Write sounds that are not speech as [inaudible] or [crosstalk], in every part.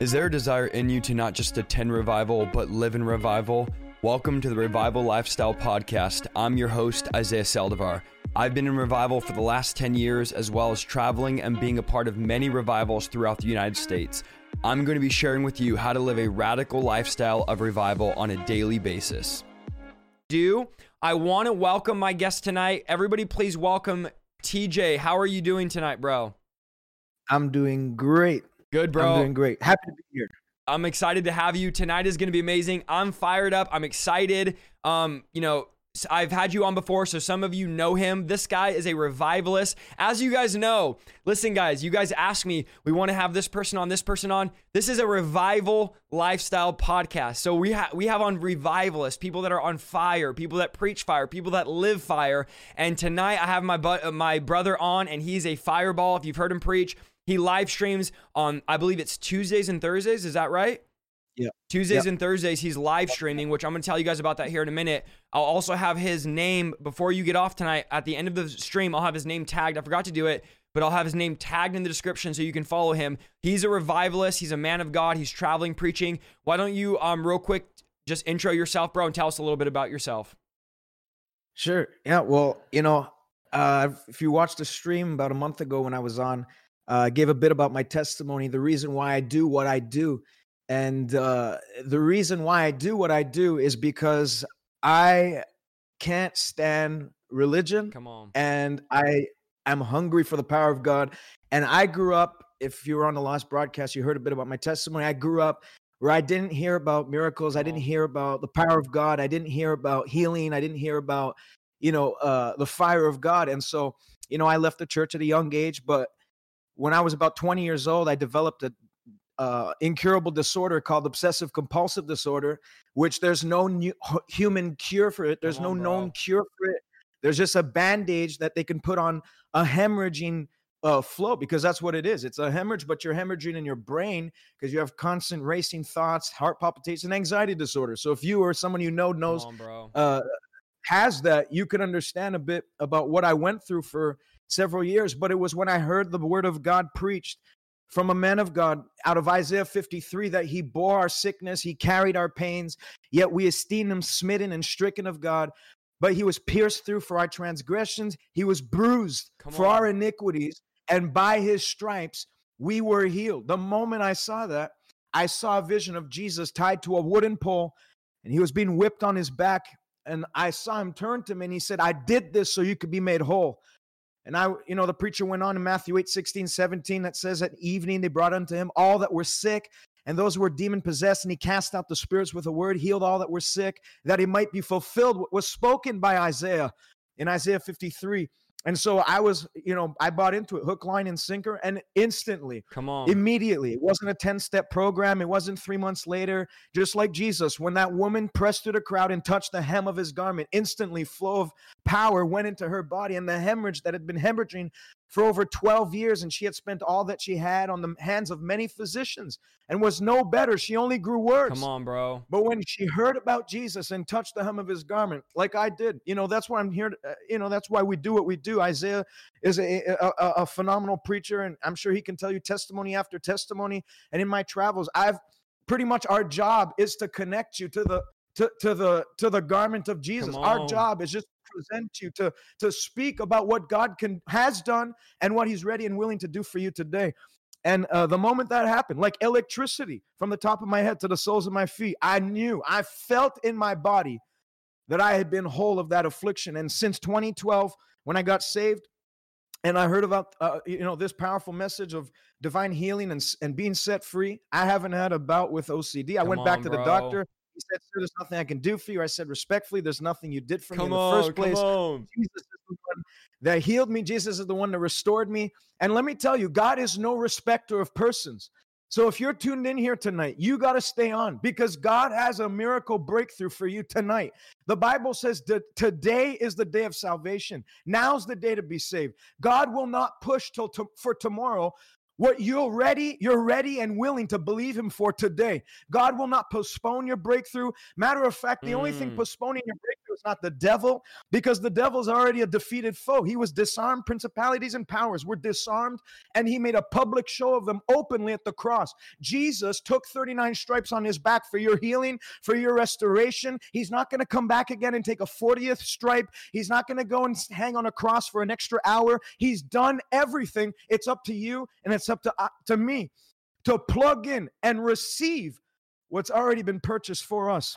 Is there a desire in you to not just attend revival, but live in revival? Welcome to the Revival Lifestyle Podcast. I'm your host, Isaiah Saldivar. I've been in revival for the last 10 years, as well as traveling and being a part of many revivals throughout the United States. I'm going to be sharing with you how to live a radical lifestyle of revival on a daily basis. Do I want to welcome my guest tonight? Everybody, please welcome TJ. How are you doing tonight, bro? I'm doing great. Good, bro. I'm doing great. Happy to be here. I'm excited to have you. Tonight is going to be amazing. I'm fired up. I'm excited. Um, you know, I've had you on before, so some of you know him. This guy is a revivalist. As you guys know, listen, guys, you guys ask me, we want to have this person on, this person on. This is a revival lifestyle podcast. So we have we have on revivalists, people that are on fire, people that preach fire, people that live fire. And tonight I have my bu- my brother on, and he's a fireball. If you've heard him preach, he live streams on, I believe it's Tuesdays and Thursdays. Is that right? Yeah. Tuesdays and Thursdays, he's live streaming, which I'm going to tell you guys about that here in a minute. I'll also have his name before you get off tonight. At the end of the stream, I'll have his name tagged. I forgot to do it, but I'll have his name tagged in the description so you can follow him. He's a revivalist. He's a man of God. He's traveling, preaching. Why don't you, um, real quick, just intro yourself, bro, and tell us a little bit about yourself? Sure. Yeah. Well, you know, uh, if you watched the stream about a month ago when I was on, uh, gave a bit about my testimony, the reason why I do what I do. And uh, the reason why I do what I do is because I can't stand religion. Come on. And I am hungry for the power of God. And I grew up, if you were on the last broadcast, you heard a bit about my testimony. I grew up where I didn't hear about miracles. I didn't hear about the power of God. I didn't hear about healing. I didn't hear about, you know, uh, the fire of God. And so, you know, I left the church at a young age, but when I was about 20 years old, I developed a uh, incurable disorder called obsessive compulsive disorder, which there's no new, human cure for it. There's Come no on, known cure for it. There's just a bandage that they can put on a hemorrhaging uh, flow because that's what it is. It's a hemorrhage, but you're hemorrhaging in your brain because you have constant racing thoughts, heart palpitations, and anxiety disorder. So if you or someone you know knows on, uh, has that, you can understand a bit about what I went through for several years. But it was when I heard the word of God preached from a man of God out of Isaiah 53 that he bore our sickness, he carried our pains, yet we esteemed him smitten and stricken of God. But he was pierced through for our transgressions, he was bruised Come for on. our iniquities, and by his stripes we were healed. The moment I saw that, I saw a vision of Jesus tied to a wooden pole, and he was being whipped on his back. And I saw him turn to me and he said, I did this so you could be made whole. And I, you know, the preacher went on in Matthew 8, 16, 17, that says at evening they brought unto him all that were sick and those who were demon possessed, and he cast out the spirits with a word, healed all that were sick, that he might be fulfilled what was spoken by Isaiah in Isaiah 53. And so I was, you know, I bought into it hook, line, and sinker, and instantly Come on. immediately. It wasn't a 10 step program. It wasn't three months later. Just like Jesus, when that woman pressed through the crowd and touched the hem of his garment, instantly flow of power went into her body. And the hemorrhage that had been hemorrhaging for over 12 years, and she had spent all that she had on the hands of many physicians and was no better. She only grew worse. Come on, bro. But when she heard about Jesus and touched the hem of his garment, like I did, you know, that's why I'm here. To, uh, you know, that's why we do what we do. Isaiah is a, a, a, phenomenal preacher, and I'm sure he can tell you testimony after testimony. And in my travels, I've pretty much our job is to connect you to the to, to the to the garment of Jesus. Our job is just present you to to speak about what God can has done and what He's ready and willing to do for you today. And uh, the moment that happened, like electricity from the top of my head to the soles of my feet, I knew, I felt in my body that I had been whole of that affliction. And since 2012, when I got saved, and I heard about uh, you know this powerful message of divine healing and and being set free. I haven't had a bout with OCD. I Come went back on, to the doctor. He said, "Sir, there's nothing I can do for you." I said, "Respectfully, there's nothing you did for me Come in the on. first place." Come on. Jesus is the one that healed me. Jesus is the one that restored me. And let me tell you, God is no respecter of persons. So if you're tuned in here tonight, you got to stay on because God has a miracle breakthrough for you tonight. The Bible says that today is the day of salvation. Now's the day to be saved. God will not push till to, for tomorrow what you're ready, you're ready and willing to believe him for today. God will not postpone your breakthrough. Matter of fact, the only thing Mm. postponing your breakthrough was not the devil because the devil's already a defeated foe. He was disarmed. Principalities and powers were disarmed, and he made a public show of them openly at the cross. Jesus took 39 stripes on his back for your healing, for your restoration. He's not going to come back again and take a 40th stripe. He's not going to go and hang on a cross for an extra hour. He's done everything. It's up to you and it's up to, uh, to me to plug in and receive what's already been purchased for us.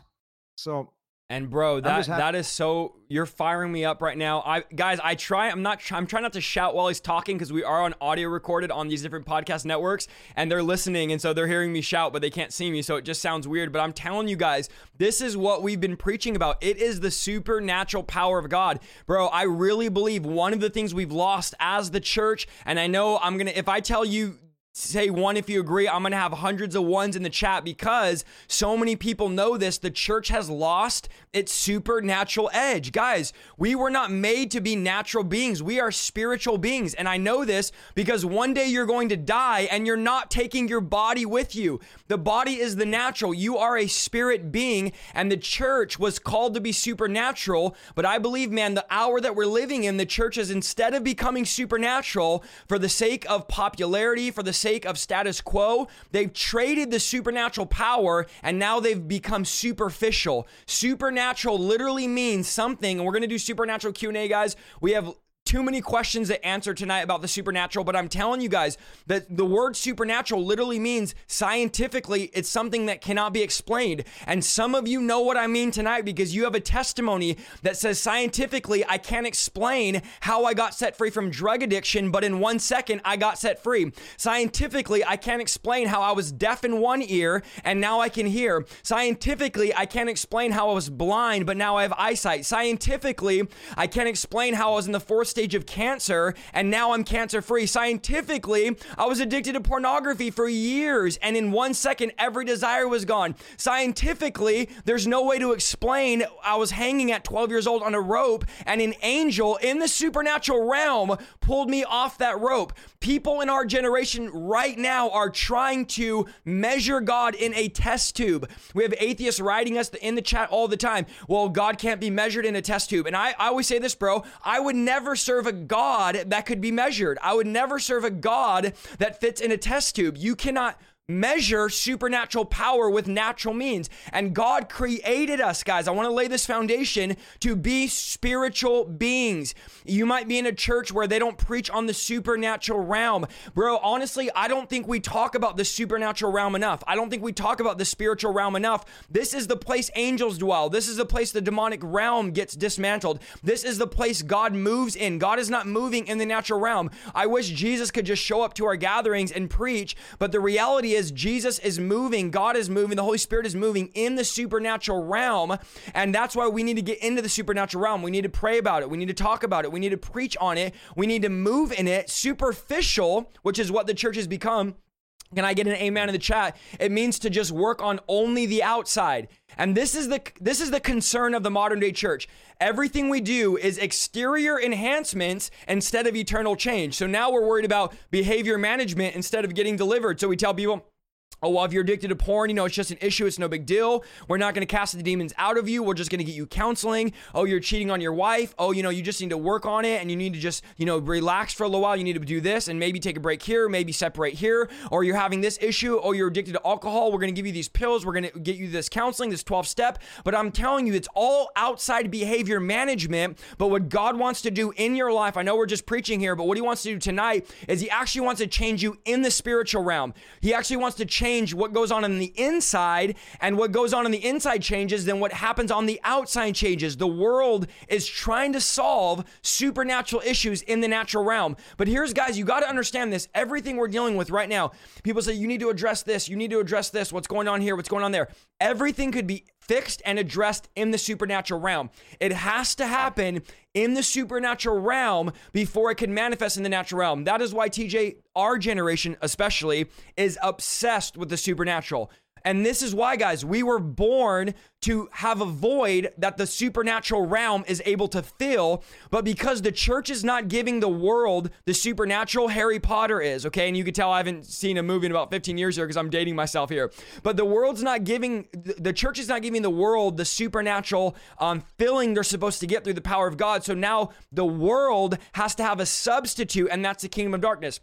So and bro, that that is so you're firing me up right now. I guys, I try I'm not I'm trying not to shout while he's talking because we are on audio recorded on these different podcast networks and they're listening and so they're hearing me shout but they can't see me so it just sounds weird, but I'm telling you guys, this is what we've been preaching about. It is the supernatural power of God. Bro, I really believe one of the things we've lost as the church and I know I'm going to if I tell you say one if you agree. I'm going to have hundreds of ones in the chat because so many people know this. The church has lost its supernatural edge. Guys, we were not made to be natural beings. We are spiritual beings. And I know this because one day you're going to die and you're not taking your body with you. The body is the natural. You are a spirit being and the church was called to be supernatural. But I believe, man, the hour that we're living in, the church is instead of becoming supernatural for the sake of popularity, for the sake of status quo. They've traded the supernatural power and now they've become superficial. Supernatural literally means something, and we're going to do supernatural Q&A guys. We have too many questions to answer tonight about the supernatural, but I'm telling you guys that the word supernatural literally means scientifically it's something that cannot be explained. And some of you know what I mean tonight because you have a testimony that says scientifically I can't explain how I got set free from drug addiction, but in one second I got set free. Scientifically, I can't explain how I was deaf in one ear and now I can hear. Scientifically, I can't explain how I was blind, but now I have eyesight. Scientifically, I can't explain how I was in the fourth stage of cancer and now I'm cancer free. Scientifically, I was addicted to pornography for years and in one second, every desire was gone. Scientifically, there's no way to explain. I was hanging at 12 years old on a rope and an angel in the supernatural realm pulled me off that rope. People in our generation right now are trying to measure God in a test tube. We have atheists writing us in the chat all the time. Well, God can't be measured in a test tube. And I, I always say this, bro. I would never serve a God that could be measured. I would never serve a God that fits in a test tube. You cannot measure supernatural power with natural means. And God created us, guys. I want to lay this foundation to be spiritual beings. You might be in a church where they don't preach on the supernatural realm. Bro, honestly, I don't think we talk about the supernatural realm enough. I don't think we talk about the spiritual realm enough. This is the place angels dwell. This is the place the demonic realm gets dismantled. This is the place God moves in. God is not moving in the natural realm. I wish Jesus could just show up to our gatherings and preach, but the reality is Jesus is moving, God is moving, the Holy Spirit is moving in the supernatural realm. And that's why we need to get into the supernatural realm. We need to pray about it. We need to talk about it. We need to preach on it. We need to move in it. Superficial, which is what the church has become. Can I get an amen in the chat? It means to just work on only the outside. And this is the this is the concern of the modern day church. Everything we do is exterior enhancements instead of eternal change. So now we're worried about behavior management instead of getting delivered. So we tell people Oh, well, if you're addicted to porn, you know, it's just an issue. It's no big deal. We're not going to cast the demons out of you. We're just going to get you counseling. Oh, you're cheating on your wife. Oh, you know, you just need to work on it and you need to just, you know, relax for a little while. You need to do this and maybe take a break here, maybe separate here. Or you're having this issue. Oh, you're addicted to alcohol. We're going to give you these pills. We're going to get you this counseling, this 12 step. But I'm telling you, it's all outside behavior management. But what God wants to do in your life, I know we're just preaching here, but what He wants to do tonight is He actually wants to change you in the spiritual realm. He actually wants to change change what goes on in the inside, and what goes on in the inside changes, then what happens on the outside changes. The world is trying to solve supernatural issues in the natural realm. But here's, guys, you got to understand this. Everything we're dealing with right now, people say, you need to address this, you need to address this, what's going on here, what's going on there. Everything could be fixed and addressed in the supernatural realm. It has to happen in the supernatural realm before it can manifest in the natural realm. That is why TJ, our generation especially, is obsessed with the supernatural. And this is why, guys, we were born to have a void that the supernatural realm is able to fill. But because the church is not giving the world the supernatural, Harry Potter is, okay? And you can tell I haven't seen a movie in about 15 years here because I'm dating myself here. But the world's not giving, the church is not giving the world the supernatural um, filling they're supposed to get through the power of God. So now the world has to have a substitute, and that's the kingdom of darkness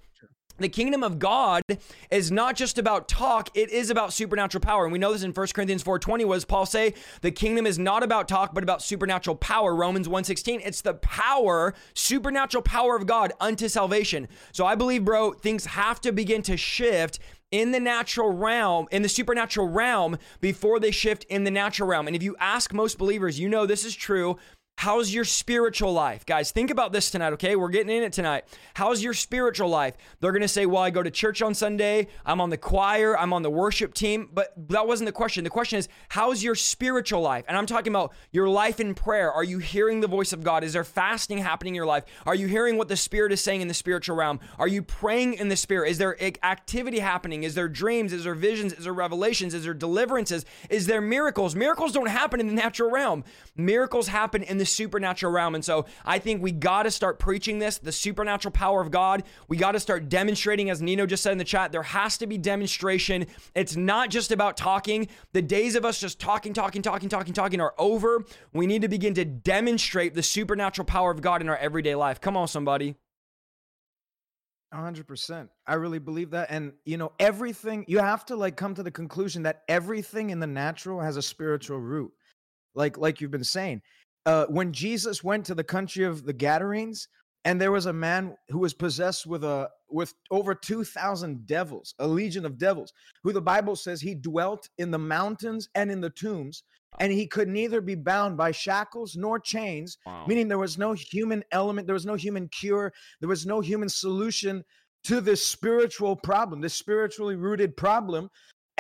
the kingdom of God is not just about talk, it is about supernatural power. And we know this in 1 Corinthians 4:20 was Paul say, the kingdom is not about talk but about supernatural power. Romans 1:16, it's the power, supernatural power of God unto salvation. So I believe bro, things have to begin to shift in the natural realm, in the supernatural realm, before they shift in the natural realm. And if you ask most believers, you know this is true. How's your spiritual life? Guys, think about this tonight, okay? We're getting in it tonight. How's your spiritual life? They're going to say, well, I go to church on Sunday, I'm on the choir, I'm on the worship team. But that wasn't the question. The question is, how's your spiritual life? And I'm talking about your life in prayer. Are you hearing the voice of God? Is there fasting happening in your life? Are you hearing what the Spirit is saying in the spiritual realm? Are you praying in the Spirit? Is there activity happening? Is there dreams? Is there visions? Is there revelations? Is there deliverances? Is there miracles? Miracles don't happen in the natural realm, miracles happen in the supernatural realm. And so I think we got to start preaching this, the supernatural power of God. We got to start demonstrating, as Nino just said in the chat, there has to be demonstration. It's not just about talking. The days of us just talking, talking, talking, talking, talking are over. We need to begin to demonstrate the supernatural power of God in our everyday life. Come on, somebody. 100%. I really believe that. And, you know, everything, you have to like come to the conclusion that everything in the natural has a spiritual root. Like, like you've been saying, uh, when Jesus went to the country of the Gadarenes, and there was a man who was possessed with a with over 2000 devils a legion of devils who the bible says he dwelt in the mountains and in the tombs and he could neither be bound by shackles nor chains wow. meaning there was no human element there was no human cure there was no human solution to this spiritual problem this spiritually rooted problem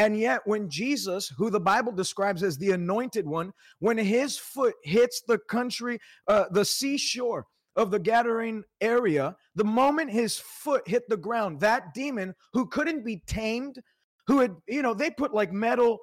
and yet, when Jesus, who the Bible describes as the anointed one, when his foot hits the country, uh, the seashore of the Gadarene area, the moment his foot hit the ground, that demon who couldn't be tamed, who had, you know, they put like metal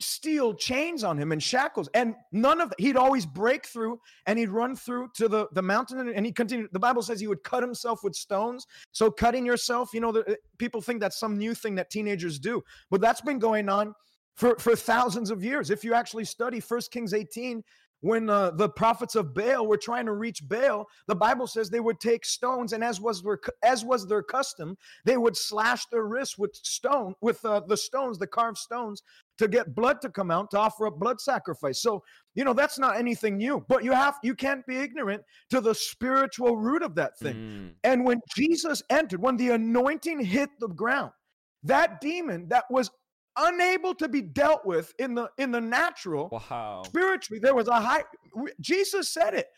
steel chains on him and shackles and none of that he'd always break through and he'd run through to the the mountain and he continued the bible says he would cut himself with stones. So cutting yourself you know the, people think that's some new thing that teenagers do but that's been going on for for thousands of years. If you actually study first kings 18 when uh, the prophets of Baal were trying to reach Baal, the Bible says they would take stones, and as was their as was their custom, they would slash their wrists with stone with uh, the stones, the carved stones, to get blood to come out to offer up blood sacrifice. So you know that's not anything new, but you have you can't be ignorant to the spiritual root of that thing. Mm. And when Jesus entered, when the anointing hit the ground, that demon that was unable to be dealt with in the in the natural wow. spiritually there was a high jesus said it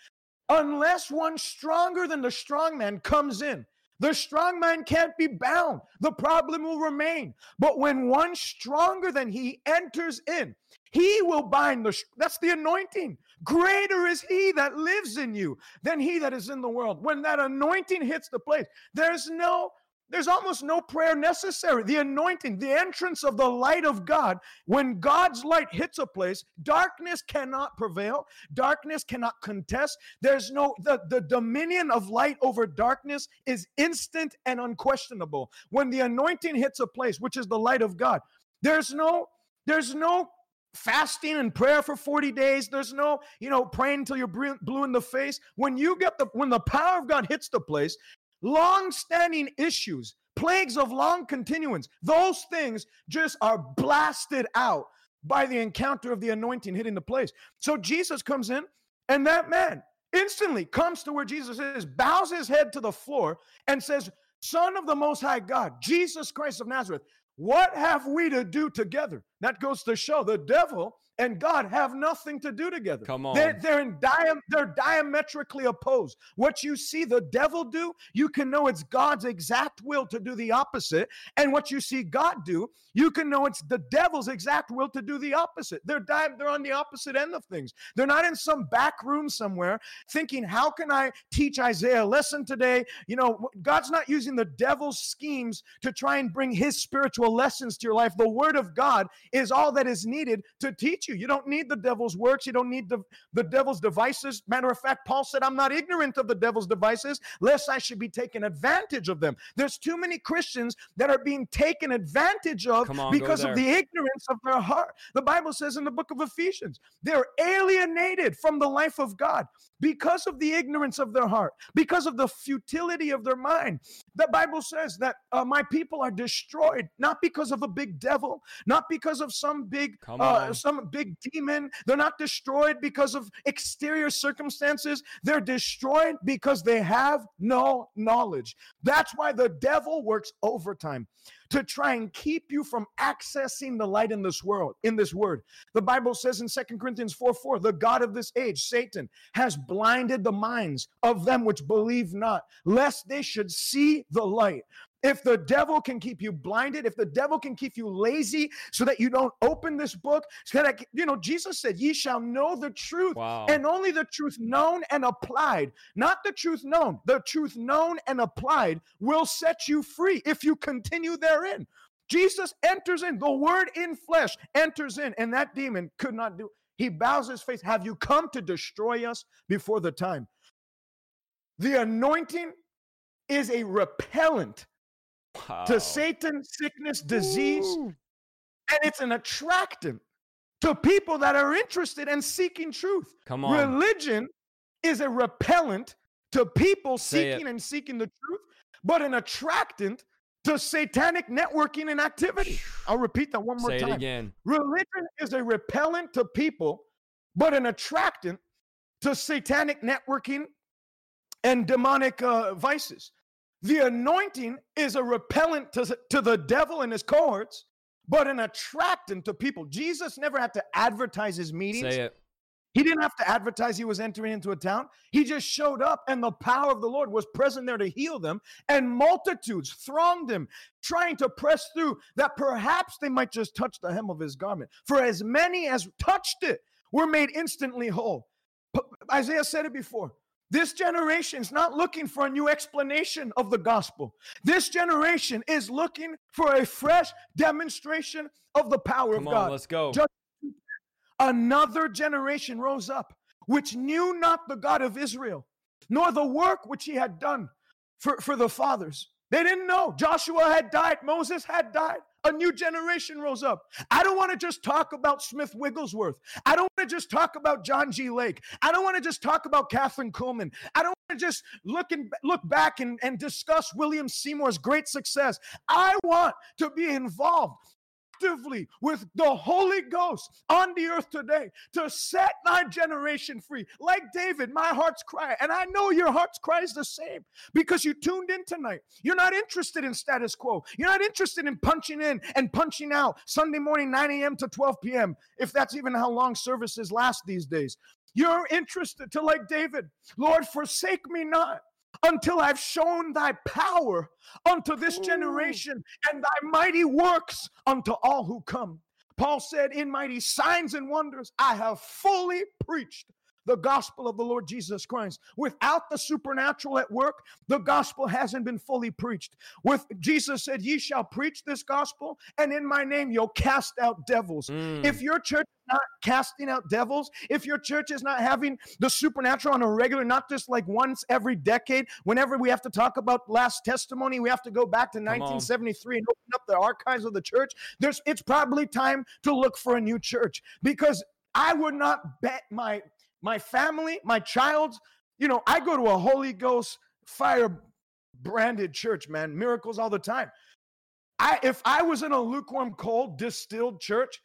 unless one stronger than the strong man comes in the strong man can't be bound the problem will remain. But when one stronger than he enters in he will bind the that's the anointing. Greater is he that lives in you than he that is in the world. When that anointing hits the place there's no there's almost no prayer necessary. The anointing, the entrance of the light of God, when God's light hits a place, darkness cannot prevail, darkness cannot contest. There's no, the, the dominion of light over darkness is instant and unquestionable. When the anointing hits a place, which is the light of God, there's no, there's no fasting and prayer for 40 days there's no you know praying until you're blue in the face when you get the when the power of god hits the place long standing issues, plagues of long continuance, those things just are blasted out by the encounter of the anointing hitting the place. So Jesus comes in, and that man instantly comes to where Jesus is, bows his head to the floor, and says, Son of the Most High God, Jesus Christ of Nazareth, what have we to do together? That goes to show the devil and God have nothing to do together. Come on. They're, they're in diam- they're diametrically opposed. What you see the devil do, you can know it's God's exact will to do the opposite. And what you see God do, you can know it's the devil's exact will to do the opposite. They're di- they're on the opposite end of things. They're not in some back room somewhere thinking, how can I teach Isaiah a lesson today? You know, God's not using the devil's schemes to try and bring his spiritual lessons to your life. The word of God is all that is needed to teach you. You don't need the devil's works. You don't need the, the devil's devices. Matter of fact, Paul said, I'm not ignorant of the devil's devices, lest I should be taken advantage of them. There's too many Christians that are being taken advantage of on, because of the ignorance of their heart. The Bible says in the book of Ephesians, they're alienated from the life of God because of the ignorance of their heart, because of the futility of their mind. The Bible says that uh, my people are destroyed not because of a big devil, not because of some big uh, some big demon. They're not destroyed because of exterior circumstances. They're destroyed because they have no knowledge. That's why the devil works overtime to try and keep you from accessing the light in this world, in this word. The Bible says in Second Corinthians 4 4, the God of this age, Satan, has blinded the minds of them which believe not, lest they should see the light. If the devil can keep you blinded, if the devil can keep you lazy so that you don't open this book, so that, I- you know, Jesus said, Ye shall know the truth, Wow. and only the truth known and applied, not the truth known, the truth known and applied will set you free if you continue therein. Jesus enters in, the word in flesh enters in, and that demon could not do. He bows his face. Have you come to destroy us before the time? The anointing is a repellent Wow. to Satan, sickness, disease, Ooh. and it's an attractant to people that are interested and seeking truth. Come on. Religion is a repellent to people Say it. seeking and seeking the truth, but an attractant to satanic networking and activity. I'll repeat that one more Say time. it again. Religion is a repellent to people, but an attractant to satanic networking and demonic uh, vices. The anointing is a repellent to, to the devil and his cohorts, but an attractant to people. Jesus never had to advertise his meetings. Say it. He didn't have to advertise he was entering into a town. He just showed up, and the power of the Lord was present there to heal them. And multitudes thronged him, trying to press through that perhaps they might just touch the hem of his garment. For as many as touched it were made instantly whole. Isaiah said it before. This generation is not looking for a new explanation of the gospel. This generation is looking for a fresh demonstration of the power Come of on, God. let's go. Just another generation rose up which knew not the God of Israel, nor the work which he had done for, for the fathers. They didn't know. Joshua had died, Moses had died. A new generation rose up. I don't want to just talk about Smith Wigglesworth. I don't want to just talk about John G. Lake. I don't want to just talk about Kathryn Kuhlman. I don't want to just look and look back and, and discuss William Seymour's great success. I want to be involved actively with the Holy Ghost on the earth today to set my generation free. Like David, my heart's cry, and I know your heart's cry is the same because you tuned in tonight. You're not interested in status quo. You're not interested in punching in and punching out Sunday morning, 9 a.m. to 12 p.m., if that's even how long services last these days. You're interested to, like David, Lord, forsake me not until I've shown thy power unto this mm. generation and thy mighty works unto all who come. Paul said, In mighty signs and wonders, I have fully preached the gospel of the Lord Jesus Christ. Without the supernatural at work, the gospel hasn't been fully preached. With Jesus said, Ye shall preach this gospel, and in my name you'll cast out devils. Mm. If your church not casting out devils, if your church is not having the supernatural on a regular, not just like once every decade, whenever we have to talk about last testimony, we have to go back to on. 1973 and open up the archives of the church. There's it's probably time to look for a new church because I would not bet my my family, my child's, you know, I go to a Holy Ghost fire branded church, man, miracles all the time. I if I was in a lukewarm, cold, distilled church,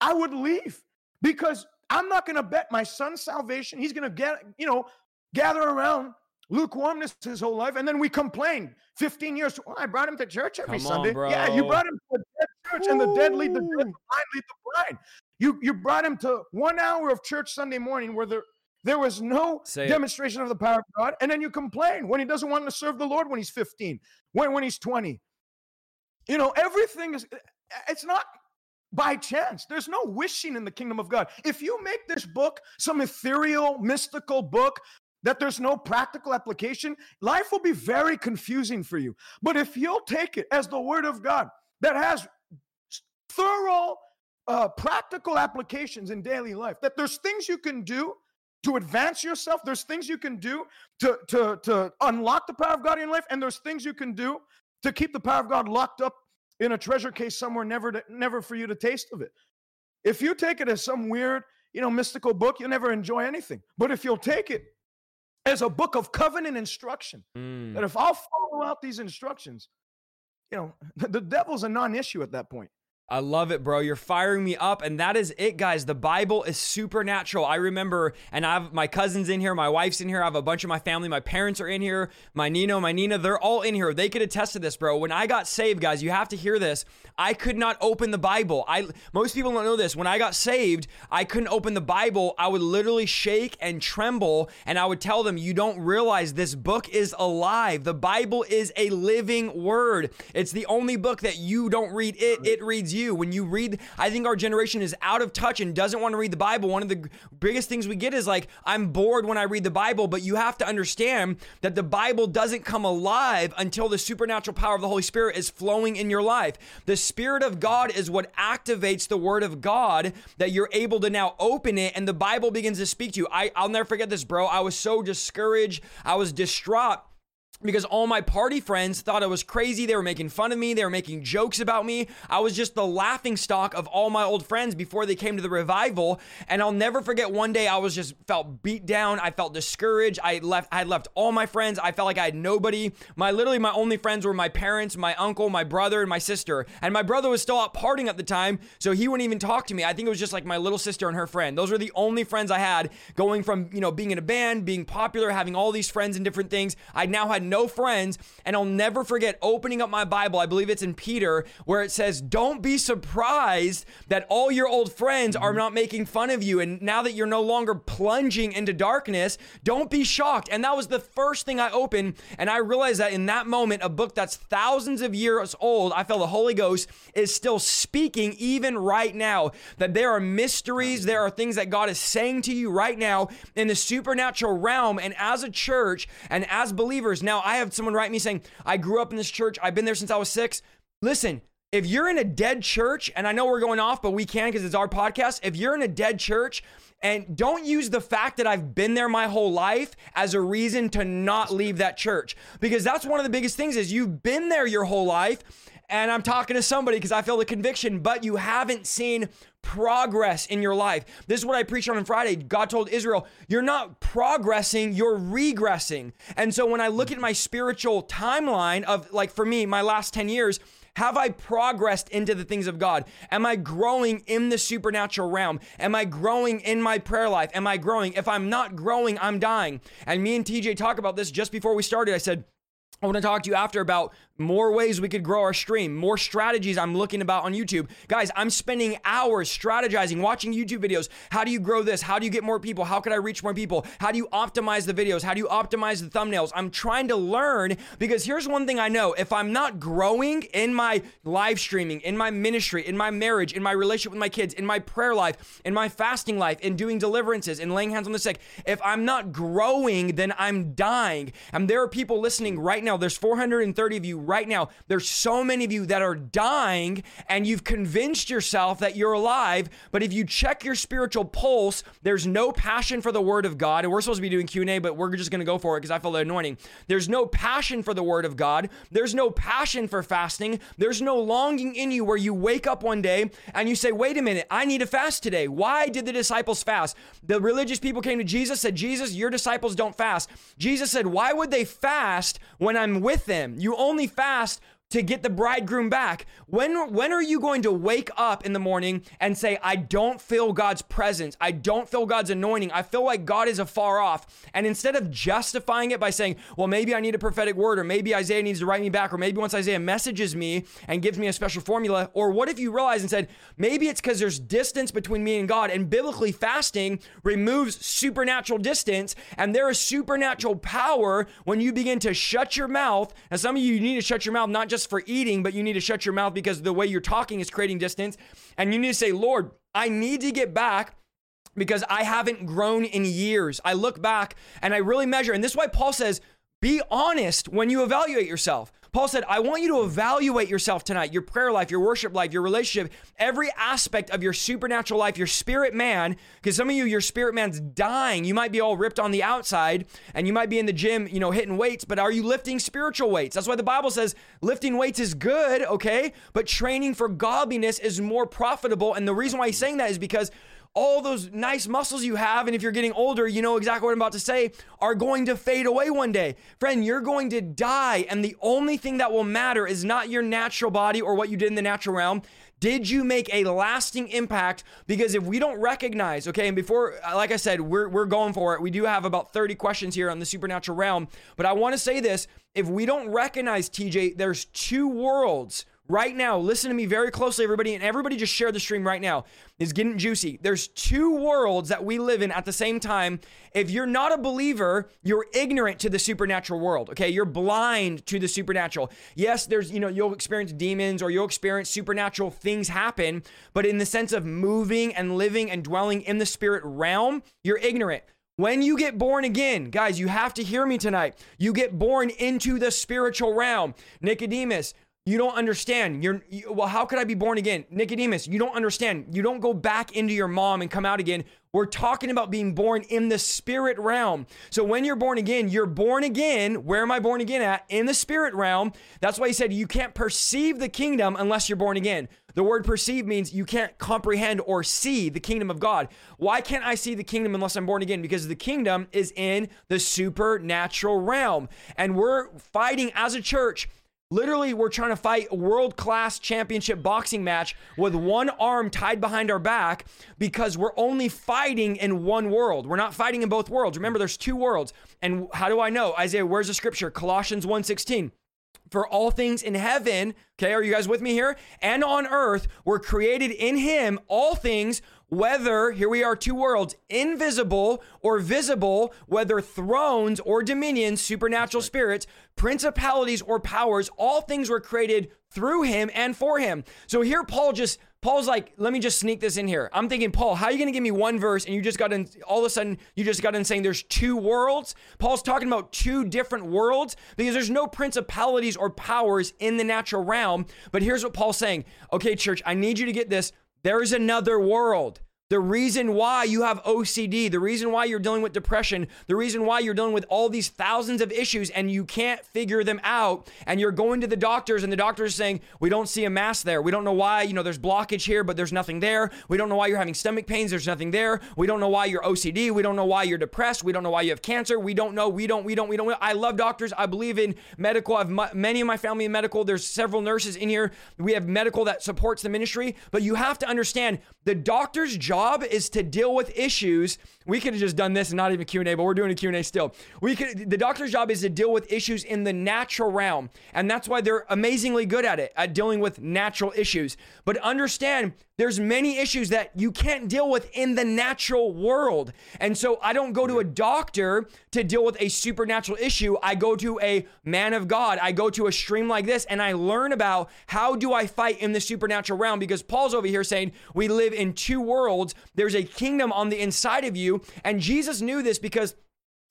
I would leave because I'm not going to bet my son's salvation. He's going to get, you know, gather around lukewarmness his whole life, and then we complain. 15 years. Oh, I brought him to church every Come on, Sunday. Yeah, you brought him to a dead church, and the dead lead the dead, the blind lead the blind. You you brought him to one hour of church Sunday morning where there there was no Say it. demonstration of the power of God, and then you complain when he doesn't want to serve the Lord when he's 15, when when he's 20. You know, everything is it's not by chance. There's no wishing in the kingdom of God. If you make this book some ethereal, mystical book that there's no practical application, life will be very confusing for you. But if you'll take it as the word of God that has thorough, uh, practical applications in daily life, that there's things you can do to advance yourself, there's things you can do to, to, to unlock the power of God in your life, and there's things you can do to keep the power of God locked up in a treasure case somewhere, never, to, never for you to taste of it. If you take it as some weird, you know, mystical book, you'll never enjoy anything. But if you'll take it as a book of covenant instruction, Mm. that if I'll follow out these instructions, you know, [laughs] the devil's a non-issue at that point. I love it, bro. You're firing me up. And that is it, guys. The Bible is supernatural. I remember, and I have my cousins in here, my wife's in here, I have a bunch of my family, my parents are in here, my Nino, my Nina, they're all in here. They could attest to this, bro. When I got saved, guys, you have to hear this. I could not open the Bible. I most people don't know this. When I got saved, I couldn't open the Bible. I would literally shake and tremble, and I would tell them, You don't realize this book is alive. The Bible is a living word. It's the only book that you don't read it, it reads you. When you read, I think our generation is out of touch and doesn't want to read the Bible. One of the biggest things we get is like, I'm bored when I read the Bible, but you have to understand that the Bible doesn't come alive until the supernatural power of the Holy Spirit is flowing in your life. The Spirit of God is what activates the Word of God that you're able to now open it and the Bible begins to speak to you. I, I'll never forget this, bro. I was so discouraged, I was distraught because all my party friends thought I was crazy. They were making fun of me. They were making jokes about me. I was just the laughing stock of all my old friends before they came to the revival. And I'll never forget one day I was just felt beat down. I felt discouraged. I left I left all my friends. I felt like I had nobody. My literally my only friends were my parents, my uncle, my brother, and my sister. And my brother was still out partying at the time, so he wouldn't even talk to me. I think it was just like my little sister and her friend. Those were the only friends I had going from, you know, being in a band, being popular, having all these friends and different things. I now had no friends, and I'll never forget opening up my Bible. I believe it's in Peter, where it says, Don't be surprised that all your old friends are mm-hmm. not making fun of you. And now that you're no longer plunging into darkness, don't be shocked. And that was the first thing I opened. And I realized that in that moment, a book that's thousands of years old, I felt the Holy Ghost is still speaking even right now. That there are mysteries, there are things that God is saying to you right now in the supernatural realm. And as a church and as believers, now I have someone write me saying, I grew up in this church, I've been there since I was six. Listen, if you're in a dead church, and I know we're going off, but we can because it's our podcast. If you're in a dead church, and don't use the fact that I've been there my whole life as a reason to not leave that church. Because that's one of the biggest things is you've been there your whole life. And I'm talking to somebody because I feel the conviction, but you haven't seen progress in your life. This is what I preached on on Friday. God told Israel, You're not progressing, you're regressing. And so when I look at my spiritual timeline of, like, for me, my last 10 years, have I progressed into the things of God? Am I growing in the supernatural realm? Am I growing in my prayer life? Am I growing? If I'm not growing, I'm dying. And me and TJ talk about this just before we started. I said, I want to talk to you after about more ways we could grow our stream, more strategies I'm looking about on YouTube. Guys, I'm spending hours strategizing, watching YouTube videos. How do you grow this? How do you get more people? How can I reach more people? How do you optimize the videos? How do you optimize the thumbnails? I'm trying to learn because here's one thing I know. If I'm not growing in my live streaming, in my ministry, in my marriage, in my relationship with my kids, in my prayer life, in my fasting life, in doing deliverances, in laying hands on the sick, if I'm not growing, then I'm dying. And there are people listening right now. There's 430 of you right now. There's so many of you that are dying and you've convinced yourself that you're alive, but if you check your spiritual pulse, there's no passion for the word of God. And we're supposed to be doing Q&A, but we're just going to go for it because I feel the anointing. There's no passion for the word of God. There's no passion for fasting. There's no longing in you where you wake up one day and you say, "Wait a minute, I need to fast today." Why did the disciples fast? The religious people came to Jesus said, "Jesus, your disciples don't fast." Jesus said, "Why would they fast when I'm with them? You only fast to get the bridegroom back. When when are you going to wake up in the morning and say I don't feel God's presence. I don't feel God's anointing. I feel like God is afar off. And instead of justifying it by saying, "Well, maybe I need a prophetic word or maybe Isaiah needs to write me back or maybe once Isaiah messages me and gives me a special formula," or what if you realize and said, "Maybe it's cuz there's distance between me and God and biblically fasting removes supernatural distance and there is supernatural power when you begin to shut your mouth. And some of you need to shut your mouth not just just for eating, but you need to shut your mouth because the way you're talking is creating distance. And you need to say, Lord, I need to get back because I haven't grown in years. I look back and I really measure. And this is why Paul says, be honest when you evaluate yourself. Paul said, I want you to evaluate yourself tonight your prayer life, your worship life, your relationship, every aspect of your supernatural life, your spirit man. Because some of you, your spirit man's dying. You might be all ripped on the outside and you might be in the gym, you know, hitting weights, but are you lifting spiritual weights? That's why the Bible says lifting weights is good, okay? But training for godliness is more profitable. And the reason why he's saying that is because all those nice muscles you have, and if you're getting older, you know exactly what I'm about to say, are going to fade away one day. Friend, you're going to die, and the only thing that will matter is not your natural body or what you did in the natural realm. Did you make a lasting impact? Because if we don't recognize, okay, and before, uh, like I said, we're, we're going for it. We do have about 30 questions here on the supernatural realm, but I want to say this if we don't recognize, TJ, there's two worlds right now, listen to me very closely, everybody, and everybody just share the stream right now. It's getting juicy. There's two worlds that we live in at the same time. If you're not a believer, you're ignorant to the supernatural world. Okay, you're blind to the supernatural. Yes, there's you know you'll experience demons or you'll experience supernatural things happen, but in the sense of moving and living and dwelling in the spirit realm, you're ignorant. When you get born again, guys, you have to hear me tonight. You get born into the spiritual realm. Nicodemus, you don't understand. You're you, well. How could I be born again, Nicodemus? You don't understand. You don't go back into your mom and come out again. We're talking about being born in the spirit realm. So when you're born again, you're born again. Where am I born again at? In the spirit realm. That's why he said you can't perceive the kingdom unless you're born again. The word perceive means you can't comprehend or see the kingdom of God. Why can't I see the kingdom unless I'm born again? Because the kingdom is in the supernatural realm. And we're fighting as a church Literally, we're trying to fight a world class championship boxing match with one arm tied behind our back because we're only fighting in one world. We're not fighting in both worlds. Remember, there's two worlds. And how do I know? Isaiah, where's the scripture? Colossians 1:16 for all things in heaven, okay, are you guys with me here? And on earth were created in him all things whether, here we are, two worlds, invisible or visible, whether thrones or dominions, supernatural right. spirits, principalities or powers, all things were created through him and for him. So here Paul just Paul's like, let me just sneak this in here. I'm thinking, Paul, how are you going to give me one verse and you just got in, all of a sudden, you just got in saying there's two worlds? Paul's talking about two different worlds because there's no principalities or powers in the natural realm. But here's what Paul's saying Okay, church, I need you to get this. There's another world. The reason why you have OCD, the reason why you're dealing with depression, the reason why you're dealing with all these thousands of issues and you can't figure them out, and you're going to the doctors, and the doctors saying, We don't see a mass there. We don't know why, you know, there's blockage here, but there's nothing there. We don't know why you're having stomach pains, there's nothing there. We don't know why you're OCD. We don't know why you're depressed. We don't know why you have cancer. We don't know. We don't, we don't, we don't. I love doctors. I believe in medical. I have many of my family in medical. There's several nurses in here. We have medical that supports the ministry, but you have to understand the doctor's job is to deal with issues. We could have just done this and not even Q&A, but we're doing a Q&A still. We could the doctor's job is to deal with issues in the natural realm. And that's why they're amazingly good at it, at dealing with natural issues. But understand there's many issues that you can't deal with in the natural world. And so I don't go to a doctor to deal with a supernatural issue. I go to a man of God. I go to a stream like this and I learn about how do I fight in the supernatural realm because Paul's over here saying we live in two worlds. There's a kingdom on the inside of you. And Jesus knew this because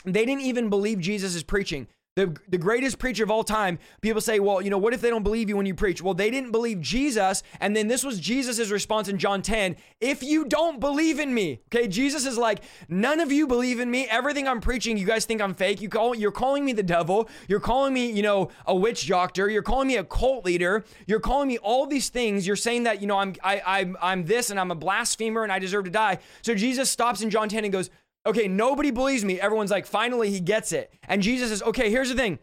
they didn't even believe Jesus is preaching the, the greatest preacher of all time, people say, well, you know, what if they don't believe you when you preach? Well, they didn't believe Jesus. And then this was Jesus' response in John 10 if you don't believe in me, okay, Jesus is like, none of you believe in me. Everything I'm preaching, you guys think I'm fake. You call, you're calling me the devil. You're calling me, you know, a witch doctor. You're calling me a cult leader. You're calling me all these things. You're saying that, you know, I'm, I, I'm, I'm this and I'm a blasphemer and I deserve to die. So Jesus stops in John 10 and goes, Okay, nobody believes me. Everyone's like, finally, he gets it. And Jesus says, okay, here's the thing.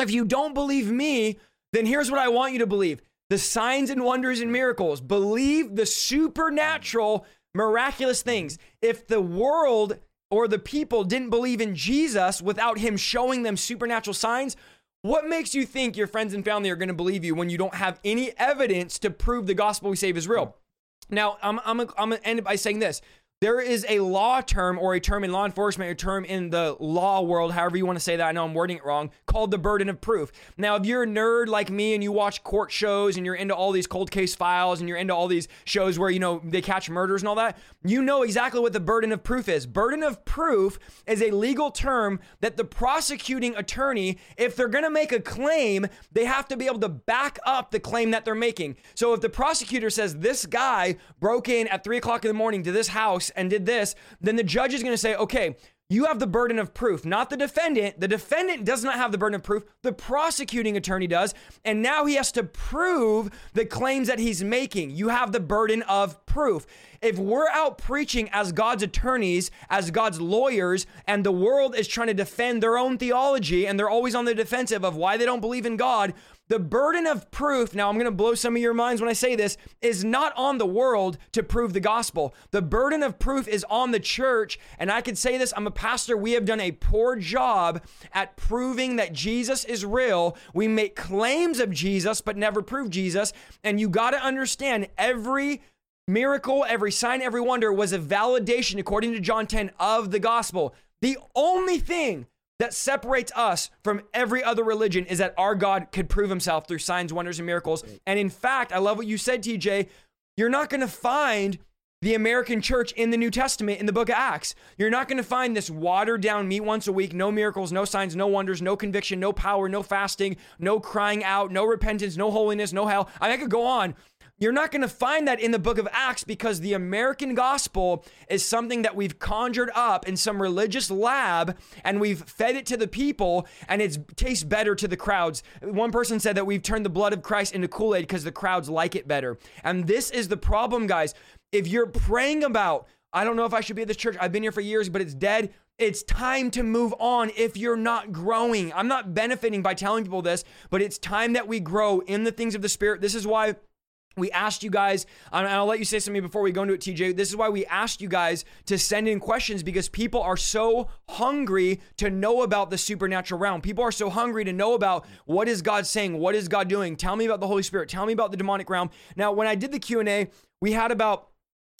If you don't believe me, then here's what I want you to believe the signs and wonders and miracles. Believe the supernatural, miraculous things. If the world or the people didn't believe in Jesus without him showing them supernatural signs, what makes you think your friends and family are going to believe you when you don't have any evidence to prove the gospel we save is real? Now, I'm, I'm, I'm going to end by saying this there is a law term or a term in law enforcement, a term in the law world, however you want to say that. I know I'm wording it wrong, called the burden of proof. Now, if you're a nerd like me and you watch court shows and you're into all these cold case files and you're into all these shows where, you know, they catch murders and all that, you know exactly what the burden of proof is. Burden of proof is a legal term that the prosecuting attorney, if they're going to make a claim, they have to be able to back up the claim that they're making. So if the prosecutor says this guy broke in at three o'clock in the morning to this house and did this, then the judge is going to say, okay, you have the burden of proof, not the defendant. The defendant does not have the burden of proof. The prosecuting attorney does. And now he has to prove the claims that he's making. You have the burden of proof. If we're out preaching as God's attorneys, as God's lawyers, and the world is trying to defend their own theology and they're always on the defensive of why they don't believe in God, the burden of proof, now I'm going to blow some of your minds when I say this, is not on the world to prove the gospel. The burden of proof is on the church. And I can say this I'm a pastor. We have done a poor job at proving that Jesus is real. We make claims of Jesus, but never prove Jesus. And you got to understand every miracle, every sign, every wonder was a validation, according to John 10, of the gospel. The only thing that separates us from every other religion is that our God could prove himself through signs, wonders, and miracles. And in fact, I love what you said, TJ. You're not going to find the American church in the New Testament in the book of Acts. You're not going to find this watered down meet once a week, no miracles, no signs, no wonders, no conviction, no power, no fasting, no crying out, no repentance, no holiness, no hell. I, mean, I could go on. You're not going to find that in the book of Acts because the American gospel is something that we've conjured up in some religious lab and we've fed it to the people and it tastes better to the crowds. One person said that we've turned the blood of Christ into Kool Aid because the crowds like it better. And this is the problem, guys. If you're praying about, I don't know if I should be at this church, I've been here for years, but it's dead. It's time to move on if you're not growing. I'm not benefiting by telling people this, but it's time that we grow in the things of the Spirit. This is why we asked you guys, and I'll let you say something before we go into it, TJ. This is why we asked you guys to send in questions because people are so hungry to know about the supernatural realm. People are so hungry to know about what is God saying, what is God doing. Tell me about the Holy Spirit. Tell me about the demonic realm. Now, when I did the Q and A, we had about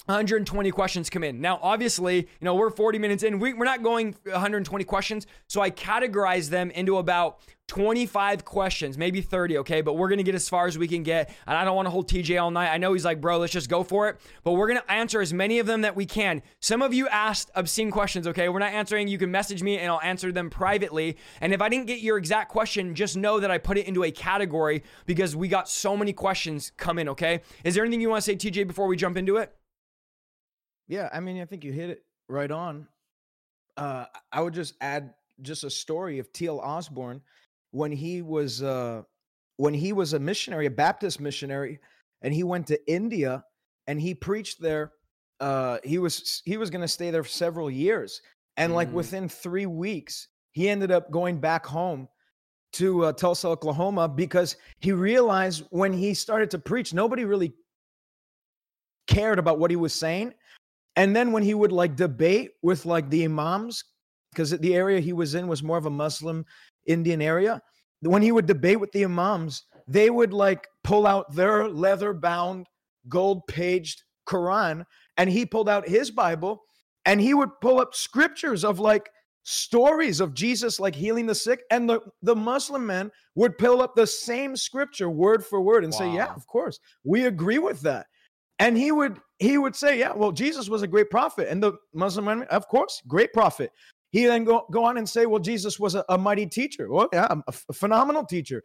120 questions come in. Now, obviously, you know, we're 40 minutes in. We, are not going 120 questions. So I categorize them into about 25 questions, maybe 30, okay? But we're going to get as far as we can get. And I don't want to hold TJ all night. I know he's like, bro, let's just go for it. But we're going to answer as many of them that we can. Some of you asked obscene questions, okay? We're not answering. You can message me and I'll answer them privately. And if I didn't get your exact question, just know that I put it into a category because we got so many questions come in, okay? Is there anything you want to say, TJ, before we jump into it? Yeah, I mean, I think you hit it right on. Uh, I would just add just a story of T.L. Osborne when he was uh, when he was a missionary, a Baptist missionary, and he went to India and he preached there. Uh, he was he was going to stay there for several years, and mm. like within three weeks, he ended up going back home to uh, Tulsa, Oklahoma, because he realized when he started to preach, nobody really cared about what he was saying and then when he would like debate with like the imams, because the area he was in was more of a Muslim Indian area, when he would debate with the imams, they would like pull out their leather bound, gold paged Quran, and he pulled out his Bible and he would pull up scriptures of like stories of Jesus like healing the sick. And the, the Muslim men would pull up the same scripture word for word and wow. say, Yeah, of course, we agree with that. And he would he would say, Yeah, well, Jesus was a great prophet. And the Muslim man, of course, great prophet. He then go, go on and say, Well, Jesus was a, a mighty teacher. Well, yeah, a, a, phenomenal teacher.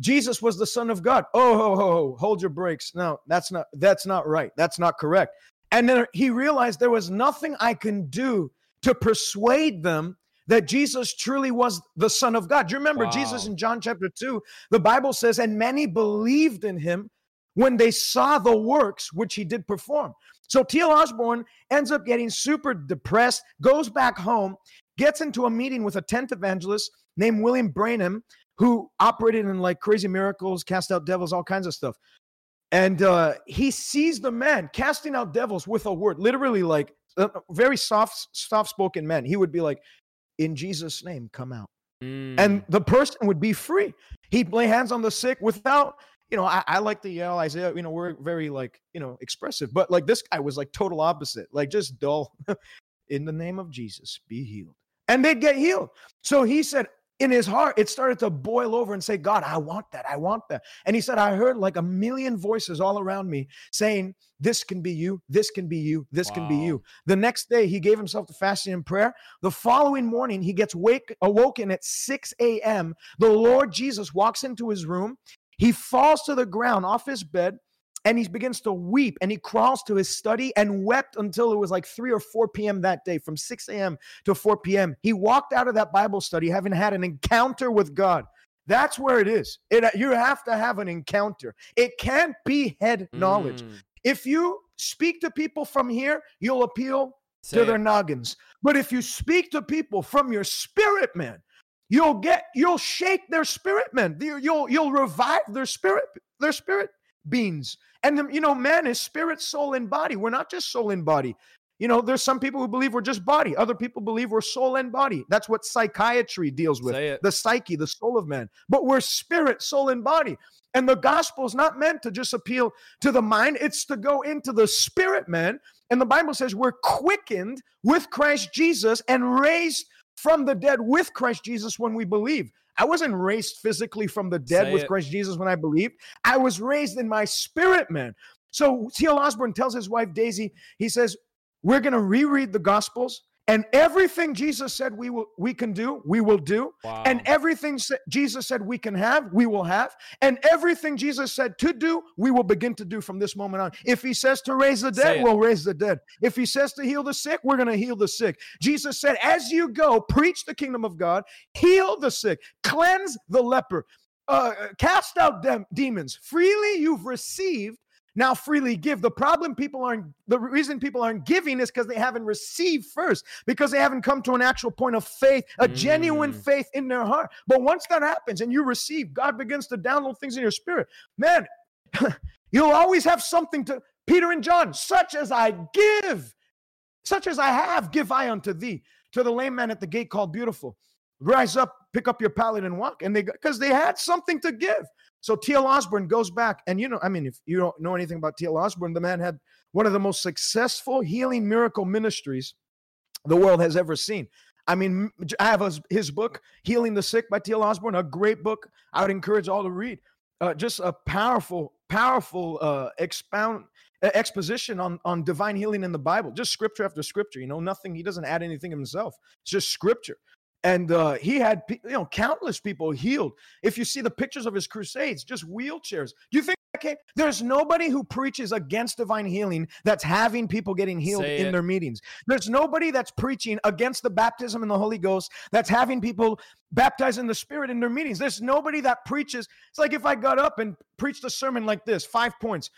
Jesus was the Son of God. Oh, ho, ho, ho, hold your brakes. No, that's not that's not right. That's not correct. And then he realized there was nothing I can do to persuade them that Jesus truly was the Son of God. Do you remember wow. Jesus in John chapter 2? The Bible says, and many believed in him when they saw the works which he did perform. So T.L. Osborne ends up getting super depressed, goes back home, gets into a meeting with a tent evangelist named William Branham, who operated in like crazy miracles, cast out devils, all kinds of stuff. And uh, he sees the man casting out devils with a word, literally like a very soft, soft spoken man. He would be like, In Jesus' name, come out. Mm. And the person would be free. He'd lay hands on the sick without, you know, I, I like to yell, I say, oh, you know, we're very like, you know, expressive, but like this guy was like total opposite, like just dull. [laughs] In the name of Jesus, be healed. And they'd get healed. So he said, in his heart, it started to boil over and say, God, I want that. I want that. And he said, I heard like a million voices all around me saying, This can be you. This can be you. This wow. can be you. The next day, he gave himself to fasting and prayer. The following morning, he gets wake, awoken at 6 a.m. The Lord Jesus walks into his room. He falls to the ground off his bed and he begins to weep and he crawls to his study and wept until it was like 3 or 4 p.m. that day from 6 a.m. to 4 p.m. He walked out of that Bible study having had an encounter with God. That's where it is. It, you have to have an encounter. It can't be head knowledge. Mm. If you speak to people from here, you'll appeal Say to their noggins. But if you speak to people from your spirit, man, you'll get you'll shake their spirit, man. You'll you'll revive their spirit, their spirit beings. And, you know, man is spirit, soul, and body. We're not just soul and body. You know, there's some people who believe we're just body. Other people believe we're soul and body. That's what psychiatry deals with the psyche, the soul of man. But we're spirit, soul, and body. And the gospel is not meant to just appeal to the mind, it's to go into the spirit, man. And the Bible says we're quickened with Christ Jesus and raised from the dead with Christ Jesus when we believe. I wasn't raised physically from the dead Say with it. Christ Jesus when I believed. I was raised in my spirit, man. So T.L. Osborne tells his wife Daisy, he says, We're going to reread the Gospels and everything Jesus said we will we can do, we will do. Wow. And everything Jesus said we can have, we will have. And everything Jesus said to do, we will begin to do from this moment on. If he says to raise the dead, we'll raise the dead. If he says to heal the sick, we're going to heal the sick. Jesus said, as you go, preach the kingdom of God, heal the sick, cleanse the leper, uh, cast out dem- demons. Freely you've received, now freely give. The problem people aren't, the reason people aren't giving is because they haven't received first, because they haven't come to an actual point of faith, a mm. genuine faith in their heart. But once that happens and you receive, God begins to download things in your spirit. Man, [laughs] you'll always have something to, Peter and John, such as I give, such as I have, give I unto thee. To the lame man at the gate called beautiful. Rise up, pick up your pallet and walk. And they, because they had something to give. So T.L. Osborne goes back, and you know, I mean, if you don't know anything about T.L. Osborne, the man had one of the most successful healing miracle ministries the world has ever seen. I mean, I have his book, Healing the Sick by T.L. Osborne, a great book. I would encourage all to read. Uh, just a powerful, powerful uh, expound exposition on on divine healing in the Bible. Just scripture after scripture. You know, nothing. He doesn't add anything himself. It's just scripture and uh, he had you know countless people healed. If you see the pictures of his crusades, just wheelchairs. Do you think okay? There's nobody who preaches against divine healing that's having people getting healed Say in it. their meetings. There's nobody that's preaching against the baptism in the Holy Ghost that's having people baptized in the Spirit in their meetings. There's nobody that preaches. It's like if I got up and preached a sermon like this, five points.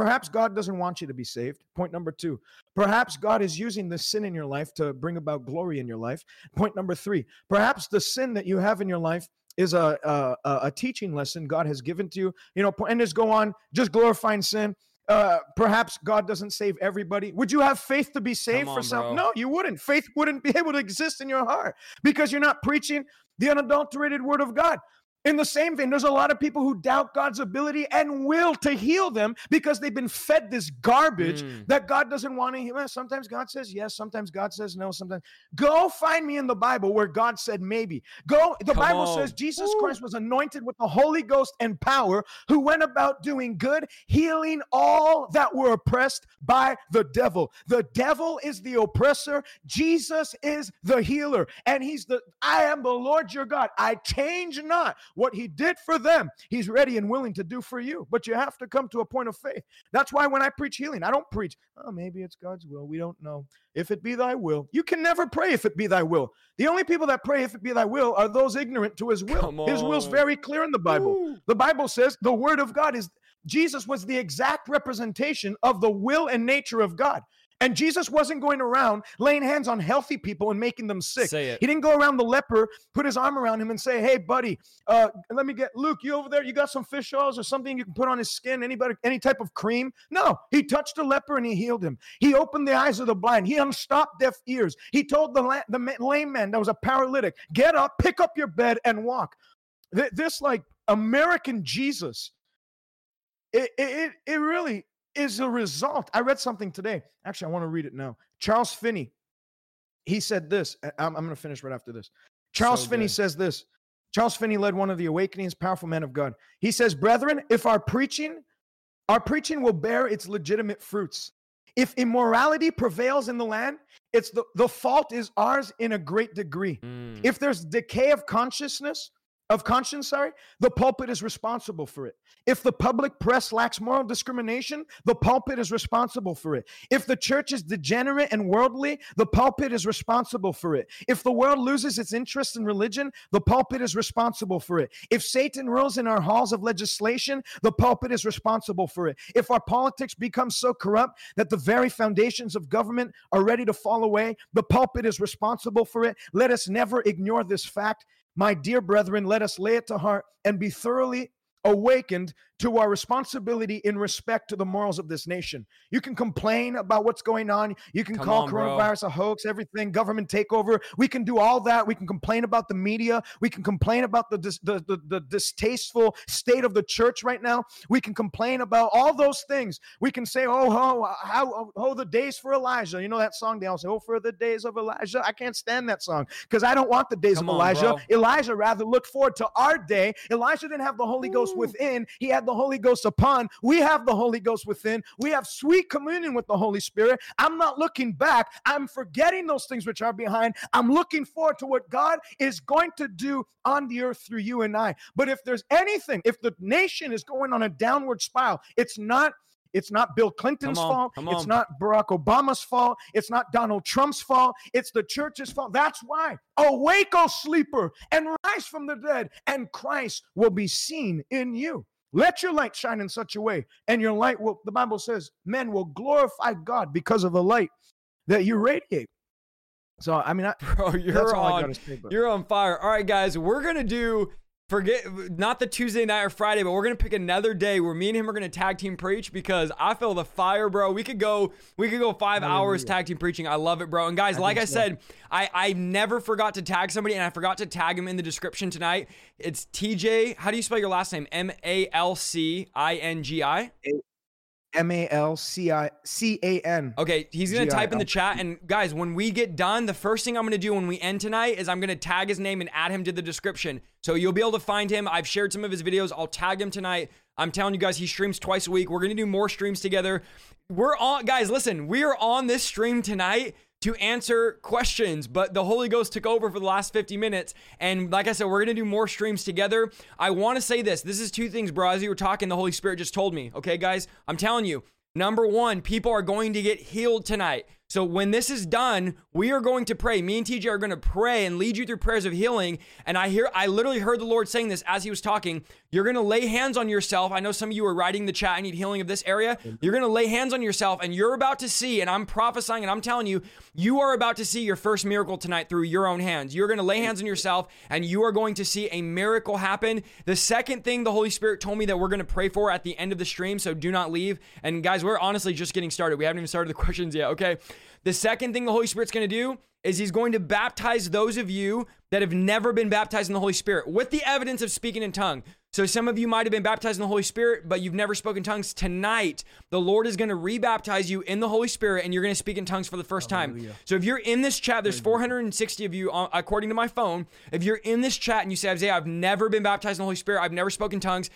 Perhaps God doesn't want you to be saved. Point number two. Perhaps God is using the sin in your life to bring about glory in your life. Point number three. Perhaps the sin that you have in your life is a, a, a teaching lesson God has given to you. You know, and just go on, just glorifying sin. Uh, perhaps God doesn't save everybody. Would you have faith to be saved on, for some? No, you wouldn't. Faith wouldn't be able to exist in your heart because you're not preaching the unadulterated word of God. In the same vein, there's a lot of people who doubt God's ability and will to heal them because they've been fed this garbage mm. that God doesn't want to heal. Sometimes God says yes, sometimes God says no, sometimes. Go find me in the Bible where God said maybe. Go, the Come Bible on. says Jesus Ooh. Christ was anointed with the Holy Ghost and power, who went about doing good, healing all that were oppressed by the devil. The devil is the oppressor, Jesus is the healer, and he's the I am the Lord your God. I change not. What he did for them, he's ready and willing to do for you. But you have to come to a point of faith. That's why when I preach healing, I don't preach, oh, maybe it's God's will. We don't know. If it be thy will, you can never pray if it be thy will. The only people that pray if it be thy will are those ignorant to his will. His will's very clear in the Bible. Ooh. The Bible says the word of God is Jesus was the exact representation of the will and nature of God. And Jesus wasn't going around laying hands on healthy people and making them sick. Say it. He didn't go around the leper, put his arm around him, and say, "Hey, buddy, uh, let me get Luke. You over there? You got some fish oils or something you can put on his skin? Anybody, any type of cream?" No, he touched the leper and he healed him. He opened the eyes of the blind. He unstopped deaf ears. He told the la- the lame man that was a paralytic, "Get up, pick up your bed, and walk." Th- This like American Jesus, it it it really is a result. I read something today. Actually, I want to read it now. Charles Finney, he said this. I'm, I'm going to finish right after this. Charles So Finney good. says this. Charles Finney led one of the awakenings, powerful men of God. He says, Brethren, if our preaching, our preaching will bear its legitimate fruits. If immorality prevails in the land, it's the, the fault is ours in a great degree. Mm. If there's decay of consciousness, of conscience, sorry, the pulpit is responsible for it. If the public press lacks moral discrimination, the pulpit is responsible for it. If the church is degenerate and worldly, the pulpit is responsible for it. If the world loses its interest in religion, the pulpit is responsible for it. If Satan rules in our halls of legislation, the pulpit is responsible for it. If our politics become so corrupt that the very foundations of government are ready to fall away, the pulpit is responsible for it. Let us never ignore this fact. My dear brethren, let us lay it to heart and be thoroughly awakened to our responsibility in respect to the morals of this nation. You can complain about what's going on. You can Come call on, bro. coronavirus a hoax, everything, government takeover. We can do all that. We can complain about the media. We can complain about the, dis- the, the, the distasteful state of the church right now. We can complain about all those things. We can say, oh, oh, how, oh, the days for Elijah. You know that song? They all say, oh, for the days of Elijah. I can't stand that song because I don't want the days Come of on, Elijah. bro. Elijah rather looked forward to our day. Elijah didn't have the Holy Ghost within, he had the Holy Ghost upon. We have the Holy Ghost within. We have sweet communion with the Holy Spirit. I'm not looking back, I'm forgetting those things which are behind. I'm looking forward to what God is going to do on the earth through you and I. But if there's anything, if the nation is going on a downward spiral, it's not. It's not Bill Clinton's on, fault. It's not Barack Obama's fault. It's not Donald Trump's fault. It's the church's fault. That's why. Awake, O sleeper, and rise from the dead, and Christ will be seen in you. Let your light shine in such a way, and your light will, the Bible says, men will glorify God because of the light that you radiate. So, I mean, I, Bro, you're on. say. You're on fire. All right, guys, we're gonna do forget not the Tuesday night or Friday, but we're gonna pick another day where me and him are gonna tag team preach because I feel the fire, bro. We could go, we could go five hours tag team preaching. I love it, bro. And guys, I like I so. said, I I never forgot to tag somebody, and I forgot to tag him in the description tonight. It's TJ. How do you spell your last name? M A L C I N G I. M A L C I C A N. Okay, he's gonna type in the chat. And guys, when we get done, the first thing I'm gonna do when we end tonight is I'm gonna tag his name and add him to the description. So you'll be able to find him. I've shared some of his videos. I'll tag him tonight. I'm telling you guys, he streams twice a week. We're gonna do more streams together. We're on, guys. Listen, we are on this stream tonight to answer questions, but the Holy Ghost took over for the last 50 minutes. And like I said, we're gonna do more streams together. I wanna say this. This is two things, bro. As you were talking, the Holy Spirit just told me. Okay, guys, I'm telling you. Number one, people are going to get healed tonight. So when this is done, we are going to pray. Me and TJ are going to pray and lead you through prayers of healing. And I hear, I literally heard the Lord saying this as He was talking. You're going to lay hands on yourself. I know some of you are writing the chat. I need healing of this area. You're going to lay hands on yourself, and you're about to see. And I'm prophesying, and I'm telling you, you are about to see your first miracle tonight through your own hands. You're going to lay hands on yourself, and you are going to see a miracle happen. The second thing the Holy Spirit told me that we're going to pray for at the end of the stream, so do not leave. And guys, we're honestly just getting started. We haven't even started the [laughs] questions yet, okay? The second thing the Holy Spirit's going to do is he's going to baptize those of you that have never been baptized in the Holy Spirit with the evidence of speaking in tongue. So some of you might have been baptized in the Holy Spirit, but you've never spoken tongues. Tonight, the Lord is going to rebaptize you in the Holy Spirit, and you're going to speak in tongues for the first time. So if you're in this chat, there's 460 of you, according to my phone. If you're in this chat and you say, Isaiah, I've never been baptized in the Holy Spirit, I've never spoken tongues,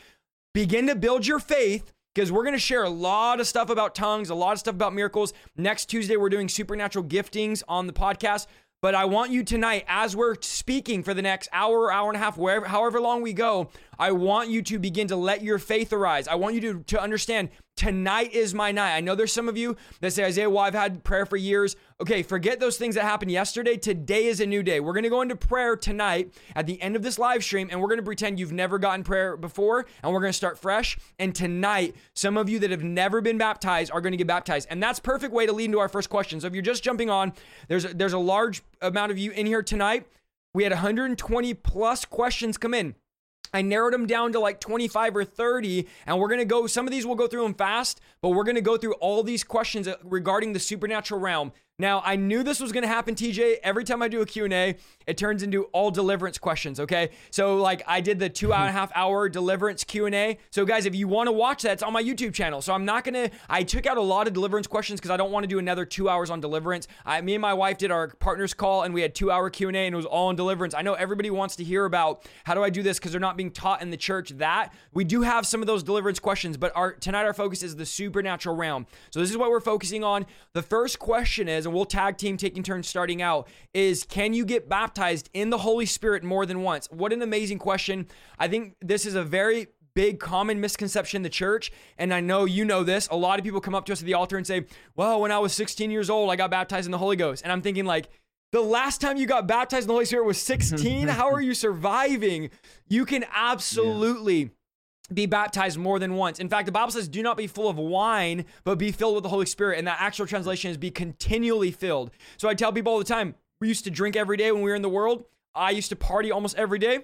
begin to build your faith because we're going to share a lot of stuff about tongues, a lot of stuff about miracles. Next Tuesday, we're doing supernatural giftings on the podcast. But I want you tonight, as we're speaking for the next hour, hour and a half, wherever, however long we go, I want you to begin to let your faith arise. I want you to, to understand Tonight is my night. I know there's some of you that say, Isaiah, well, I've had prayer for years. Okay, forget those things that happened yesterday. Today is a new day. We're going to go into prayer tonight at the end of this live stream, and we're going to pretend you've never gotten prayer before, and we're going to start fresh. And tonight, some of you that have never been baptized are going to get baptized. And that's perfect way to lead into our first question. So if you're just jumping on, there's a, there's a large amount of you in here tonight. We had 120 plus questions come in. I narrowed them down to like 25 or 30 and we're going to go some of these we'll go through them fast, but we're going to go through all these questions uh, regarding the supernatural realm. Now, I knew this was going to happen, TJ. Every time I do a Q&A, it turns into all deliverance questions, okay? So like I did the two and a [laughs] half hour deliverance Q&A. So guys, if you want to watch that, it's on my YouTube channel. So I'm not going to, I took out a lot of deliverance questions because I don't want to do another two hours on deliverance. I, me and my wife did our partners call and we had two hour Q&A and it was all on deliverance. I know everybody wants to hear about how do I do this because they're not being taught in the church that. We do have some of those deliverance questions, but our tonight our focus is the supernatural realm. So this is what we're focusing on. The first question is, and we'll tag team taking turns starting out, is can you get baptized in the Holy Spirit more than once? What an amazing question. I think this is a very big common misconception in the church. And I know you know this. A lot of people come up to us at the altar and say, Well, when I was 16 years old, I got baptized in the Holy Ghost. And I'm thinking, like, the last time you got baptized in the Holy Spirit was 16. [laughs] How are you surviving? You can absolutely. Yeah be baptized more than once. In fact, the Bible says, do not be full of wine, but be filled with the Holy Spirit. And that actual translation is be continually filled. So I tell people all the time, we used to drink every day when we were in the world. I used to party almost every day.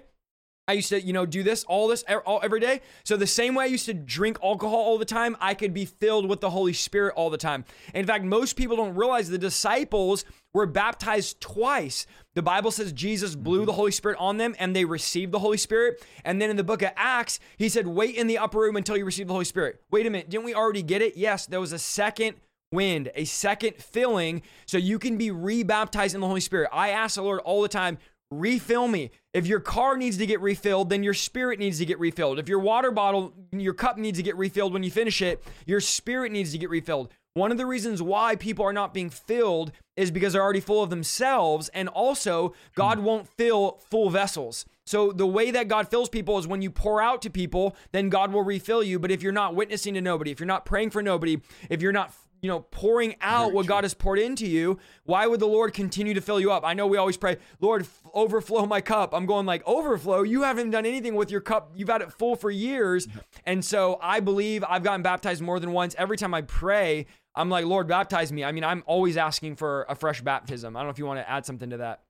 I used to, you know, do this, all this, all, every day. So the same way I used to drink alcohol all the time, I could be filled with the Holy Spirit all the time. In fact, most people don't realize the disciples were baptized twice. The Bible says Jesus blew mm-hmm. the Holy Spirit on them and they received the Holy Spirit. And then in the book of Acts, he said, wait in the upper room until you receive the Holy Spirit. Wait a minute, didn't we already get it? Yes, there was a second wind, a second filling, so you can be rebaptized in the Holy Spirit. I ask the Lord all the time, refill me. If your car needs to get refilled, then your spirit needs to get refilled. If your water bottle, your cup needs to get refilled when you finish it, your spirit needs to get refilled. One of the reasons why people are not being filled is because they're already full of themselves. And also, God hmm. won't fill full vessels. So, the way that God fills people is when you pour out to people, then God will refill you. But if you're not witnessing to nobody, if you're not praying for nobody, if you're not you know, pouring out Very what true. God has poured into you, why would the Lord continue to fill you up? I know we always pray, Lord, f- overflow my cup. I'm going like, overflow? You haven't done anything with your cup. You've had it full for years. And so I believe I've gotten baptized more than once. Every time I pray, I'm like, Lord, baptize me. I mean, I'm always asking for a fresh baptism. I don't know if you want to add something to that.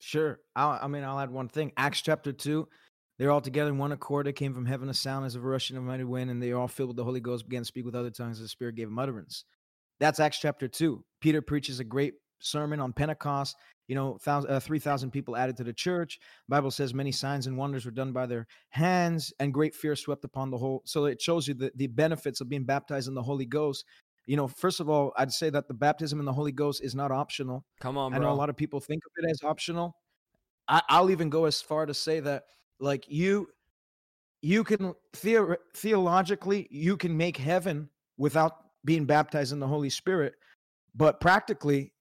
Sure. I'll, I mean, I'll add one thing. Acts chapter 2, they're all together in one accord. It came from heaven a sound as of a rushing of mighty wind, and they all filled with the Holy Ghost, began to speak with other tongues as the Spirit gave them utterance. That's Acts chapter 2. Peter preaches a great sermon on Pentecost. You know, uh, 3,000 people added to the church. The Bible says many signs and wonders were done by their hands, and great fear swept upon the whole. So it shows you the, the benefits of being baptized in the Holy Ghost. You know, first of all, I'd say that the baptism in the Holy Ghost is not optional. Come on, bro. I know a lot of people think of it as optional. I, I'll even go as far to say that, like you, you can theor- theologically you can make heaven without being baptized in the Holy Spirit, but practically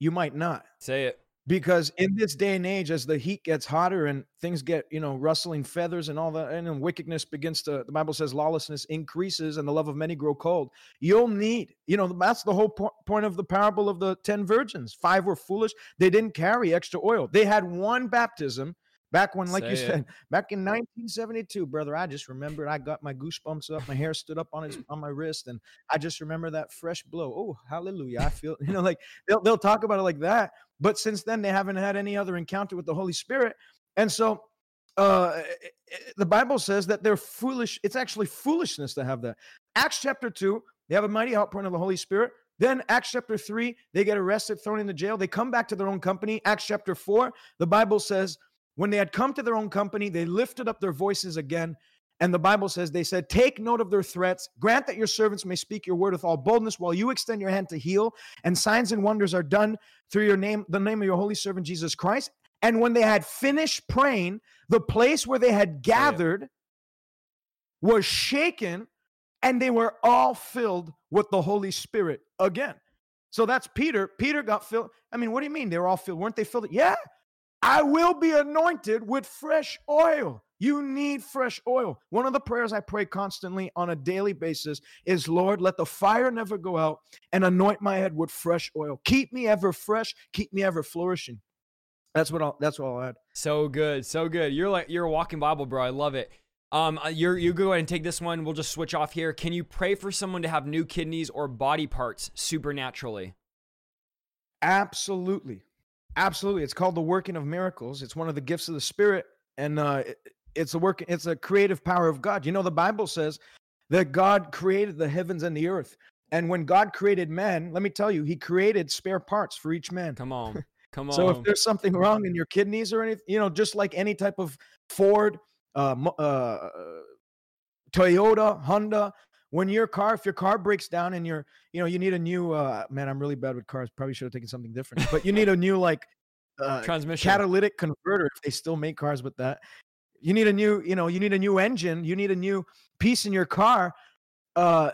you might not. Say it. Because in this day and age, as the heat gets hotter and things get, you know, rustling feathers and all that, and then wickedness begins to, the Bible says lawlessness increases and the love of many grow cold. You'll need, you know, that's the whole po- point of the parable of the 10 virgins. Five were foolish. They didn't carry extra oil. They had one baptism Back when, like Say you it. said, [laughs] back in 1972, brother, I just remember I got my goosebumps up, my hair stood up on his on my wrist, and I just remember that fresh blow. Oh, hallelujah! I feel, [laughs] you know, like they'll they'll talk about it like that. But since then, they haven't had any other encounter with the Holy Spirit, and so uh, eh, eh, the Bible says that they're foolish. It's actually foolishness to have that. Acts chapter two, they have a mighty outpouring of the Holy Spirit. Then Acts chapter 3, they get arrested, thrown into jail. They come back to their own company. Acts chapter 4, the Bible says when they had come to their own company, they lifted up their voices again. And the Bible says, they said, Take note of their threats. Grant that your servants may speak your word with all boldness while you extend your hand to heal. And signs and wonders are done through your name, the name of your holy servant Jesus Christ. And when they had finished praying, the place where they had oh, gathered was shaken, and they were all filled with the Holy Spirit again. So that's Peter. Peter got filled. I mean, what do you mean they were all filled? Weren't they filled? Yeah, I will be anointed with fresh oil. You need fresh oil. One of the prayers I pray constantly on a daily basis is Lord, let the fire never go out and anoint my head with fresh oil. Keep me ever fresh, keep me ever flourishing. That's what I'll that's what I'll add. So good, so good. You're like you're a walking Bible, bro. I love it. Um, uh, you're you go ahead and take this one. We'll just switch off here. Can you pray for someone to have new kidneys or body parts supernaturally? Absolutely. Absolutely. It's called the working of miracles. It's one of the gifts of the spirit and uh it's a work it's a creative power of God. You know the Bible says that God created the heavens and the earth. And when God created man, let me tell you, he created spare parts for each man. Come on. [laughs] Come on. So if there's something wrong in your kidneys or anything, you know, just like any type of Ford, uh, uh, Toyota, Honda, when your car, if your car breaks down and you're, you know, you need a new, uh, man, I'm really bad with cars. Probably should have taken something different, but you need a new like uh, transmission catalytic converter. If they still make cars with that, you need a new, you know, you need a new engine. You need a new piece in your car. Uh,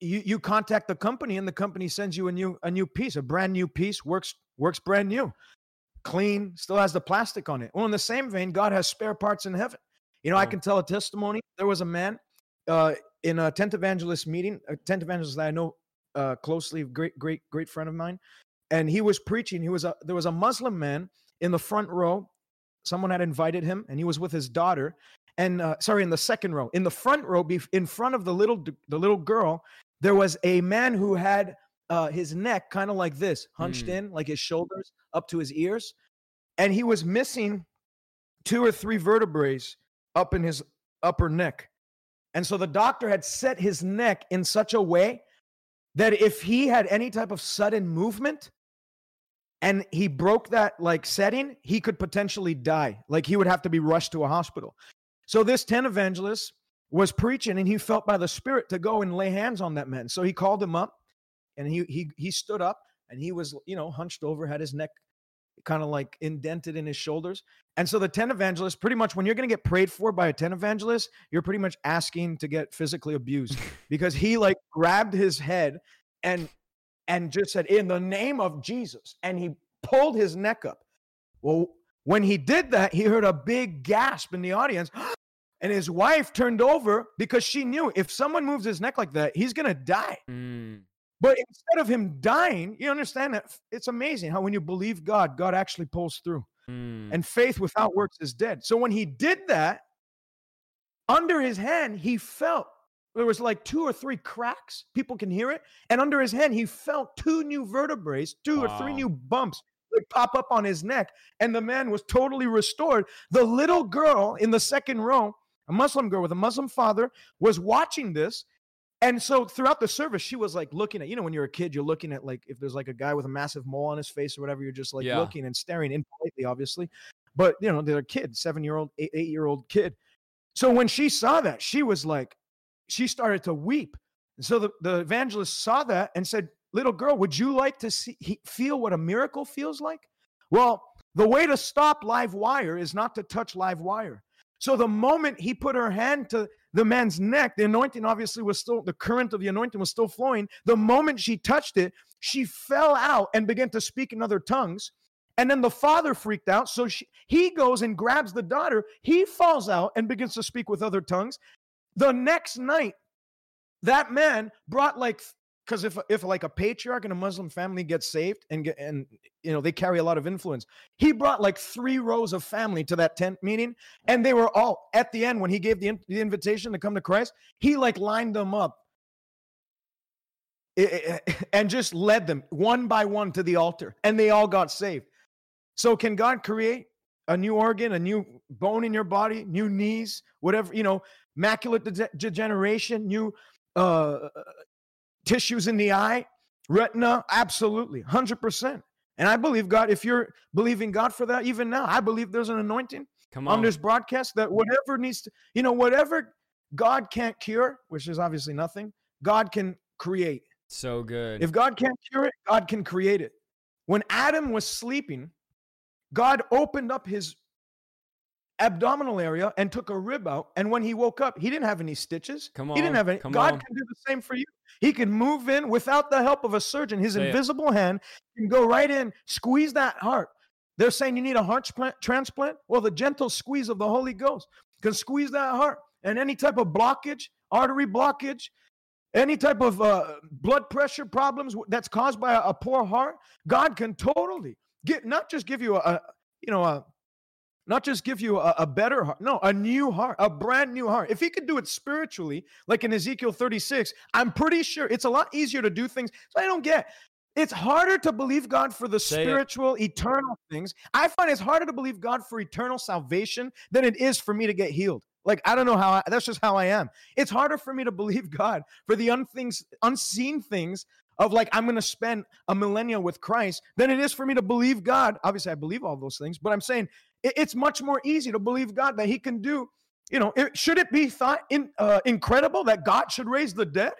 you you contact the company and the company sends you a new a new piece, a brand new piece, works works brand new, clean, still has the plastic on it. Well, in the same vein, God has spare parts in heaven. You know, oh. I can tell a testimony. There was a man uh, in a tent evangelist meeting, a tent evangelist that I know uh, closely, great, great, great friend of mine, and he was preaching. He was a there was a Muslim man in the front row. Someone had invited him, and he was with his daughter. And uh, sorry, in the second row, in the front row, in front of the little the little girl, there was a man who had uh, his neck kind of like this, hunched mm. in, like his shoulders up to his ears, and he was missing two or three vertebrae up in his upper neck. And so the doctor had set his neck in such a way that if he had any type of sudden movement and he broke that like setting, he could potentially die. Like he would have to be rushed to a hospital. So this tent evangelist was preaching and he felt by the spirit to go and lay hands on that man. So he called him up and he he he stood up and he was, you know, hunched over, had his neck kind of like indented in his shoulders. And so the tent evangelist, pretty much when you're going to get prayed for by a tent evangelist, you're pretty much asking to get physically abused [laughs] because he like grabbed his head and and just said in the name of Jesus and he pulled his neck up. Well, when he did that, he heard a big gasp in the audience. [gasps] And his wife turned over because she knew if someone moves his neck like that, he's going to die. Mm. But instead of him dying, you understand that it's amazing how when you believe God, God actually pulls through. Mm. And faith without works is dead. So when he did that, under his hand, he felt there was like two or three cracks. People can hear it. And under his hand, he felt two new vertebrae, two wow. or three new bumps like pop up on his neck. And the man was totally restored. The little girl in the second row, a Muslim girl with a Muslim father, was watching this and so throughout the service, she was like looking at, you know, when you're a kid, you're looking at like if there's like a guy with a massive mole on his face or whatever, you're just like yeah. looking and staring impolitely, obviously. But you know, they're a kid, seven year old, eight, year old kid. So when she saw that, she was like, she started to weep. And so the, the evangelist saw that and said, Little girl, would you like to see feel what a miracle feels like? Well, the way to stop live wire is not to touch live wire. So the moment he put her hand to the man's neck, the anointing obviously was still, the current of the anointing was still flowing. The moment she touched it, she fell out and began to speak in other tongues. And then the father freaked out. So she, he goes and grabs the daughter. He falls out and begins to speak with other tongues. The next night, that man brought like because if if like a patriarch in a Muslim family gets saved and get and you know they carry a lot of influence, he brought like three rows of family to that tent meeting, and they were all at the end when he gave the, the invitation to come to Christ. He like lined them up [laughs] and just led them one by one to the altar, and they all got saved. So can God create a new organ, a new bone in your body, new knees, whatever you know, macular de- degeneration, new uh, tissues in the eye, retina, absolutely, 100%. And I believe God, if you're believing God for that, even now, I believe there's an anointing Come on. on this broadcast that whatever needs to, you know, whatever God can't cure, which is obviously nothing, God can create. So good. If God can't cure it, God can create it. When Adam was sleeping, God opened up his abdominal area and took a rib out. And when he woke up, he didn't have any stitches. Come on. He didn't have any. God on. can do the same for you. He can move in without the help of a surgeon. His Say invisible it. hand can go right in, squeeze that heart. They're saying you need a heart transplant. Well, the gentle squeeze of the Holy Ghost can squeeze that heart. And any type of blockage, artery blockage, any type of uh, blood pressure problems that's caused by a, a, poor heart, God can totally get not just give you a, a you know a not just give you a, a, better heart, no, a new heart, a brand new heart. If he could do it spiritually, like in Ezekiel 36, I'm pretty sure it's a lot easier to do things. So I don't get it's harder to believe God for the Say spiritual, it. eternal things. I find it's harder to believe God for eternal salvation than it is for me to get healed. Like I don't know how I, that's just how I am. It's harder for me to believe [laughs] God for the unthings, unseen things of like I'm going to spend a millennia with Christ than it is for me to believe God. Obviously, I believe all those things, but I'm saying it's much more easy to believe God that He can do. You know, it, should it be thought in, uh, incredible that God should raise the dead?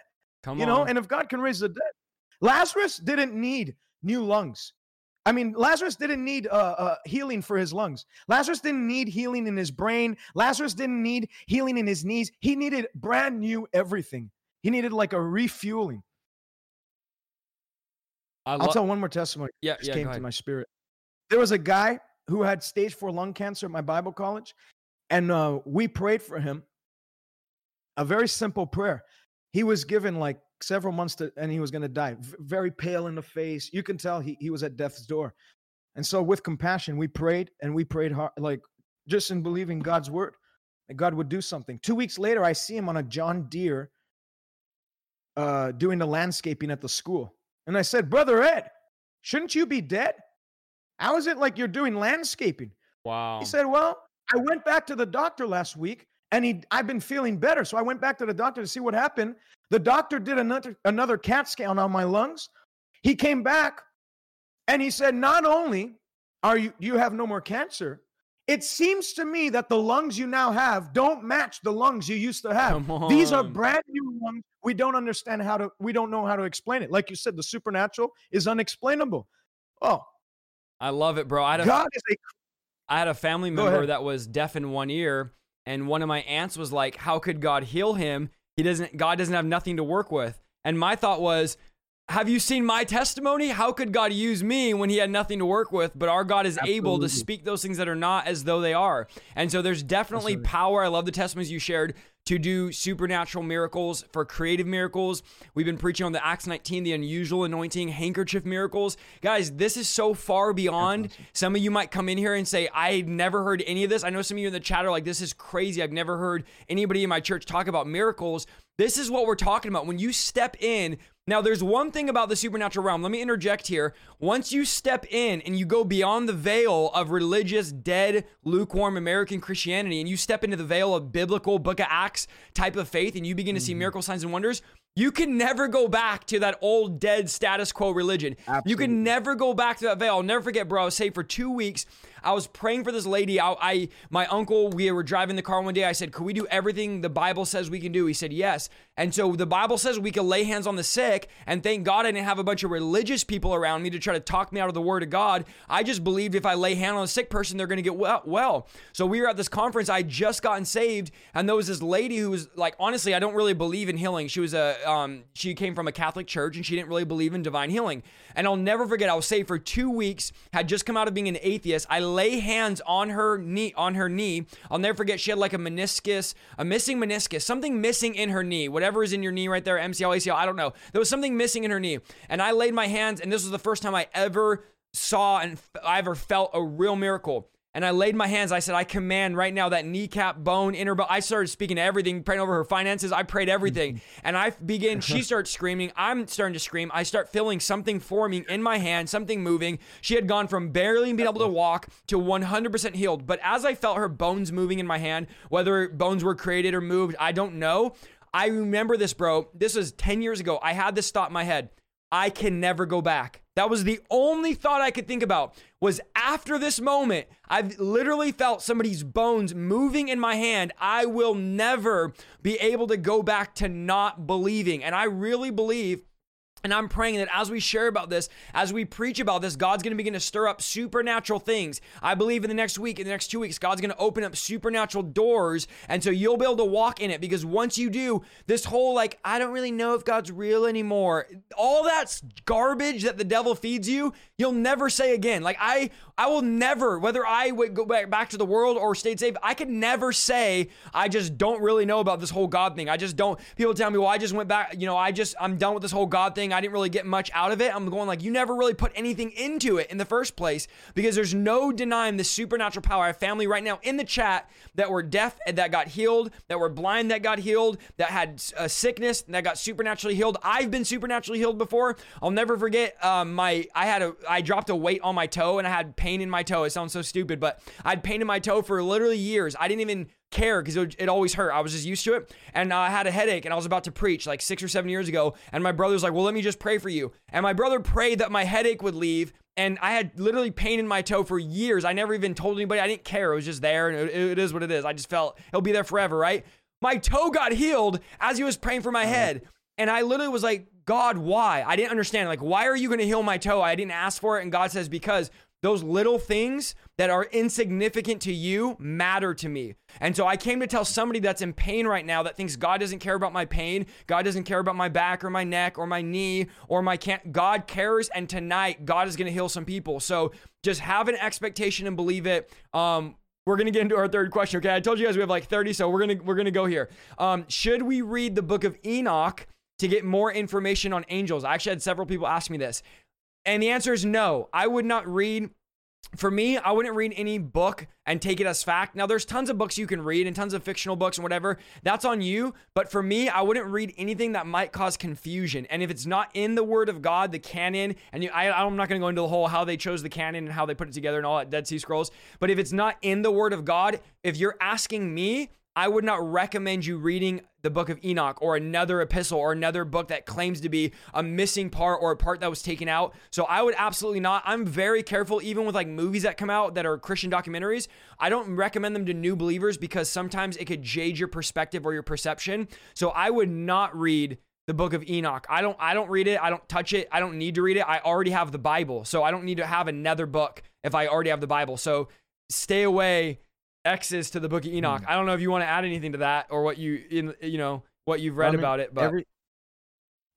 Come you on. know, and if God can raise the dead, Lazarus didn't need new lungs. I mean, Lazarus didn't need uh, uh, healing for his lungs. Lazarus didn't need healing in his brain. Lazarus didn't need healing in his knees. He needed brand new everything. He needed like a refueling. I will tell one more testimony. Yeah, just yeah, came to my spirit. There was a guy who had stage four lung cancer at my Bible college, and uh, we prayed for him. A very simple prayer. He was given like several months to, and he was going to die. V- very pale in the face. You can tell he, he was at death's door. And so, with compassion, we prayed and we prayed hard, like just in believing God's word that God would do something. Two weeks later, I see him on a John Deere uh, doing the landscaping at the school. And I said, Brother Ed, shouldn't you be dead? How is it like you're doing landscaping? Wow. He said, Well, I went back to the doctor last week and he I've been feeling better. So I went back to the doctor to see what happened. The doctor did another another CAT scan on my lungs. He came back and he said, not only are you you have no more cancer, it seems to me that the lungs you now have don't match the lungs you used to have. These are brand new lungs. We don't understand how to we don't know how to explain it. Like you said, the supernatural is unexplainable. Oh. I love it, bro. I had a, God is a I had a family member that was deaf in one ear and one of my aunts was like, "How could God heal him? He doesn't. God doesn't have nothing to work with." And my thought was, have you seen my testimony? How could God use me when he had nothing to work with? But our God is Absolutely. able to speak those things that are not as though they are. And so there's definitely power. I love the testimonies you shared to do supernatural miracles for creative miracles. We've been preaching on the Acts 19, the unusual anointing, handkerchief miracles. Guys, this is so far beyond. Some of you might come in here and say, I never heard any of this. I know some of you in the chat are like, this is crazy. I've never heard anybody in my church talk about miracles. This is what we're talking about. When you step in, now, there's one thing about the supernatural realm. Let me interject here. Once you step in and you go beyond the veil of religious, dead, lukewarm American Christianity, and you step into the veil of biblical book of Acts type of faith, and you begin to mm-hmm. see miracle signs and wonders, you can never go back to that old dead status quo religion. Absolutely. You can never go back to that veil. I'll never forget, bro. I was saved for two weeks. I was praying for this lady. I, I, my uncle, we were driving the car one day. I said, "Could we do everything the Bible says we can do?" He said, "Yes." And so the Bible says we can lay hands on the sick. And thank God I didn't have a bunch of religious people around me to try to talk me out of the Word of God. I just believed if I lay hand on a sick person, they're going to get well. So we were at this conference. I just gotten saved, and there was this lady who was like, honestly, I don't really believe in healing. She was a, um, she came from a Catholic church, and she didn't really believe in divine healing. And I'll never forget. I was saved for two weeks. Had just come out of being an atheist. I lay hands on her knee on her knee. I'll never forget she had like a meniscus, a missing meniscus, something missing in her knee. Whatever is in your knee right there, MCL, ACL, I don't know. There was something missing in her knee. And I laid my hands and this was the first time I ever saw and I ever felt a real miracle. And I laid my hands. I said, I command right now that kneecap bone, inner bone. I started speaking to everything, praying over her finances. I prayed everything. [laughs] and I begin, she uh-huh. starts screaming. I'm starting to scream. I start feeling something forming in my hand, something moving. She had gone from barely being able to walk to 100% healed. But as I felt her bones moving in my hand, whether bones were created or moved, I don't know. I remember this, bro. This was 10 years ago. I had this thought in my head. I can never go back. That was the only thought I could think about was after this moment, I've literally felt somebody's bones moving in my hand. I will never be able to go back to not believing. And I really believe And I'm praying that as we share about this, as we preach about this, God's going to begin to stir up supernatural things. I believe in the next week, in the next two weeks, God's going to open up supernatural doors. And so you'll be able to walk in it because once you do, this whole like, I don't really know if God's real anymore, all that's garbage that the devil feeds you, you'll never say again. Like, I, I will never, whether I would go back to the world or stayed safe, I could never say, I just don't really know about this whole God thing. I just don't, people tell me, well, I just went back, you know, I just, I'm done with this whole God thing. I didn't really get much out of it. I'm going like, you never really put anything into it in the first place because there's no denying the supernatural power. I have family right now in the chat that were deaf and that got healed, that were blind that got healed, that had a sickness that got supernaturally healed. I've been supernaturally healed before. I'll never forget um, my, I had a, I dropped a weight on my toe and I had pain in my toe. It sounds so stupid, but I had pain in my toe for literally years. I didn't even care because it, it, always hurt. I was just used to it. And I had a headache and I was about to preach like six or seven years ago. And my brother was like, well, let me just pray for you. And my brother prayed that my headache would leave. And I had literally pain in my toe for years. I never even told anybody. I didn't care. It was just there and it, it is what it is. I just felt it'll be there forever, right? My toe got healed as he was praying for my uh-huh. head. And I literally was like, God, why? I didn't understand. Like, why are you going to heal my toe? I didn't ask for it. And God says, because those little things that are insignificant to you matter to me. And so I came to tell somebody that's in pain right now that thinks God doesn't care about my pain, God doesn't care about my back or my neck or my knee or my can't. God cares, and tonight God is going to heal some people. So just have an expectation and believe it. Um, we're gonna get into our third question. Okay, I told you guys we have like 30, so we're gonna we're gonna go here. Um, should we read the book of Enoch to get more information on angels? I actually had several people ask me this. And the answer is no. I would not read for me, I wouldn't read any book and take it as fact. Now, there's tons of books you can read and tons of fictional books and whatever. That's on you. But for me, I wouldn't read anything that might cause confusion. And if it's not in the Word of God, the canon, and you, I, I'm not going to go into the whole how they chose the canon and how they put it together and all that Dead Sea Scrolls. But if it's not in the Word of God, if you're asking me, I would not recommend you reading the book of Enoch or another epistle or another book that claims to be a missing part or a part that was taken out. So I would absolutely not. I'm very careful, even with like movies that come out that are Christian documentaries. I don't recommend them to new believers because sometimes it could jade your perspective or your perception. So I would not read the book of Enoch. I don't I don't read it. I don't touch it. I don't need to read it. I already have the Bible. So I don't need to have another book if I already have the Bible. So stay away X's to the book of Enoch. Mm. I don't know if you want to add anything to that or what you in you know what you've read I mean, about it, but every,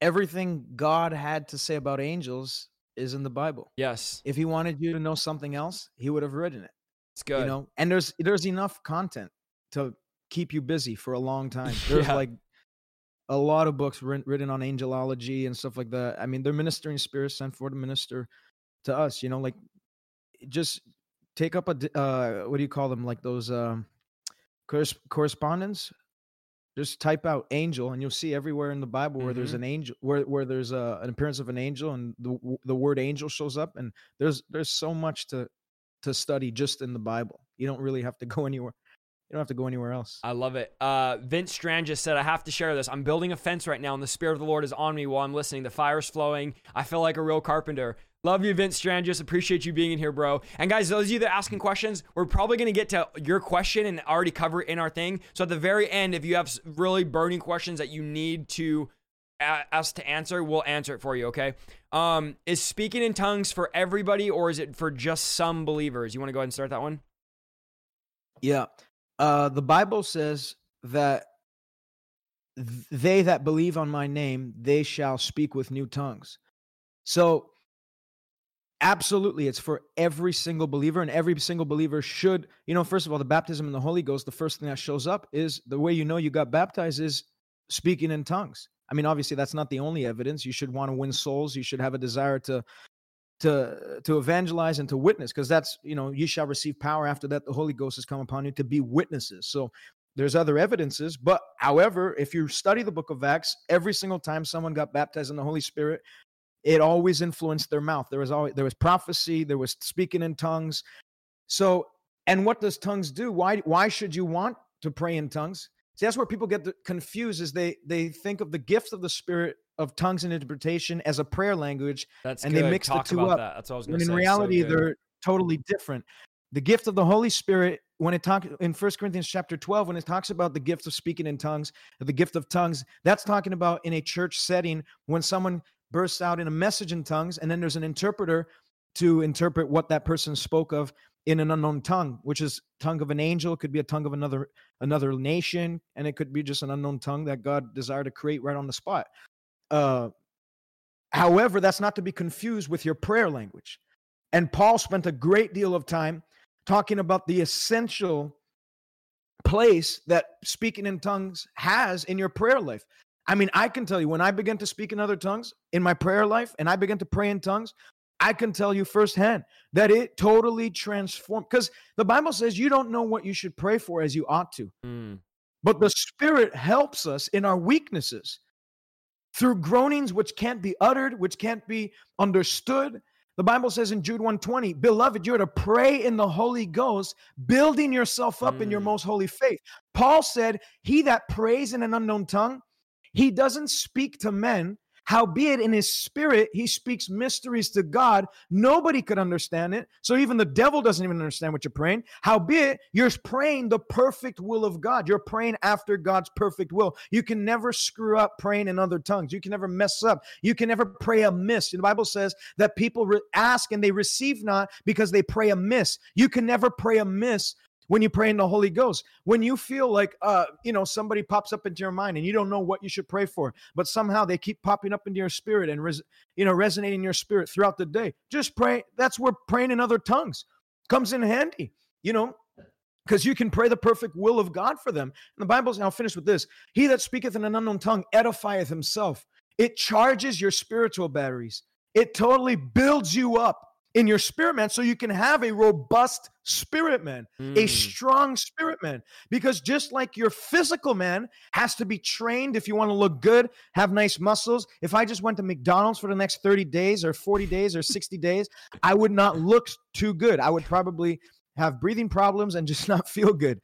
everything God had to say about angels is in the Bible. Yes. If he wanted you to know something else, he would have written it. It's good. You know, and there's there's enough content to keep you busy for a long time. [laughs] There's yeah. like a lot of books written on angelology and stuff like that. I mean, they're ministering spirits sent for to minister to us. You know, like just take up a uh, what do you call them like those um, cors- correspondence just type out angel and you'll see everywhere in the bible where mm-hmm. there's an angel where, where there's a, an appearance of an angel and the, the word angel shows up and there's there's so much to to study just in the bible you don't really have to go [laughs] anywhere you don't have to go anywhere else. I love it. Uh, Vince Strand just said, I have to share this. I'm building a fence right now, and the Spirit of the Lord is on me while I'm listening. The fire's flowing. I feel like a real carpenter. Love you, Vince Strand. Just appreciate you being in here, bro. And guys, those of you that are asking questions, we're probably going to get to your question and already cover it in our thing. So at the very end, if you have really burning questions that you need to us to answer, we'll answer it for you. Okay. Um, is speaking in tongues for everybody, or is it for just some believers? You want to go ahead and start that one? Yeah. Uh, the Bible says that they that believe on my name, they shall speak with new tongues. So absolutely it's for every single believer and every single believer should you know first of all the baptism in the holy ghost the first thing that shows up is the way you know you got baptized is speaking in tongues. I mean obviously that's not the only evidence. You should want to win souls. You should have a desire to to to evangelize and to witness because that's you know you shall receive power after that the holy ghost has come upon you to be witnesses. So there's other evidences but however if you study the book of acts every single time someone got baptized in the holy spirit it always influenced their mouth. There was always there was prophecy, there was speaking in tongues. So, and what does tongues do? Why why should you want to pray in tongues? See, that's where people get confused. Is they they think of the gift of the Spirit of tongues and interpretation as a prayer language, that's and good. they mix Talk the two up. That. That's what I was going to say. In reality, so they're totally different. The gift of the Holy Spirit, when it talks in First Corinthians chapter 12, when it talks about the gift of speaking in tongues, the gift of tongues, that's talking about in a church setting when someone bursts out in a message in tongues, and then there's an interpreter to interpret what that person spoke of in an unknown tongue, which is tongue of an angel, it could be a tongue of another another nation, and it could be just an unknown tongue that God desired to create right on the spot. Uh, however, that's not to be confused with your prayer language. And Paul spent a great deal of time talking about the essential place that speaking in tongues has in your prayer life. I mean, I can tell you when I began to speak in other tongues in my prayer life and I began to pray in tongues, I can tell you firsthand that it totally transformed because the Bible says you don't know what you should pray for as you ought to. Mm. But the Spirit helps us in our weaknesses through groanings which can't be uttered, which can't be understood. The Bible says in Jude 120, beloved, you're to pray in the Holy Ghost, building yourself up mm. in your mm. most holy faith. Paul said, He that prays in an unknown tongue, he doesn't speak to men, Howbeit in his spirit, he speaks mysteries to God. Nobody could understand it. So even the devil doesn't even understand what you're praying. Howbeit, you're praying the perfect will of God. You're praying after God's perfect will. You can never screw up praying in other tongues. You can never mess up. You can never pray amiss. The Bible says that people re- ask and they receive not because they pray amiss. You can never pray amiss when you pray in the Holy Ghost, when you feel like, uh, you know, somebody pops up into your mind and you don't know what you should pray for, but somehow they keep popping up into your spirit and, res- you know, resonating in your spirit throughout the day. Just pray. That's where praying in other tongues comes in handy, you know, because you can pray the perfect will of God for them. And the Bible, I'll finish with this He that speaketh in an unknown tongue edifieth himself. It charges your spiritual batteries, it totally builds you up in your spirit man so you can have a robust spirit man, mm. a strong spirit man. Because just like your physical man has to be trained if you want to look good, have nice muscles. If I just went to McDonald's for the next 30 days or 40 days or 60 days, I would not look too good. I would probably have breathing problems and just [laughs] not feel good.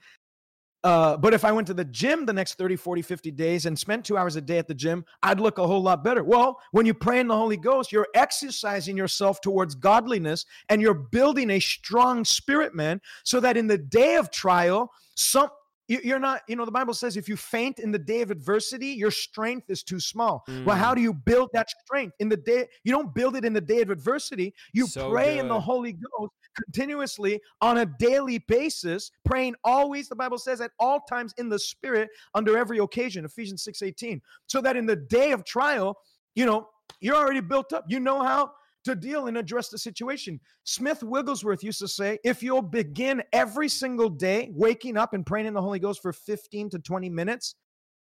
Uh, but if I went to the gym the next 30, 40, 50 days and spent two hours a day at the gym, I'd look a whole lot better. Well, when you pray in the Holy Ghost, you're exercising yourself towards godliness and you're building a strong spirit, man, so that in the day of trial, some you're not, you know, the Bible says if you faint in the day of adversity, your strength is too small. Mm. Well, how mm. do you build that strength in the day? You don't build it in the day of adversity. You so pray good. in the Holy Ghost continuously on a daily basis, praying always, the Bible says, at all times in the spirit under every occasion, Ephesians 6 18. So that in the day of trial, you know, you're already built up. You know how to deal and address the situation. Smith Wigglesworth used to say, if you'll begin every single day waking up and praying in the Holy Ghost for 15 to 20 minutes,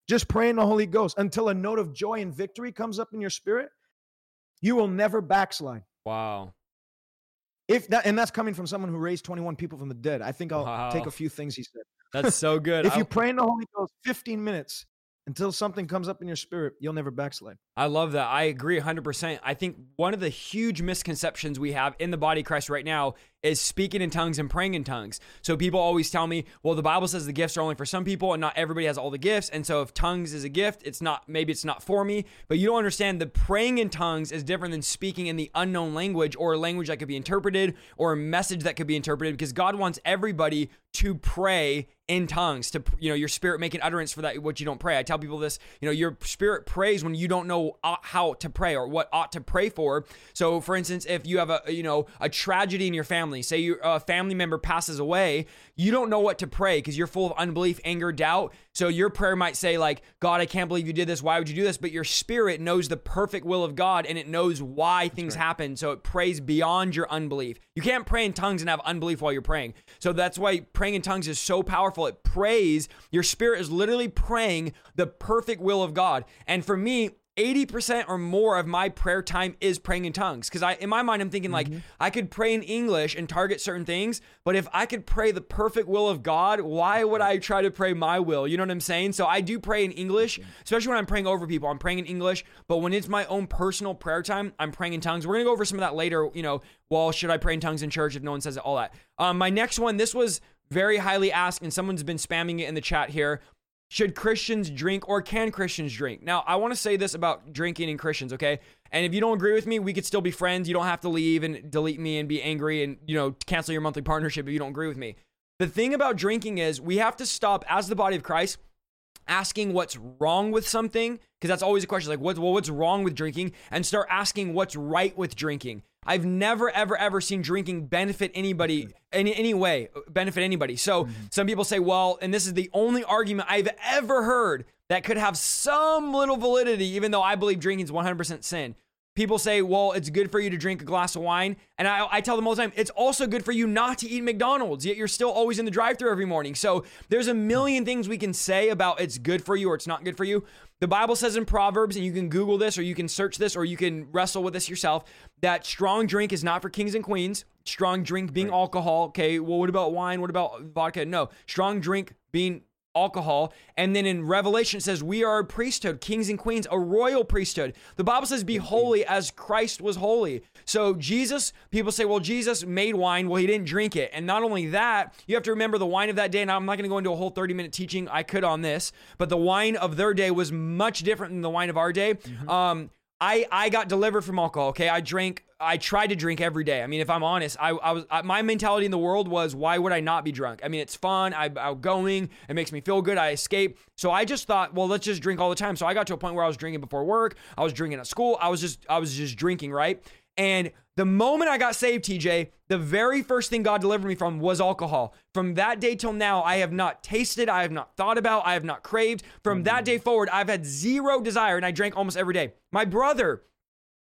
just praying the Holy Ghost until a note of joy and victory comes up in your spirit, you will never backslide. Wow. If that and that's coming from someone who raised 21 people from the dead. I think I'll wow. take a few things he said. That's so [laughs] good. if you pray in the Holy Ghost 15 minutes until something comes up in your spirit, you'll never backslide. I love that. I agree 100%. I think one of the huge misconceptions we have in the body of Christ right now is speaking in tongues and praying in tongues. So people always tell me, well, the Bible says the gifts are only for some people and not everybody has all the gifts. And so if tongues is a gift, it's not, maybe it's not for me. But you don't understand the praying in tongues is different than speaking in the unknown language or a language that could be interpreted or a message that could be interpreted because God wants everybody to pray in tongues to you know your spirit making utterance for that what you don't pray i tell people this you know your spirit prays when you don't know how to pray or what ought to pray for so for instance if you have a you know a tragedy in your family say your a family member passes away you don't know what to pray because you're full of unbelief anger doubt. So your prayer might say like god i can't believe you did this. Why would you do this? But your spirit knows the perfect will of god and it knows why things right. happen. So it prays beyond your unbelief. You can't pray in tongues and have unbelief while you're praying. So that's why praying in tongues is so powerful. It prays, your spirit is literally praying the perfect will of God. And for me, 80% or more of my prayer time is praying in tongues. Because I in my mind I'm thinking like mm-hmm. I could pray in English and target certain things but if I could pray the perfect will of God why would I try to pray my will? You know what I'm saying? So I do pray in English especially when I'm praying over people. I'm praying in English but when it's my own personal prayer time I'm praying in tongues. We're going to go over some of that later you know well should I pray in tongues in church if no one says it all that? Um my next one this was very highly asked, and someone's been spamming it in the chat here. Should Christians drink or can Christians drink? Now, I want to say this about drinking and Christians, okay? And if you don't agree with me, we could still be friends. You don't have to leave and delete me and be angry and, you know, cancel your monthly partnership if you don't agree with me. The thing about drinking is we have to stop as the body of Christ asking what's wrong with something, because that's always a question like, what, well, what's wrong with drinking? And start asking what's right with drinking. I've never, ever, ever seen drinking benefit anybody in any way, benefit anybody. So mm-hmm. some people say, well, and this is the only argument I've ever heard that could have some little validity, even though I believe drinking is 100% sin. People say, well, it's good for you to drink a glass of wine. And I, I tell them all the time, it's also good for you not to eat McDonald's, yet you're still always in the drive through every morning. So there's a million things we can say about it's good for you or it's not good for you. The Bible says in Proverbs, and you can Google this or you can search this or you can wrestle with this yourself, that strong drink is not for kings and queens. Strong drink being right. alcohol. Okay, well, what about wine? What about vodka? No, strong drink being alcohol. And then in Revelation, it says, We are a priesthood, kings and queens, a royal priesthood. The Bible says, Be holy as Christ was holy. So Jesus, people say, Well, Jesus made wine. Well, he didn't drink it. And not only that, you have to remember the wine of that day. And I'm not going to go into a whole 30 minute teaching. I could on this, but the wine of their day was much different than the wine of our day. Mm-hmm. Um, I, I got delivered from alcohol. Okay. I drank I tried to drink every day. I mean, if I'm honest, I, I was I, my mentality in the world was, why would I not be drunk? I mean, it's fun. I'm outgoing. It makes me feel good. I escape. So I just thought, well, let's just drink all the time. So I got to a point where I was drinking before work. I was drinking at school. I was just I was just drinking, right? And the moment I got saved, TJ, the very first thing God delivered me from was alcohol. From that day till now, I have not tasted, I have not thought about, I have not craved. From mm. that day forward, I've had zero desire and I drank almost every day. My brother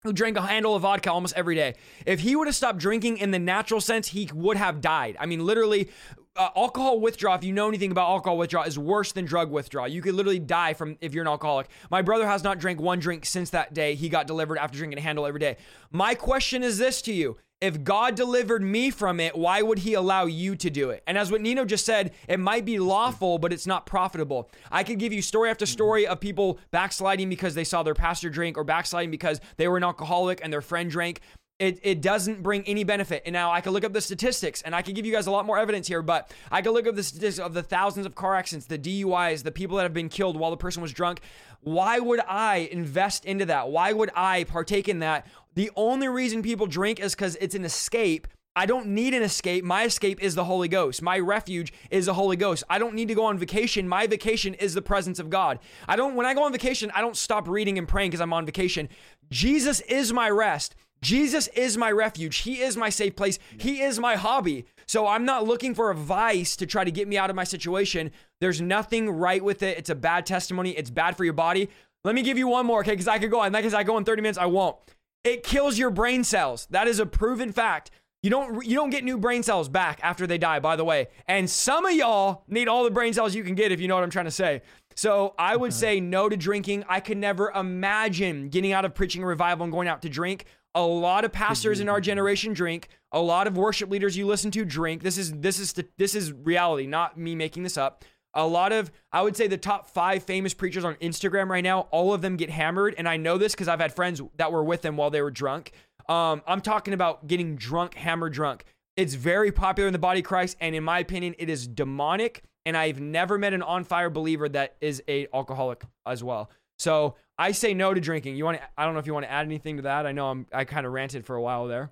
who drank a handle of vodka almost every day. If he would have stopped drinking in the natural sense, he would have died. I mean, literally, uh, alcohol withdrawal, if you know anything about alcohol withdrawal, is worse than drug withdrawal. You could literally die from if you're an alcoholic. My brother has not drank one drink since that day. He got delivered after drinking a handle every day. My question is this to you if God delivered me from it, why would he allow you to do it? And as what Nino just said, it might be lawful, but it's not profitable. I could give you story after story of people backsliding because they saw their pastor drink or backsliding because they were an alcoholic and their friend drank. It, it doesn't bring any benefit. And now I can look up the statistics and I can give you guys a lot more evidence here, but I can look up the statistics of the thousands of car accidents, the DUIs, the people that have been killed while the person was drunk. Why would I invest into that? Why would I partake in that? The only reason people drink is because it's an escape. I don't need an escape. My escape is the Holy Ghost. My refuge is the Holy Ghost. I don't need to go on vacation. My vacation is the presence of God. I don't when I go on vacation, I don't stop reading and praying because I'm on vacation. Jesus is my rest. Jesus is my refuge. He is my safe place. He is my hobby. So I'm not looking for a vice to try to get me out of my situation. There's nothing right with it. It's a bad testimony. It's bad for your body. Let me give you one more, okay? Because I could go on. Because I go in 30 minutes, I won't. It kills your brain cells. That is a proven fact. You don't you don't get new brain cells back after they die, by the way. And some of y'all need all the brain cells you can get if you know what I'm trying to say. So I would say no to drinking. I could never imagine getting out of preaching a revival and going out to drink. A lot of pastors in our generation drink. A lot of worship leaders you listen to drink. This is this is this is reality, not me making this up. A lot of I would say the top 5 famous preachers on Instagram right now, all of them get hammered and I know this cuz I've had friends that were with them while they were drunk. Um, I'm talking about getting drunk, hammer drunk. It's very popular in the body of Christ and in my opinion it is demonic and I've never met an on fire believer that is a alcoholic as well. So I say no to drinking. You want to? I don't know if you want to add anything to that. I know I'm. I kind of ranted for a while there.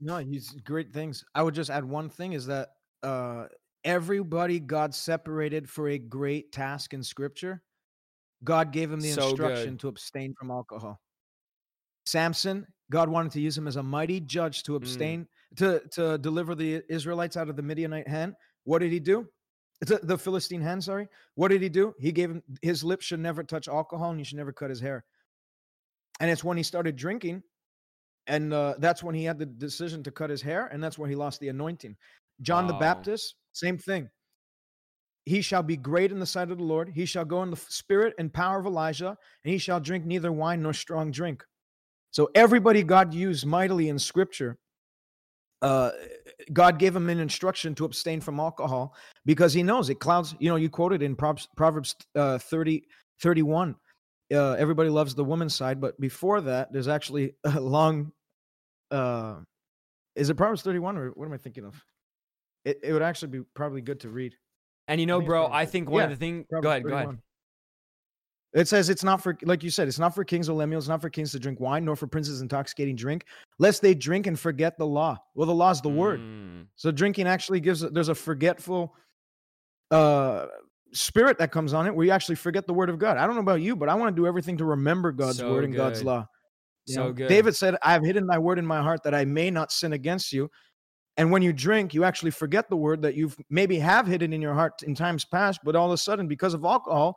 No, he's great things. I would just add one thing: is that uh, everybody God separated for a great task in Scripture. God gave him the so instruction good. to abstain from alcohol. Samson, God wanted to use him as a mighty judge to mm. abstain mm. to to deliver the Israelites out of the Midianite hand. What did he do? The, the Philistine hand, sorry. What did he do? He gave him his lips should never touch alcohol and you should never cut his hair. And it's when he started drinking, and uh, that's when he had the decision to cut his hair, and that's where he lost the anointing. John wow. the Baptist, same thing. He shall be great in the sight of the Lord. He shall go in the spirit and power of Elijah, and he shall drink neither wine nor strong drink. So everybody God used mightily in Scripture uh, God gave him an instruction to abstain from alcohol because he knows it clouds. You know, you quoted in Proverbs uh, 30, 31. Uh, everybody loves the woman's side, but before that, there's actually [laughs] a long. Uh, is it Proverbs 31 or what am I thinking of? It, it would actually be probably good to read. And you know, bro, I think one yeah, of the things. Go ahead, 31. go ahead. It says it's not for, like you said, it's not for kings or lemuels, not for kings to drink wine, nor for princes intoxicating drink, lest they drink and forget the law. Well, the law is the mm. word. So drinking actually gives, there's a forgetful uh spirit that comes on it where you actually forget the word of God. I don't know about you, but I want to do everything to remember God's So word and God's law. You So know, good. David said, I have hidden thy word in my heart that I may not sin against you. And when you drink, you actually forget the word that you've maybe have hidden in your heart in times past, but all of a sudden, because of alcohol,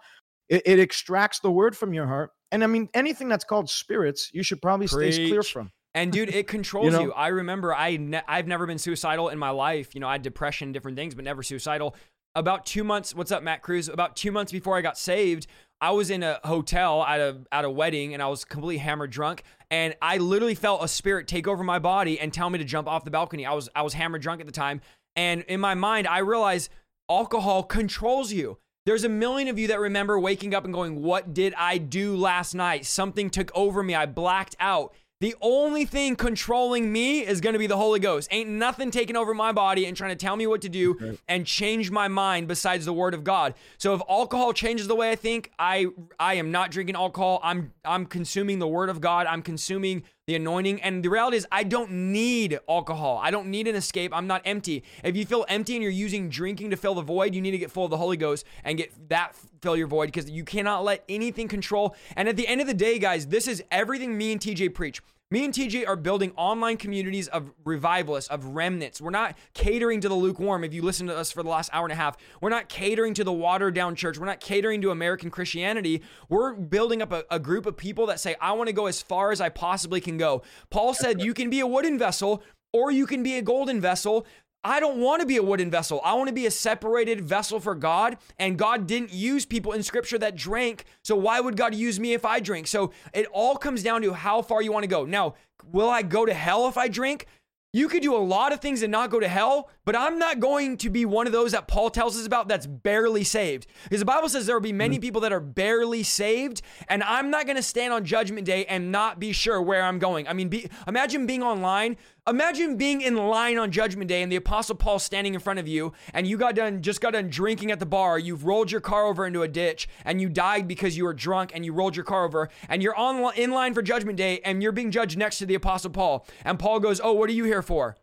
it, it extracts the word from your heart. And I mean, anything that's called spirits, you should probably stay clear from. And dude, it [laughs] controls you. know? I remember I ne- I've never been suicidal in my life. You know, I had depression, different things, but never suicidal. About two months, what's up, Matt Cruz? About two months before I got saved, I was in a hotel at a at a wedding, and I was completely hammered drunk, and I literally felt a spirit take over my body and tell me to jump off the balcony. I was I was hammered drunk at the time, and in my mind, I realized alcohol controls you. There's a million of you that remember waking up and going, What did I do last night? Something took over me. I blacked out. The only thing controlling me is going to be the Holy Ghost. Ain't nothing taking over my body and trying to tell me what to do and change my mind besides the word of God. So if alcohol changes the way I think, I I am not drinking alcohol. I'm I'm consuming the word of God. I'm consuming the anointing. And the reality is I don't need alcohol. I don't need an escape. I'm not empty. If you feel empty and you're using drinking to fill the void, you need to get full of the Holy Ghost and get that fill your void because you cannot let anything control. And at the end of the day, guys, this is everything me and TJ preach. Me and TJ are building online communities of revivalists, of remnants. We're not catering to the lukewarm. If you listen to us for the last hour and a half, we're not catering to the watered down church. We're not catering to American Christianity. We're building up a, a group of people that say, I want to go as far as I possibly can go. Paul said, You can be a wooden vessel or you can be a golden vessel. I don't want to be a wooden vessel. I want to be a separated vessel for God. And God didn't use people in scripture that drank. So why would God use me if I drink? So it all comes down to how far you want to go. Now, will I go to hell if I drink? You could do a lot of things and not go to hell, but I'm not going to be one of those that Paul tells us about that's barely saved. Because the Bible says there will be many mm-hmm. people that are barely saved, and I'm not going to stand on judgment day and not be sure where I'm going. I mean, be, imagine being online. Imagine being in line on judgment day and the apostle Paul standing in front of you and you got done just got done drinking at the bar. You've rolled your car over into a ditch and you died because you were drunk and you rolled your car over and you're on in line for judgment day and you're being judged next to the apostle Paul. And Paul goes, "Oh, what are you here for?"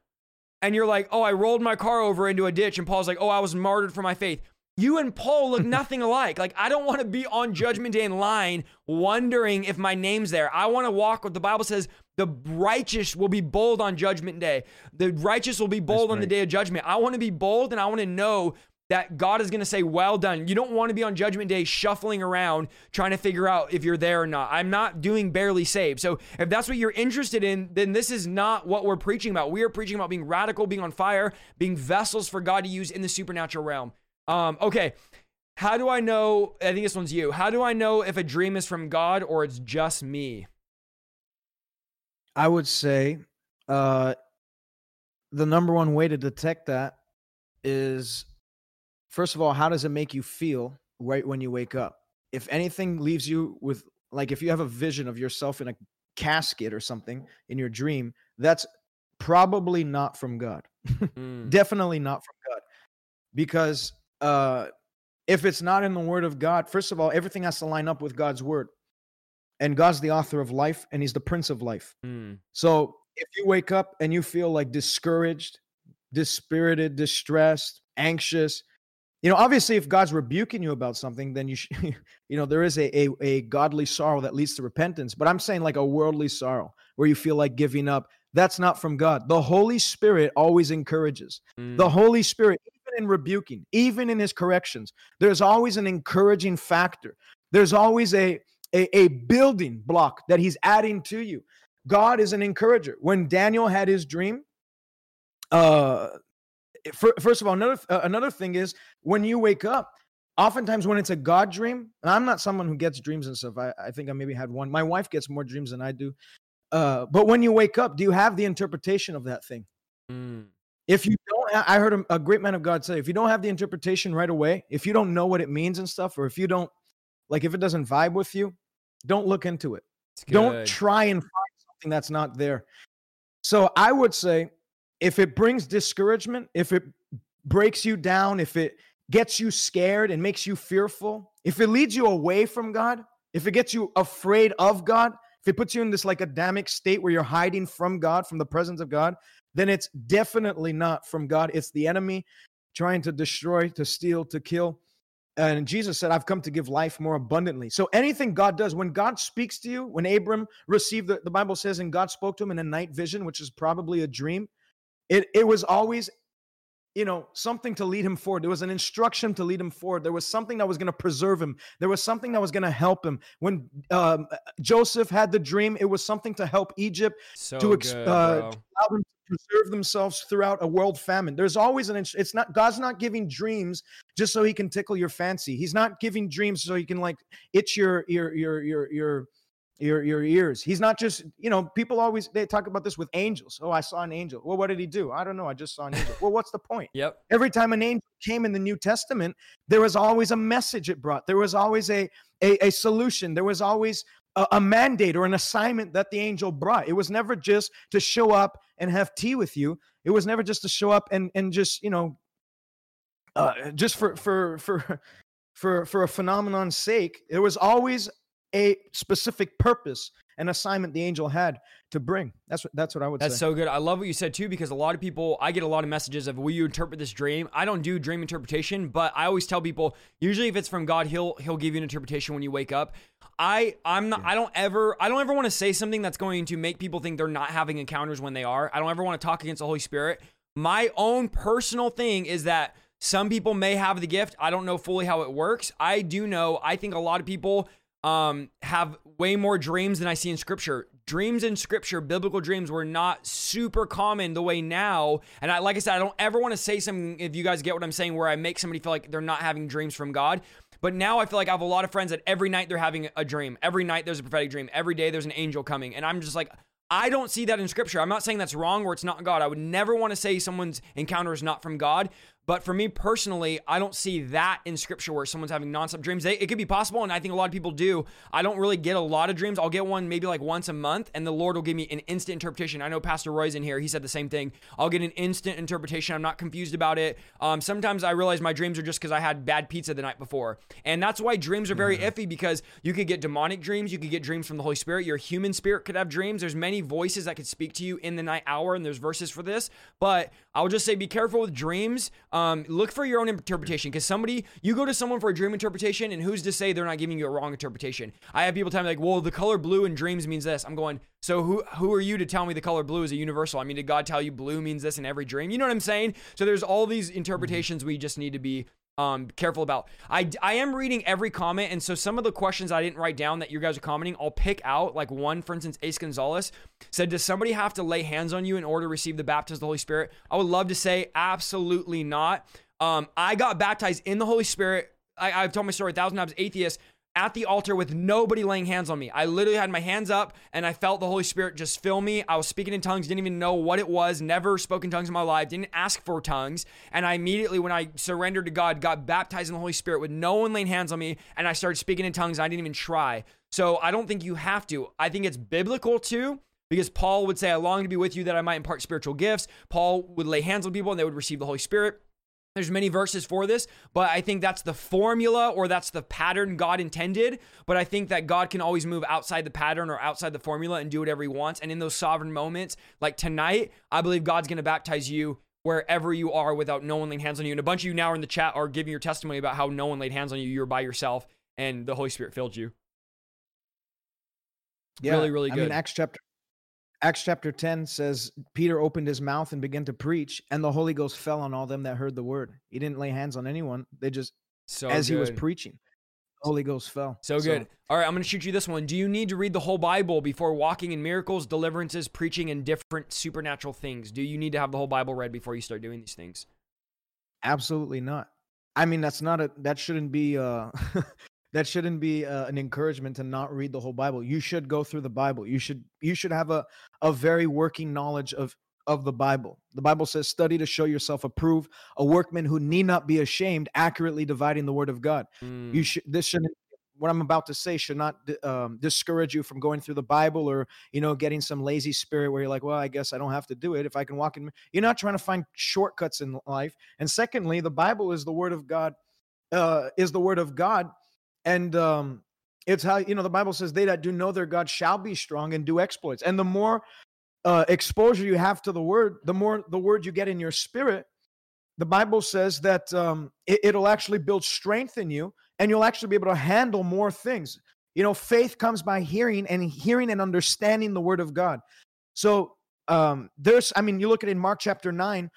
And you're like, "Oh, I rolled my car over into a ditch." And Paul's like, "Oh, I was martyred for my faith." You and Paul look [laughs] nothing alike. Like, I don't want to be on judgment day in line wondering if my name's there. I want to walk what the Bible says the righteous will be bold on judgment day. The righteous will be bold on the day of judgment. I want to be bold and I want to know that God is going to say, Well done. You don't want to be on judgment day shuffling around trying to figure out if you're there or not. I'm not doing barely saved. So if that's what you're interested in, then this is not what we're preaching about. We are preaching about being radical, being on fire, being vessels for God to use in the supernatural realm. Um, okay. How do I know? I think this one's you. How do I know if a dream is from God or it's just me? I would say uh, the number one way to detect that is first of all, how does it make you feel right when you wake up? If anything leaves you with, like, if you have a vision of yourself in a casket or something in your dream, that's probably not from God. [laughs] Mm. Definitely not from God. Because uh, if it's not in the word of God, first of all, everything has to line up with God's word. And God's the author of life and he's the prince of life. Mm. So if you wake up and you feel like discouraged, dispirited, distressed, anxious, you know, obviously if God's rebuking you about something, then you should, [laughs] you know, there is a, a a godly sorrow that leads to repentance. But I'm saying like a worldly sorrow where you feel like giving up. That's not from God. The Holy Spirit always encourages. Mm. The Holy Spirit, in rebuking, even in his corrections, there's always an encouraging factor. There's always a, a, a building block that he's adding to you. God is an encourager. When Daniel had his dream, uh, fir- first of all, another uh, another thing is when you wake up. Oftentimes, when it's a God dream, and I'm not someone who gets dreams and stuff. I, I think I maybe had one. My wife gets more dreams than I do. Uh, but when you wake up, do you have the interpretation of that thing? Mm. If you don't i heard a, a great man of god say if you don't have the interpretation right away if you don't know what it means and stuff or if you don't like if it doesn't vibe with you don't look into it. Don't try and find something that's not there. So i would say if it brings discouragement if it breaks you down if it gets you scared and makes you fearful if it leads you away from god if it gets you afraid of god if it puts you in this like adamic state where you're hiding from god from the presence of god then it's definitely not from God. It's the enemy trying to destroy, to steal, to kill. and Jesus said, I've come to give life more abundantly. So anything God does, when God speaks to you, when Abram received the, the Bible says, and God spoke to him in a night vision, which is probably a dream, it, it was always you know, something to lead him forward. There was an instruction to lead him forward. There was something that was going to preserve him. There was something that was going to help him. When um, Joseph had the dream, it was something to help Egypt So to, ex- good, uh, to allow them to preserve themselves throughout a world famine. There's always an. ins- It's not God's not giving dreams just so He can tickle your fancy. He's not giving dreams so He can like itch your your your your your your your ears. He's not just you know people always they talk about this with angels. Oh, I saw an angel. Well, what did he do? I don't know. I just saw an angel. well, what's the point? [laughs] Yep. Every time an angel came in the New Testament, there was always a message it brought. There was always a a, a solution. There was always a, a mandate or an assignment that the angel brought. It was never just to show up and have tea with you. It was never just to show up and and just you know, uh, just for for for [laughs] for for a phenomenon's sake. There was always a specific purpose and assignment the angel had to bring. That's what that's what I would say. That's say. so good. I love what you said too, because a lot of people, I get a lot of messages of, "Will you interpret this dream?" I don't do dream interpretation, but I always tell people, usually if it's from God, He'll He'll give you an interpretation when you wake up. I I'm not. I don't ever. I don't ever want to say something that's going to make people think they're not having encounters when they are. I don't ever want to talk against the Holy Spirit. My own personal thing is that some people may have the gift. I don't know fully how it works. I do know. I think a lot of people um, have way more dreams than I see in scripture. Dreams in scripture, biblical dreams, were not super common the way now. And I, like I said, I don't ever want to say something, if you guys get what I'm saying, where I make somebody feel like they're not having dreams from God. But now I feel like I have a lot of friends that every night they're having a dream. Every night there's a prophetic dream. Every day there's an angel coming. And I'm just like, I don't see that in scripture. I'm not saying that's wrong or it's not God. I would never want to say someone's encounter is not from God. But for me personally, I don't see that in scripture where someone's having nonstop dreams. They, it could be possible, and I think a lot of people do. I don't really get a lot of dreams. I'll get one maybe like once a month, and the Lord will give me an instant interpretation. I know Pastor Roy's in here. He said the same thing. I'll get an instant interpretation. I'm not confused about it. Um, sometimes I realize my dreams are just because I had bad pizza the night before. And that's why dreams are very iffy because you could get demonic dreams. You could get dreams from the Holy Spirit. Your human spirit could have dreams. There's many voices that could speak to you in the night hour, and there's verses for this. But I'll just say be careful with dreams. Um, look for your own interpretation because somebody, you go to someone for a dream interpretation, and who's to say they're not giving you a wrong interpretation? I have people tell me, like, well, the color blue in dreams means this. I'm going, so who who are you to tell me the color blue is a universal? I mean, did God tell you blue means this in every dream? You know what I'm saying? So there's all these interpretations we just need to be um careful about. I I am reading every comment and so some of the questions I didn't write down that you guys are commenting, I'll pick out like one for instance Ace Gonzalez said does somebody have to lay hands on you in order to receive the baptism of the Holy Spirit? I would love to say absolutely not. Um I got baptized in the Holy Spirit. I, I've told my story a thousand times atheist at the altar with nobody laying hands on me. I literally had my hands up and I felt the Holy Spirit just fill me. I was speaking in tongues, didn't even know what it was, never spoken tongues in my life, didn't ask for tongues. And I immediately, when I surrendered to God, got baptized in the Holy Spirit with no one laying hands on me. And I started speaking in tongues. I didn't even try. So I don't think you have to. I think it's biblical too. Because Paul would say, I long to be with you that I might impart spiritual gifts. Paul would lay hands on people and they would receive the Holy Spirit. There's many verses for this, but I think that's the formula or that's the pattern God intended. But I think that God can always move outside the pattern or outside the formula and do whatever he wants. And in those sovereign moments, like tonight, I believe God's going to baptize you wherever you are without no one laying hands on you. And a bunch of you now are in the chat are giving your testimony about how no one laid hands on you. You were by yourself and the Holy Spirit filled you. Yeah, Really, really I mean, good. Acts chapter Acts chapter 10 says Peter opened his mouth and began to preach, and the Holy Ghost fell on all them that heard the word. He didn't lay hands on anyone. They just So as he was preaching, the Holy Ghost fell. So good. All right, I'm going to shoot you this one. Do you need to read the whole Bible before walking in miracles, deliverances, preaching, and different supernatural things? Do you need to have the whole Bible read before you start doing these things? Absolutely not. I mean, that's not a that shouldn't be uh [laughs] that shouldn't be uh, an encouragement to not read the whole Bible. You should go through the Bible. You should you should have a a very working knowledge of of the Bible. The Bible says, "Study to show yourself approved, a workman who need not be ashamed, accurately dividing the word of God." Mm, You should this shouldn't what I'm about to say should not um, discourage you from going through the Bible or you know getting some lazy spirit where you're like, well, I guess I don't have to do it if I can walk in. You're not trying to find shortcuts in life. And secondly, the Bible is the Word of God. Uh, is the Word of God, and um, it's how you know the Bible says they that do know their God shall be strong and do exploits. And the more uh, exposure you have to the Word, the more the Word you get in your spirit, the Bible says that um, it, it'll actually build strength in you and you'll actually be able to handle more things. You know, faith comes by hearing and hearing and understanding the word of God. So um, there's, I mean, you look at in Mark chapter 9,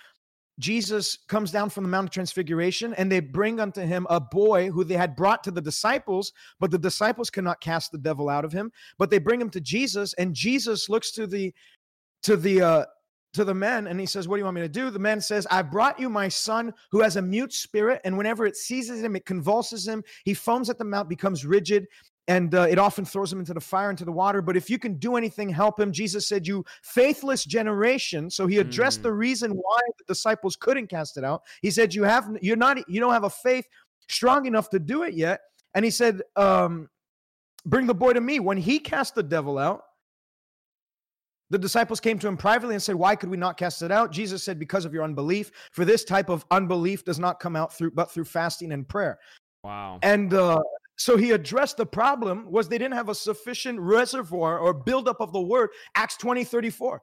Jesus comes down from the Mount of Transfiguration and they bring unto him a boy who they had brought to the disciples, but the disciples cannot cast the devil out of him. But they bring him to Jesus, and Jesus looks to the to the uh, to the men and he says, What do you want me to do? The man says, I brought you my son who has a mute spirit, and whenever it seizes him, it convulses him. He foams at the mouth, becomes rigid, and uh, it often throws him into the fire, into the water. But if you can do anything, help him. Jesus said, You faithless generation. So he addressed mm. the reason why the disciples couldn't cast it out. He said, You have you're not you don't have a faith strong enough to do it yet. And he said, um, Bring the boy to me. When he cast the devil out, the disciples came to him privately and said, Why could we not cast it out? Jesus said, Because of your unbelief. For this type of unbelief does not come out through but through fasting and prayer. Wow. And uh, so he addressed the problem was they didn't have a sufficient reservoir or buildup of the word. Acts 20, 34.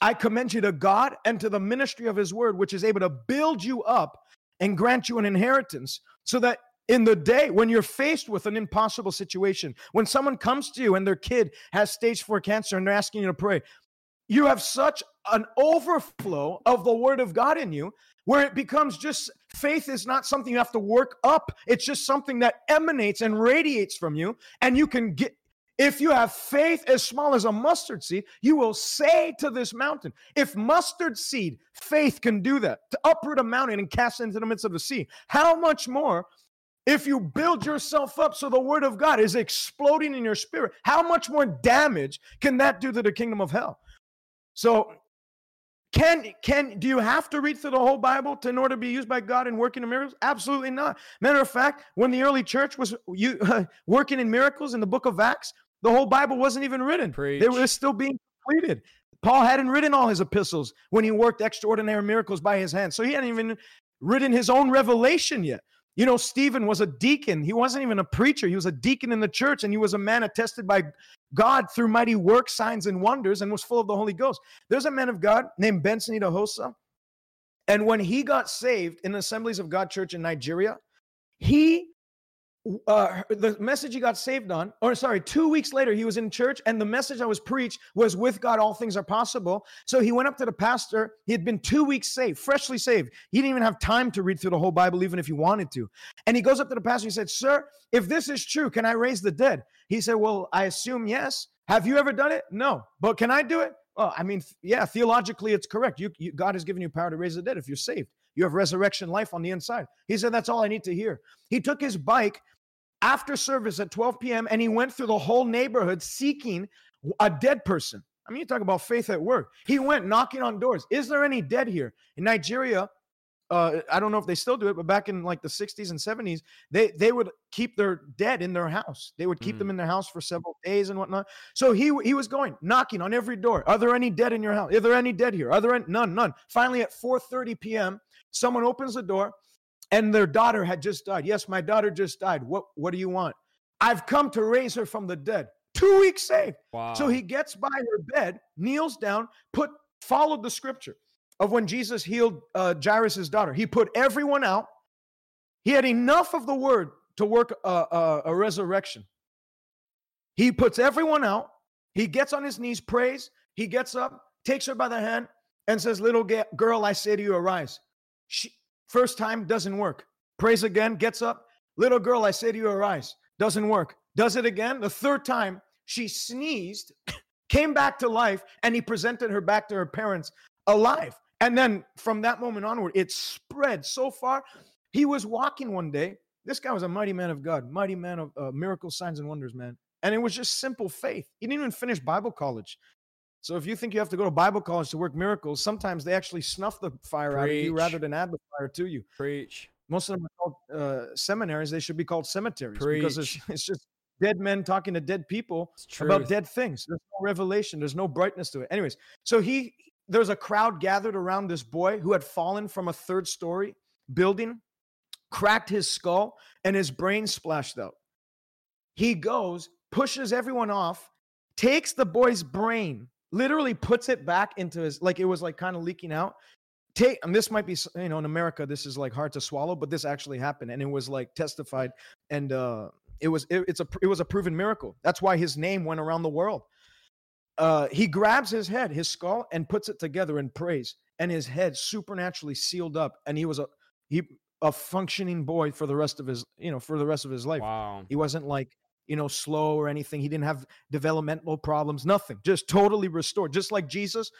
I commend you to God and to the ministry of his word, which is able to build you up and grant you an inheritance so that in the day when you're faced with an impossible situation, when someone comes to you and their kid has stage four cancer and they're asking you to pray, you have such an overflow of the word of God in you where it becomes just faith is not something you have to work up. It's just something that emanates and radiates from you. And you can get, if you have faith as small as a mustard seed, you will say to this mountain, if mustard seed faith can do that, to uproot a mountain and cast it into the midst of the sea, how much more if you build yourself up so the word of God is exploding in your spirit, how much more damage can that do to the kingdom of hell? So can can do you have to read through the whole Bible to, in order to be used by God in working in miracles? Absolutely not. Matter of fact, when the early church was you, uh, [laughs] working in miracles in the book of Acts, the whole Bible wasn't even written. Preach. They were still being completed. Paul hadn't written all his epistles when he worked extraordinary miracles by his hand. So he hadn't even written his own revelation yet. You know, Stephen was a deacon. He wasn't even a preacher. He was a deacon in the church, and he was a man attested by God through mighty works, signs, and wonders, and was full of the Holy Ghost. There's a man of God named Benson Idahosa. And when he got saved in the Assemblies of God Church in Nigeria, he uh, the message he got saved on, or sorry, two weeks later, he was in church and the message I was preached was with God, all things are possible. So he went up to the pastor. He had been two weeks saved, freshly saved. He didn't even have time to read through the whole Bible, even if he wanted to. And he goes up to the pastor. He said, Sir, if this is true, can I raise the dead? He said, Well, I assume yes. Have you ever done it? No. But can I do it? Well, I mean, yeah, theologically, it's correct. You, you, God has given you power to raise the dead if you're saved. You have resurrection life on the inside. He said, That's all I need to hear. He took his bike after service at 12 p.m. and he went through the whole neighborhood seeking a dead person. I mean, you talk about faith at work. He went knocking on doors. Is there any dead here? In Nigeria, uh, I don't know if they still do it, but back in like the 60s and 70s, they they would keep their dead in their house. They would keep mm. them in their house for several days and whatnot. So he he was going knocking on every door. Are there any dead in your house? Are there any dead here? Are there any? none? None. Finally, at 4:30 p.m., someone opens the door and their daughter had just died. Yes, my daughter just died. What what do you want? I've come to raise her from the dead. Two weeks saved. Wow. So he gets by her bed, kneels down, put followed the scripture of when Jesus healed uh, Jairus' daughter. He put everyone out. He had enough of the word to work a, a, a resurrection. He puts everyone out. He gets on his knees, prays. He gets up, takes her by the hand, and says, Little girl, I say to you, arise. She, First time doesn't work. Prays again, gets up. Little girl, I say to you, arise. Doesn't work. Does it again. The third time, she sneezed, [coughs] came back to life, and he presented her back to her parents alive. And then from that moment onward, it spread so far. He was walking one day. This guy was a mighty man of God, mighty man of uh, miracles, signs, and wonders, man. And it was just simple faith. He didn't even finish Bible college. So if you think you have to go to Bible college to work miracles, sometimes they actually snuff the fire Preach. out of you rather than add the fire to you. Preach. Most of them are called uh, seminaries. They should be called cemeteries Preach. because it's, it's just dead men talking to dead people about dead things. There's no revelation. There's no brightness to it. Anyways, so he there's a crowd gathered around this boy who had fallen from a third story building, cracked his skull, and his brain splashed out. He goes, pushes everyone off, takes the boy's brain literally puts it back into his like it was like kind of leaking out. Take and this might be you know in america this is like hard to swallow but this actually happened and it was like testified and uh it was it, it's a it was a proven miracle. That's why his name went around the world. Uh he grabs his head his skull and puts it together and prays and his head supernaturally sealed up and he was a he a functioning boy for the rest of his you know for the rest of his life. Wow. he wasn't like you know slow or anything he didn't have developmental problems nothing just totally restored just like jesus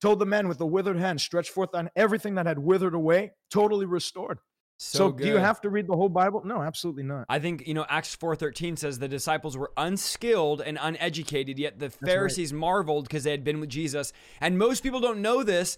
told the man with the withered hand stretch forth on everything that had withered away totally restored So, so, do you have to read the whole bible no absolutely not I think you know Acts 4:13 says the disciples were unskilled and uneducated yet the right. Pharisees marveled because they had been with Jesus. And most people don't know this.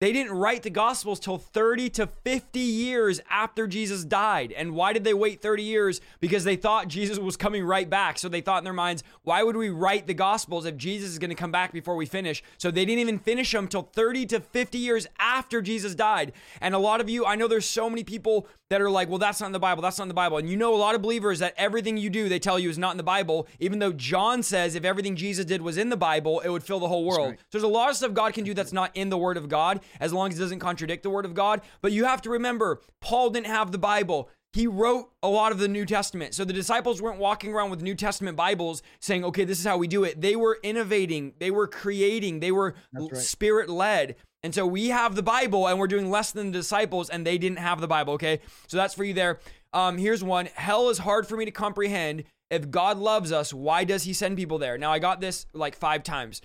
They didn't write the gospels till 30 to 50 years after Jesus died. And why did they wait 30 years? Because they thought Jesus was coming right back. So they thought in their minds, why would we write the gospels if Jesus is going to come back before we finish? So they didn't even finish them till 30 to 50 years after Jesus died. And a lot of you, I know there's so many people that are like, well, that's not in the Bible. That's not in the Bible. And you know, a lot of believers that everything you do, they tell you is not in the Bible, even though John says if everything Jesus did was in the Bible, it would fill the whole world. right. So there's a lot of stuff God can do that's not in the Word of God, as long as it doesn't contradict the Word of God. But you have to remember, Paul didn't have the Bible. He wrote a lot of the New Testament. So the disciples weren't walking around with New Testament Bibles saying, okay, this is how we do it. They were innovating, they were creating, they were right. spirit led. And so we have the Bible and we're doing less than the disciples and they didn't have the Bible, okay? So that's for you there. Um, here's one. Hell is hard for me to comprehend. If God loves us, why does he send people there? Now I got this like five times.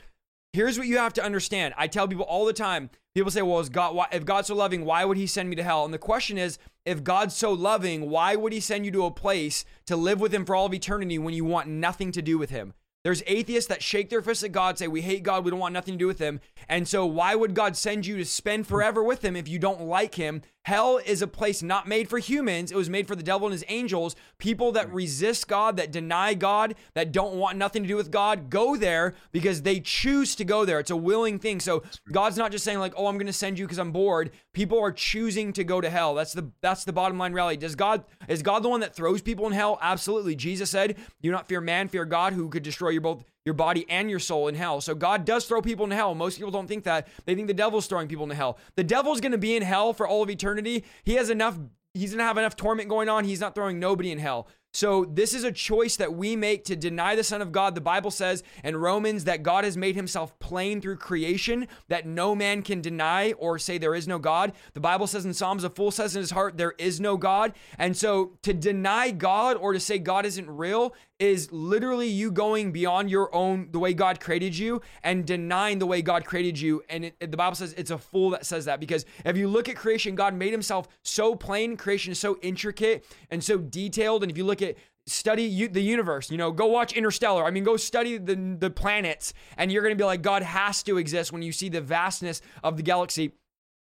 Here's what you have to understand. I tell people all the time. People say, "Well, is God? Why, if God's so loving, why would He send me to hell?" And the question is, if God's so loving, why would He send you to a place to live with Him for all of eternity when you want nothing to do with Him? There's atheists that shake their fists at God, say, We hate God, we don't want nothing to do with him. And so, why would God send you to spend forever with him if you don't like him? Hell is a place not made for humans. It was made for the devil and his angels. People that hmm. resist God, that deny God, that don't want nothing to do with God, go there because they choose to go there. It's a willing thing. So God's not just saying like, "Oh, I'm going to send you because I'm bored." People are choosing to go to hell. That's the that's the bottom line reality. Does God is God the one that throws people in hell? Absolutely. Jesus said, "Do not fear man, fear God, who could destroy your both your body and your soul in hell." So God does throw people in hell. Most people don't think that. They think the devil's throwing people into hell. The devil's going to be in hell for all of eternity. He has enough he's going to have enough torment going on. He's not throwing nobody in hell. So this is a choice that we make to deny the Son of God. The Bible says in Romans that God has made himself plain through creation, that no man can deny or say there is no God. The Bible says in Psalms, a fool says in his heart, there is no God. And so to deny God or to say God isn't real is literally you going beyond your own, the way God created you and denying the way God created you. And it, the Bible says it's a fool that says that because if you look at creation, God made himself so plain. Creation is so intricate and so detailed. And if you look study u- the universe you know go watch interstellar i mean go study the the planets and you're going to be like god has to exist when you see the vastness of the galaxy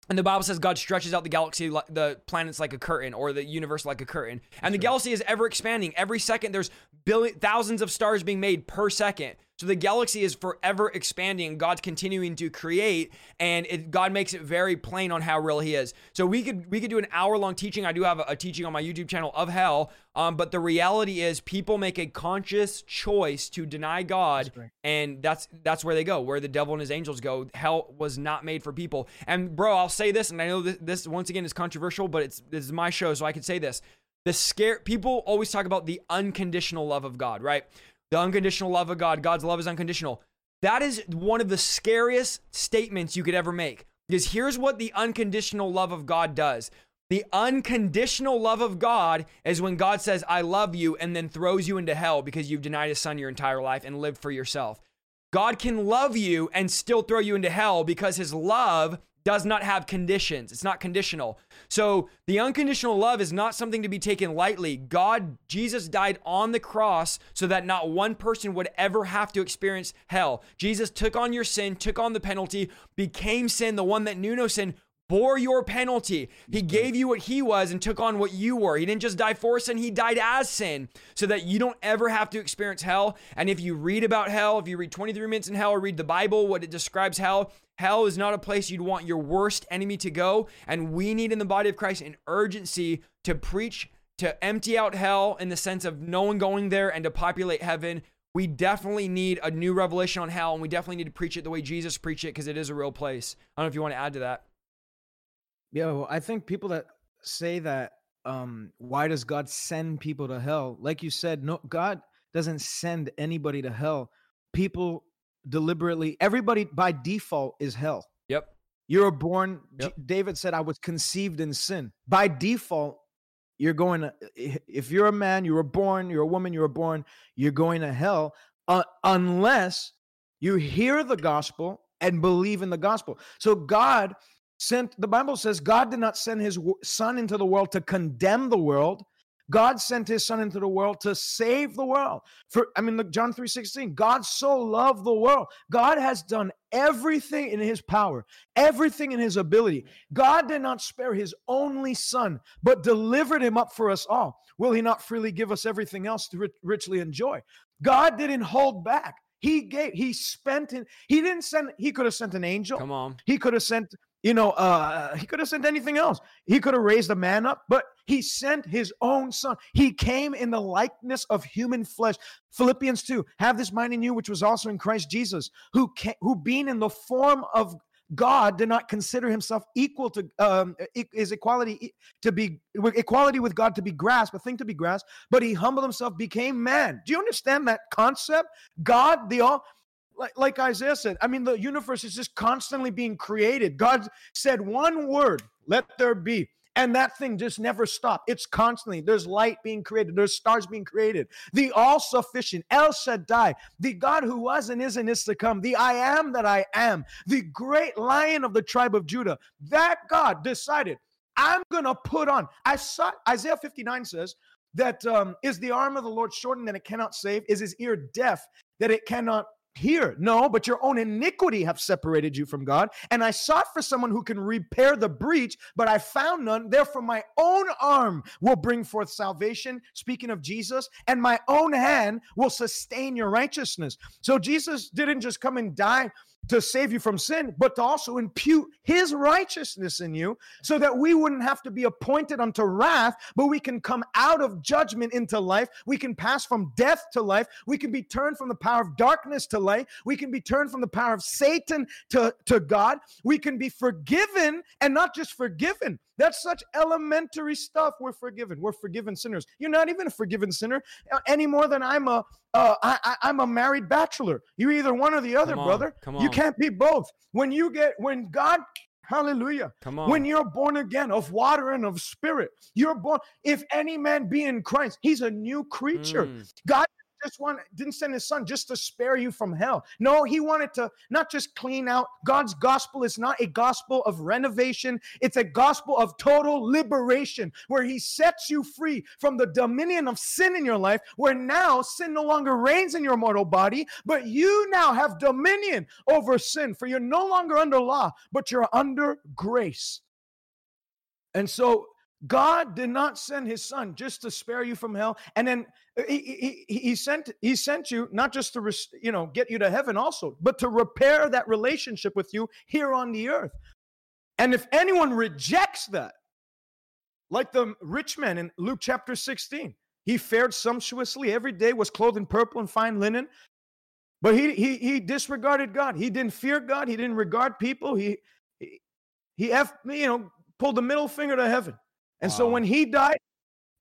and the Bible says God stretches out the galaxy, the planets like a curtain, or the universe like a curtain. And the galaxy is ever expanding. Every second, there's billion, thousands of stars being made per second. So the galaxy is forever expanding. God's continuing to create, and it, God makes it very plain on how real He is. So we could we could do an hour long teaching. I do have a, a teaching on my YouTube channel of hell. Um, but the reality is, people make a conscious choice to deny God, right. and that's that's where they go, where the devil and his angels go. Hell was not made for people. And bro, I'll say this, and I know this, this once again is controversial, but it's this is my show, so I can say this. The scare people always talk about the unconditional love of God, right? The unconditional love of God. God's love is unconditional. That is one of the scariest statements you could ever make. Because here's what the unconditional love of God does. The unconditional love of God is when God says, I love you, and then throws you into hell because you've denied his son your entire life and lived for yourself. God can love you and still throw you into hell because his love does not have conditions. It's not conditional. So the unconditional love is not something to be taken lightly. God, Jesus died on the cross so that not one person would ever have to experience hell. Jesus took on your sin, took on the penalty, became sin, the one that knew no sin, bore your penalty. He gave you what he was and took on what you were. He didn't just die for sin, he died as sin so that you don't ever have to experience hell. And if you read about hell, if you read 23 minutes in hell or read the Bible, what it describes hell, hell is not a place you'd want your worst enemy to go. And we need in the body of Christ an urgency to preach, to empty out hell in the sense of no one going there and to populate heaven. We definitely need a new revelation on hell, and we definitely need to preach it the way Jesus preached it because it is a real place. I don't know if you want to add to that. Yeah, well, I think people that say that um why does God send people to hell? Like you said, no God doesn't send anybody to hell. People deliberately everybody by default is hell. Yep. You're born Yep. J- David said I was conceived in sin. By default you're going to if you're a man, you were born, you're a woman, you were born, you're going to hell uh, unless you hear the gospel and believe in the gospel. So God sent the Bible says God did not send his son into the world to condemn the world. God sent his son into the world to save the world. For I mean look John 3:16, God so loved the world. God has done everything in his power, everything in his ability. God did not spare his only son, but delivered him up for us all. Will he not freely give us everything else to ri- richly enjoy? God didn't hold back. He gave, he spent it. He didn't send, he could have sent an angel. Come on. He could have sent, you know, uh, he could have sent anything else. He could have raised a man up, but he sent his own son. He came in the likeness of human flesh. Philippians 2, have this mind in you, which was also in Christ Jesus, who came, who being in the form of God did not consider himself equal to um, is equality to be equality with God to be grasped, a thing to be grasped, but he humbled himself, became man. Do you understand that concept? God, the all like, like Isaiah said, I mean, the universe is just constantly being created. God said one word, let there be. And that thing just never stopped. It's constantly, there's light being created, there's stars being created. The all sufficient, El Shaddai, the God who was and is and is to come, the I am that I am, the great lion of the tribe of Judah. That God decided, I'm going to put on. I saw Isaiah 59 says, that um, is the arm of the Lord shortened that it cannot save? Is his ear deaf that it cannot hear? No, but your own iniquity have separated you from God. And I sought for someone who can repair the breach, but I found none. Therefore, my own arm will bring forth salvation. Speaking of Jesus, and my own hand will sustain your righteousness. So Jesus didn't just come and die to save you from sin, but to also impute his righteousness in you so that we wouldn't have to be appointed unto wrath, but we can come out of judgment into life. We can pass from death to life. We can be turned from the power of darkness to light. We can be turned from the power of Satan to, to God. We can be forgiven and not just forgiven. That's such elementary stuff. We're forgiven. We're forgiven sinners. You're not even a forgiven sinner uh, any more than I'm a uh, I, I, I'm a married bachelor. You're either one or the other, Come on, brother. come You can't be both. When you get when God Hallelujah. Come on. When you're born again of water and of spirit, you're born. If any man be in Christ, he's a new creature. Mm. God just didn't send his son just to spare you from hell. No, he wanted to not just clean out. God's gospel is not a gospel of renovation, it's a gospel of total liberation where he sets you free from the dominion of sin in your life, where now sin no longer reigns in your mortal body, but you now have dominion over sin, for you're no longer under law, but you're under grace. And so God did not send his son just to spare you from hell. And then uh, he, he, he sent he sent you not just to you know get you to heaven also, but to repair that relationship with you here on the earth. And if anyone rejects that, like the rich man in Luke chapter 16, he fared sumptuously every day, was clothed in purple and fine linen. But he he he disregarded God. He didn't fear God. He didn't regard people. He he, he F, you know pulled the middle finger to heaven. And so when he died,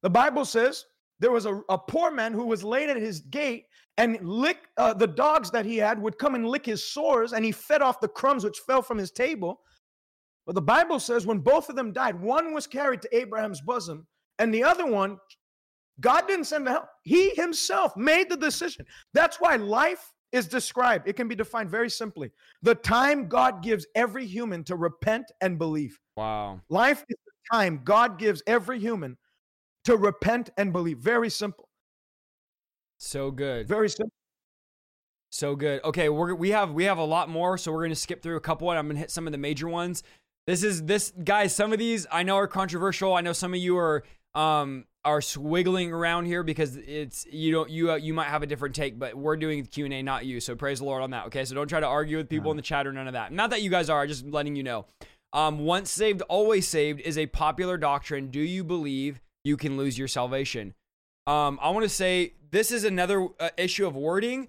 the Bible says there was a, a poor man who was laid at his gate and lick uh, the dogs that he had would come and lick his sores and he fed off the crumbs which fell from his table. But the Bible says when both of them died, one was carried to Abraham's bosom and the other one, God didn't send the help He himself made the decision. That's why life is described. It can be defined very simply. The time God gives every human to repent and believe. Wow. Life is time God gives every human to repent and believe. Very simple. So good. Very simple. So good. Okay, we're we have we have a lot more, so we're gonna skip through a couple and I'm gonna hit some of the major ones. This is this guys, some of these I know are controversial. I know some of you are um are swiggling around here because it's you don't you uh, you might have a different take, but we're doing Q and A, not you. So praise the Lord on that. Okay, so don't try to argue with people in the chat or none of that. Not that you guys are, just letting you know. Um, once saved, always saved is a popular doctrine. Do you believe you can lose your salvation? Um, I want to say this is another uh, issue of wording.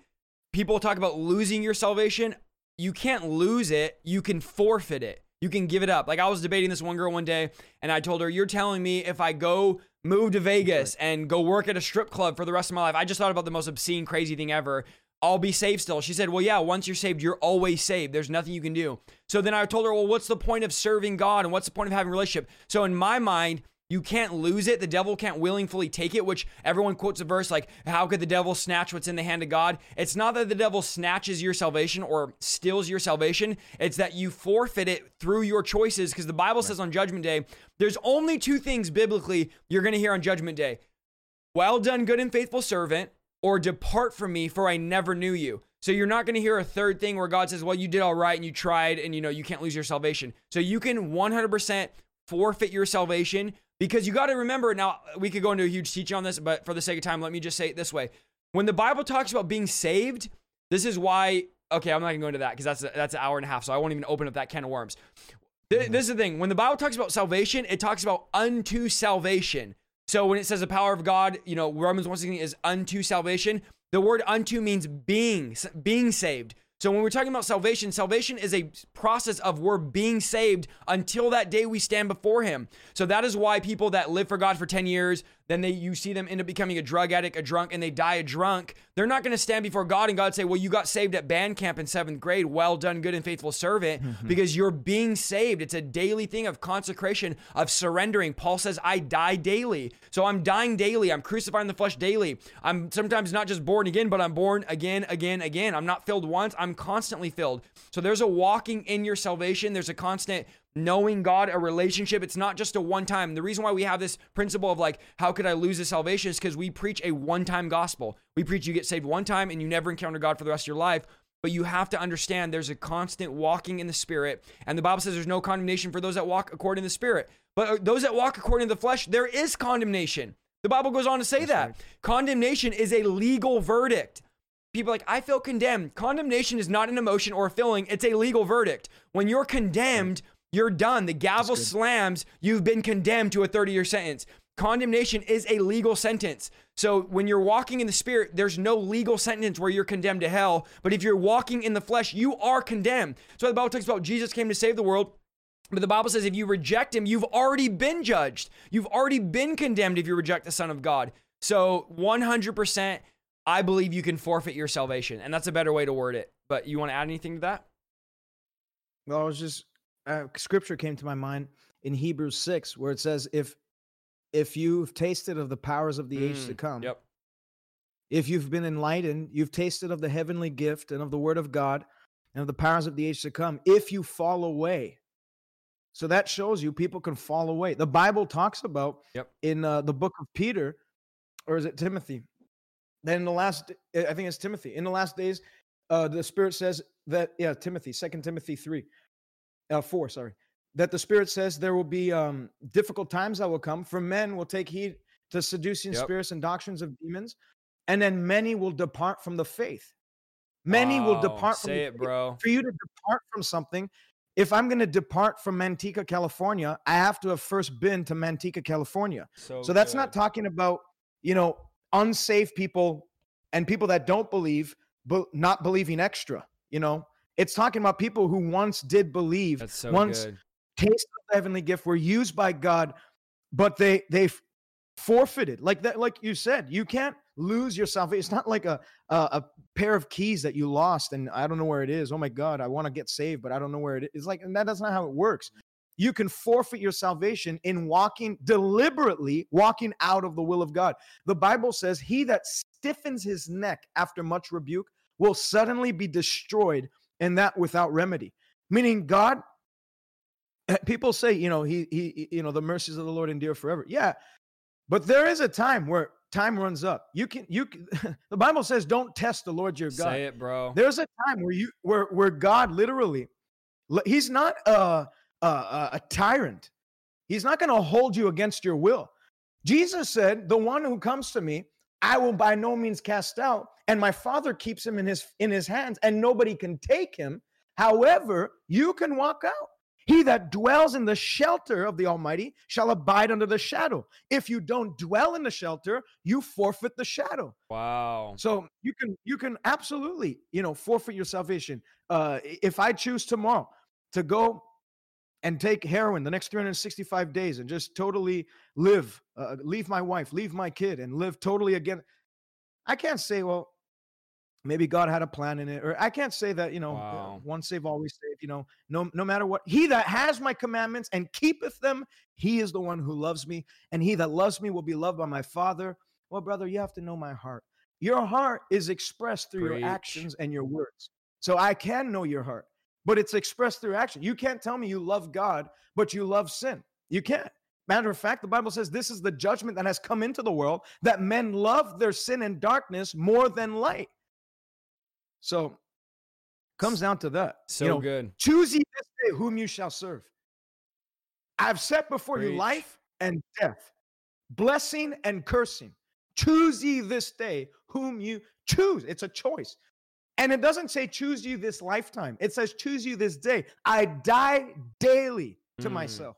People talk about losing your salvation. You can't lose it. You can forfeit it. you can give it up. Like I was debating this one girl one day and I told her, You're telling me if I go move to Vegas and go work at a strip club for the rest of my life, I just thought about the most obscene, crazy thing ever. I'll be saved still. She said, Well, yeah, once you're saved, you're always saved. There's nothing you can do. So then I told her, Well, what's the point of serving God and what's the point of having a relationship? So in my mind, you can't lose it. The devil can't willingly take it, which everyone quotes a verse like, How could the devil snatch what's in the hand of God? It's not that the devil snatches your salvation or steals your salvation, it's that you forfeit it through your choices. Because the Bible says on Judgment Day, there's only two things biblically you're going to hear on Judgment Day Well done, good and faithful servant, or depart from me, for I never knew you. So you're not going to hear a third thing where God says, "Well, you did all right and you tried and you know, you can't lose your salvation." So you can 100% forfeit your salvation because you got to remember now, we could go into a huge teaching on this, but for the sake of time, let me just say it this way. When the Bible talks about being saved, this is why, okay, I'm not gonna go into that because that's, a, that's an hour and a half, so I won't even open up that can of worms. Th- mm-hmm. this is the thing. When the Bible talks about salvation, it talks about unto salvation. So when it says the power of God, you know, Romans 1:16 is unto salvation. The word unto means being, being saved. So when we're talking about salvation, salvation is a process of we're being saved until that day we stand before him. So that is why people that live for God for 10 years, then they you see them end up becoming a drug addict, a drunk, and they die a drunk. They're not going to stand before God and God say, "Well, you got saved at band camp in seventh grade. Well done, good and faithful servant," mm-hmm. because you're being saved. It's a daily thing of consecration, of surrendering. Paul says, "I die daily." So I'm dying daily. I'm crucifying the flesh daily. I'm sometimes not just born again, but I'm born again, again, again. I'm not filled once. I'm constantly filled. So there's a walking in your salvation. There's a constant knowing God, a relationship. It's not just a one time. The reason why we have this principle of like, how could I lose a salvation is because we preach a one time gospel. We preach you get saved one time and you never encounter God for the rest of your life. But you have to understand there's a constant walking in the Spirit. And the Bible says there's no condemnation for those that walk according to the Spirit. But uh, those that walk according to the flesh, there is condemnation. The Bible goes on to say That's that. Right. Condemnation is a legal verdict. People like, I feel condemned. Condemnation is not an emotion or a feeling, it's a legal verdict. When you're condemned, you're done. The gavel slams. You've been condemned to a 30 year sentence. Condemnation is a legal sentence. So when you're walking in the spirit, there's no legal sentence where you're condemned to hell. But if you're walking in the flesh, you are condemned. So the Bible talks about Jesus came to save the world. But the Bible says if you reject him, you've already been judged. You've already been condemned if you reject the Son of God. So 100%, I believe you can forfeit your salvation. And that's a better way to word it. But you want to add anything to that? Well, I was just uh, scripture came to my mind in Hebrews 6 where it says if if you've tasted of the powers of the mm, age to mm, come yep. if you've been enlightened you've tasted of the heavenly gift and of the word of God and of the powers of the age to come if you fall away. So that shows you people can fall away. The bible talks about yep. in uh, the book of peter or is it timothy? Then in the last i think it's timothy. In the last days uh, the spirit says that yeah timothy second timothy 3 uh, four, sorry, that the Spirit says there will be um, difficult times that will come. For men will take heed to seducing yep. spirits and doctrines of demons, and then many will depart from the faith. Many will depart from Say it, bro. For you to depart from something, if I'm going to depart from Manteca, California, I have to have first been to Manteca, California. So, so that's good. not talking about, you know, unsafe people and people that don't believe, but not believing extra. You know, it's talking about people who once did believe, so once good. tasted the heavenly gift, were used by God, but they they forfeited. Like that, like you said, you can't lose your salvation. It's not like a, a, a pair of keys that you lost and I don't know where it is. Oh my God, I want to get saved, but I don't know where it is. It's like and that, that's not how it works. You can forfeit your salvation in walking deliberately, walking out of the will of God. The Bible says, He that stiffens his neck after much rebuke will suddenly be destroyed and that without remedy. Meaning, God, eh, people say, you know, he, he, you know, the mercies of the Lord endure forever. Yeah. But there is a time where time runs up. You can, you can, [laughs] the Bible says, don't test the Lord your God. Say it, bro. There's a time where you, where, where God literally, he's not a, a, a tyrant. He's not going to hold you against your will. Jesus said, the one who comes to me, I will by no means cast out and my father keeps him in his in his hands and nobody can take him. However you can walk out. He that dwells in the shelter of the almighty shall abide under the shadow. If you don't dwell in the shelter you forfeit the shadow. Wow. So you can you can absolutely you know forfeit your salvation. Uh if i choose tomorrow to go and take heroin the next 365 days and just totally live, uh, leave my wife, leave my kid, and live totally again. I can't say, well, maybe God had a plan in it, or I can't say that, you know, Wow. once saved, always saved, you know, no, no matter what. He that has my commandments and keepeth them, he is the one who loves me, and he that loves me will be loved by my Father. Well, brother, you have to know my heart. Your heart is expressed through Preach. your actions and your words. So I can know your heart, but it's expressed through action. You can't tell me you love God, but you love sin. You can't. Matter of fact, the Bible says this is the judgment that has come into the world that men love their sin and darkness more than light. So comes down to that. So you know, good. choose ye this day whom you shall serve. I've set before you life and death, blessing and cursing. Choose ye this day whom you choose. It's a choice. And it doesn't say choose you this lifetime. It says choose you this day. I die daily to Mm. myself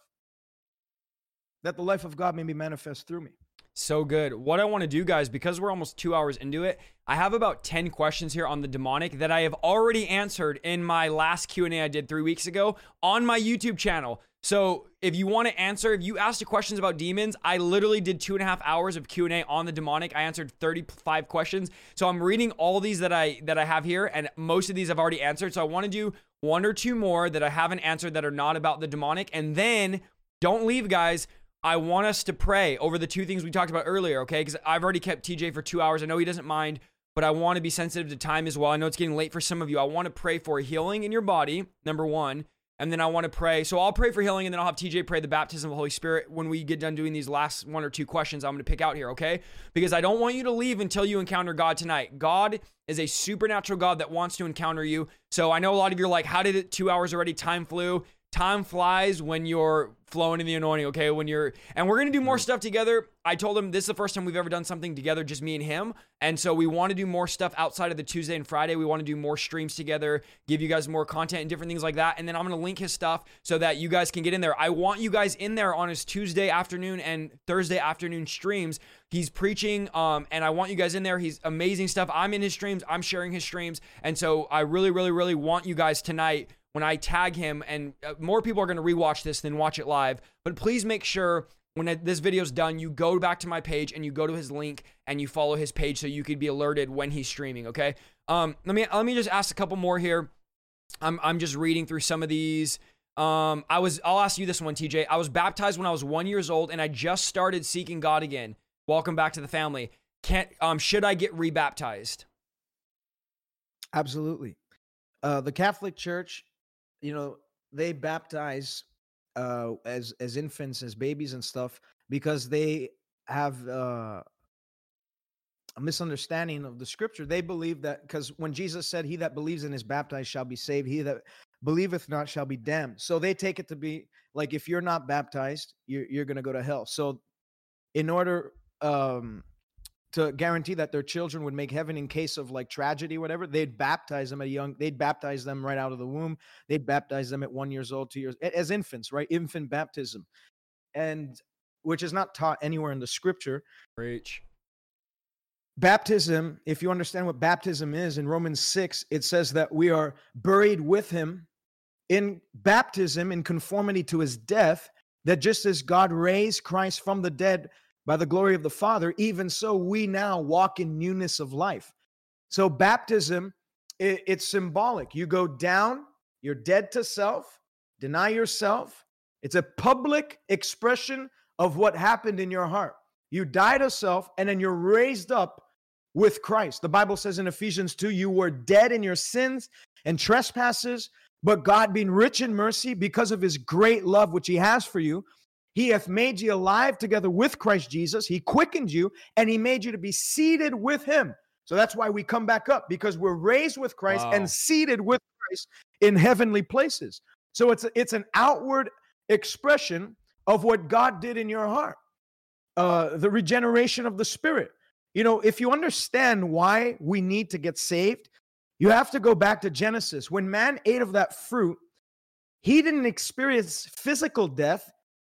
that the life of God may be manifest through me. So good. What I want to do, guys, because we're almost two hours into it, I have about ten questions here on the demonic that I have already answered in my last Q and A I did three weeks ago on my YouTube channel. So if you want to answer, if you asked questions about demons, I literally did two and a half hours of Q and A on the demonic. I answered thirty-five questions. So I'm reading all these that I that I have here, and most of these I've already answered. So I want to do one or two more that I haven't answered that are not about the demonic, and then don't leave, guys. I want us to pray over the two things we talked about earlier, okay? Because I've already kept TJ for two hours. I know he doesn't mind, but I want to be sensitive to time as well. I know it's getting late for some of you. I want to pray for healing in your body, number one. And then I want to pray. So I'll pray for healing and then I'll have TJ pray the baptism of the Holy Spirit when we get done doing these last one or two questions I'm going to pick out here, okay? Because I don't want you to leave until you encounter God tonight. God is a supernatural God that wants to encounter you. So I know a lot of you are like, how did it two hours already? Time flew time flies when you're flowing in the anointing, okay? When you're and we're gonna do more stuff together. I told him this is the first time we've ever done something together, just me and him. And so we want to do more stuff outside of the Tuesday and Friday. We want to do more streams together, give you guys more content and different things like that. And then I'm gonna link his stuff so that you guys can get in there. I want you guys in there on his Tuesday afternoon and Thursday afternoon streams. He's preaching, um, and I want you guys in there. He's amazing stuff. I'm in his streams, I'm sharing his streams. And so I really, really, really want you guys tonight when I tag him, and uh, more people are going to rewatch this than watch it live. But please make sure when this video's done, you go back to my page and you go to his link and you follow his page so you could be alerted when he's streaming. Okay. Um, let me let me just ask a couple more here. I'm I'm just reading through some of these. Um, I was I'll ask you this one, TJ. I was baptized when I was one years old, and I just started seeking God again. Welcome back to the family. Can't um should I get rebaptized? Absolutely. Uh, the Catholic Church, you know, they baptize uh, as as infants, as babies and stuff, because they have uh, a misunderstanding of the Scripture. They believe that because when Jesus said, "He that believes and is baptized shall be saved; he that believeth not shall be damned," so they take it to be like if you're not baptized, you're you're going to go to hell. So, in order um, to guarantee that their children would make heaven in case of like tragedy, whatever, they'd baptize them at a young, they'd baptize them right out of the womb. They'd baptize them at one years old, two years, as infants, right? Infant baptism. And which is not taught anywhere in the scripture. Preach. Baptism, if you understand what baptism is in Romans 6, it says that we are buried with him in baptism in conformity to his death, that just as God raised Christ from the dead by the glory of the Father, even so we now walk in newness of life. So baptism, i- it's symbolic. You go down, you're dead to self, deny yourself. It's a public expression of what happened in your heart. You die to self, and then you're raised up with Christ. The Bible says in Ephesians 2, you were dead in your sins and trespasses, but God, being rich in mercy, because of his great love which he has for you, he hath made you alive together with Christ Jesus. He quickened you and he made you to be seated with him. So that's why we come back up because we're raised with Christ Wow. and seated with Christ in heavenly places. So it's a, it's an outward expression of what God did in your heart. Uh, the regeneration of the spirit. You know, if you understand why we need to get saved, you have to go back to Genesis. When man ate of that fruit, he didn't experience physical death,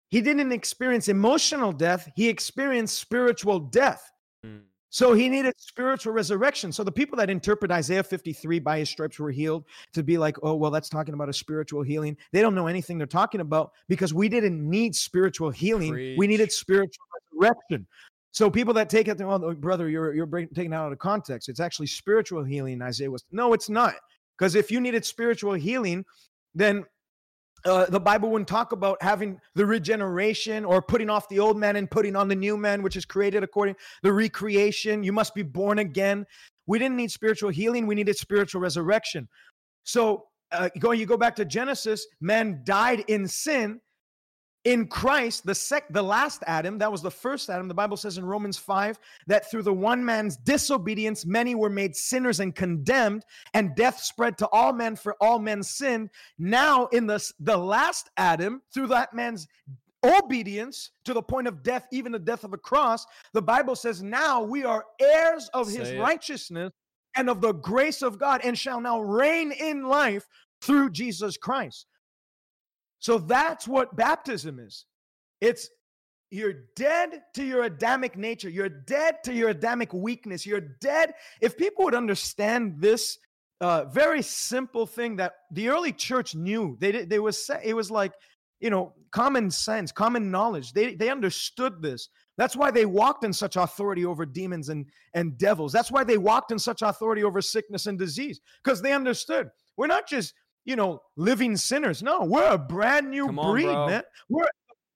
he didn't experience emotional death, he experienced spiritual death. Mm. So he needed spiritual resurrection. So the people that interpret Isaiah 53 by his stripes were healed to be like, oh, well, that's talking about a spiritual healing. They don't know anything they're talking about because we didn't need spiritual healing. Preach. We needed spiritual resurrection. So people that take it, oh, brother, you're you're taking it out of context. It's actually spiritual healing. Isaiah was no, it's not. Because if you needed spiritual healing, then uh, the Bible wouldn't talk about having the regeneration or putting off the old man and putting on the new man, which is created according the recreation. You must be born again. We didn't need spiritual healing; we needed spiritual resurrection. So, uh, going, you go back to Genesis. Man died in sin, in Christ, the sec the last Adam, that was the first Adam. The Bible says in Romans 5 that through the one man's disobedience, many were made sinners and condemned, and death spread to all men for all men sinned. Now, in the, the last Adam, through that man's obedience to the point of death, even the death of a cross, the Bible says, now we are heirs of Say his it. righteousness and of the grace of God, and shall now reign in life through Jesus Christ. So that's what baptism is. It's you're dead to your Adamic nature. You're dead to your Adamic weakness. You're dead. If people would understand this uh, very simple thing that the early church knew, they they was it was like you know common sense, common knowledge. They they understood this. That's why they walked in such authority over demons and and devils. That's why they walked in such authority over sickness and disease because they understood. We're not just you know, living sinners. No, we're a brand new on, breed, bro. man. We're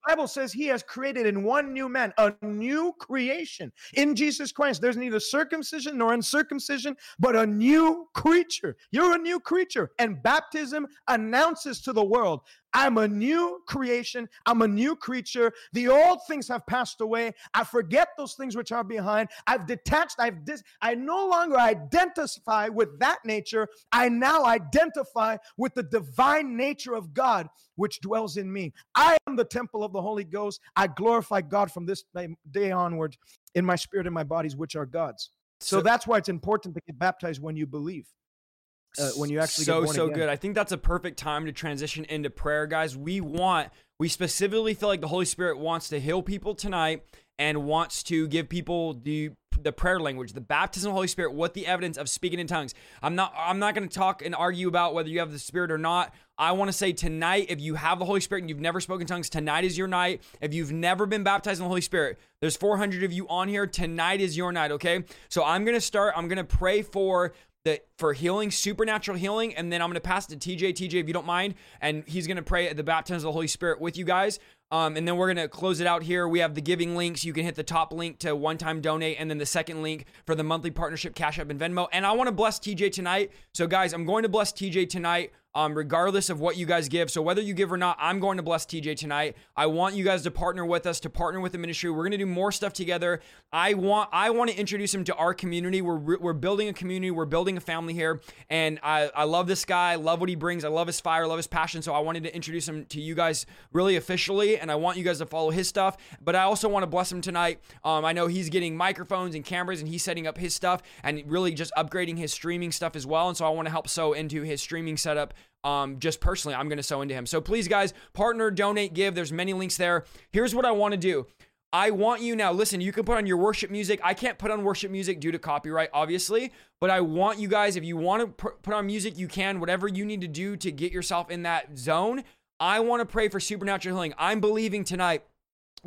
Bible says he has created in one new man a new creation in Jesus Christ. There's neither circumcision nor uncircumcision, but a new creature. You're a new creature. And baptism announces to the world I'm a new creation. I'm a new creature. The old things have passed away. I forget those things which are behind. I've detached. I've dis- I no longer identify with that nature. I now identify with the divine nature of God which dwells in me. I am the temple of the Holy Ghost. I glorify God from this day onward in my spirit and my bodies, which are God's. So, so that's why it's important to get baptized when you believe uh, when you actually so so again. good. I think that's a perfect time to transition into prayer, guys. We want we specifically feel like the Holy Spirit wants to heal people tonight and wants to give people the the prayer language, the baptism of the Holy Spirit, what the evidence of speaking in tongues. I'm not I'm not going to talk and argue about whether you have the Spirit or not. I want to say tonight, if you have the Holy Spirit and you've never spoken tongues, tonight is your night. If you've never been baptized in the Holy Spirit, there's 400 of you on here. Tonight is your night, okay? So I'm going to start. I'm going to pray for the for healing, supernatural healing, and then I'm gonna pass it to TJ. TJ, if you don't mind, and he's gonna pray at the baptism of the Holy Spirit with you guys. Um, and then we're gonna close it out here. We have the giving links. You can hit the top link to one-time donate, and then the second link for the monthly partnership, Cash App and Venmo. And I want to bless TJ tonight. So guys, I'm going to bless TJ tonight um, regardless of what you guys give. So whether you give or not, I'm going to bless TJ tonight. I want you guys to partner with us, to partner with the ministry. We're going to do more stuff together. I want I want to introduce him to our community. We're we're building a community. We're building a family here, and I I love this guy. I love what he brings. I love his fire. I love his passion. So I wanted to introduce him to you guys really officially, and I want you guys to follow his stuff. But I also want to bless him tonight. Um, I know he's getting microphones and cameras, and he's setting up his stuff and really just upgrading his streaming stuff as well. And so I want to help sow into his streaming setup um, just personally, I'm going to sow into him. So please, guys, partner, donate, give. There's many links there. Here's what I want to do. I want you now. Listen, you can put on your worship music. I can't put on worship music due to copyright, obviously, but I want you guys, if you want to put on music, you can. Whatever you need to do to get yourself in that zone. I want to pray for supernatural healing. I'm believing tonight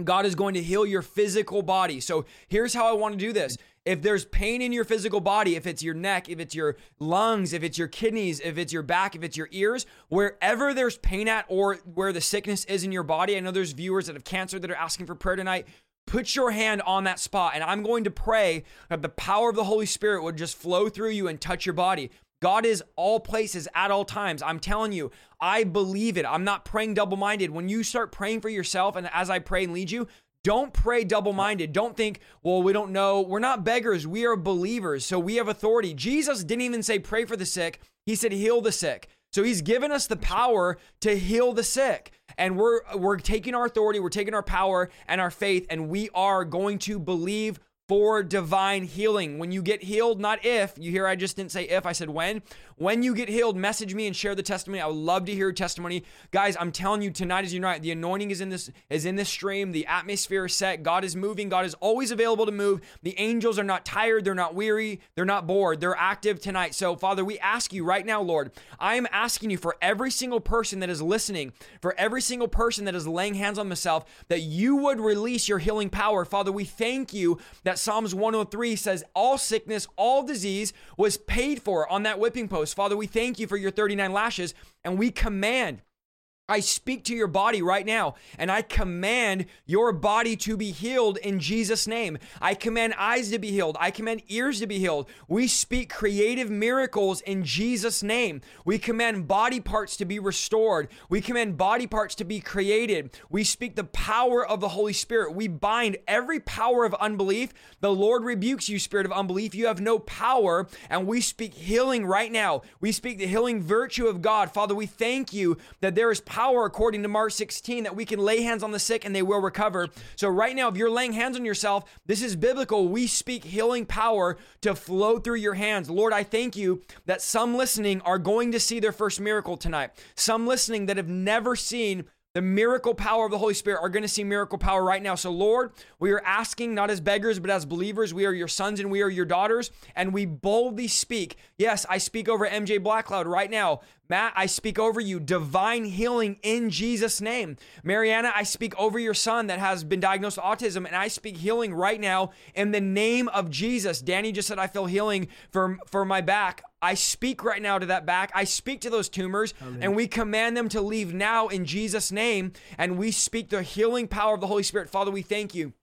God is going to heal your physical body. So here's how I want to do this. If there's pain in your physical body, if it's your neck, if it's your lungs, if it's your kidneys, if it's your back, if it's your ears, wherever there's pain at or where the sickness is in your body, I know there's viewers that have cancer that are asking for prayer tonight. Put your hand on that spot, and I'm going to pray that the power of the Holy Spirit would just flow through you and touch your body. God is all places at all times. I'm telling you, I believe it. I'm not praying double minded. When you start praying for yourself, and as I pray and lead you, don't pray double minded. Don't think, well, we don't know. We're not beggars. We are believers. So we have authority. Jesus didn't even say pray for the sick, he said heal the sick. So he's given us the power to heal the sick. And we're we're taking our authority, we're taking our power and our faith and we are going to believe for divine healing. When you get healed, not if, you hear I just didn't say if, I said when. When you get healed, message me and share the testimony. I would love to hear your testimony. Guys, I'm telling you tonight as you know, the anointing is in this is in this stream. The atmosphere is set. God is moving. God is always available to move. The angels are not tired, they're not weary, they're not bored. They're active tonight. So, Father, we ask you right now, Lord, I am asking you for every single person that is listening, for every single person that is laying hands on themselves, that you would release your healing power. Father, we thank you that Psalms 103 says all sickness, all disease was paid for on that whipping post. Father, we thank you for your 39 lashes and we command I speak to your body right now and I command your body to be healed in Jesus' name. I command eyes to be healed. I command ears to be healed. We speak creative miracles in Jesus' name. We command body parts to be restored. We command body parts to be created. We speak the power of the Holy Spirit. We bind every power of unbelief. The Lord rebukes you, spirit of unbelief. You have no power. And we speak healing right now. We speak the healing virtue of God. Father, we thank you that there is power, according to Mark 16, that we can lay hands on the sick and they will recover. So, right now, if you're laying hands on yourself, this is biblical. We speak healing power to flow through your hands. Lord, I thank you that some listening are going to see their first miracle tonight. Some listening that have never seen the miracle power of the Holy Spirit are going to see miracle power right now. So, Lord, we are asking not as beggars, but as believers. We are your sons and we are your daughters, and we boldly speak. Yes, I speak over MJ Blackcloud right now. Matt, I speak over you divine healing in Jesus' name. Mariana, I speak over your son that has been diagnosed with autism, and I speak healing right now in the name of Jesus. Danny just said, I feel healing for, for my back. I speak right now to that back. I speak to those tumors, Amen. and we command them to leave now in Jesus' name. And we speak the healing power of the Holy Spirit. Father, we thank you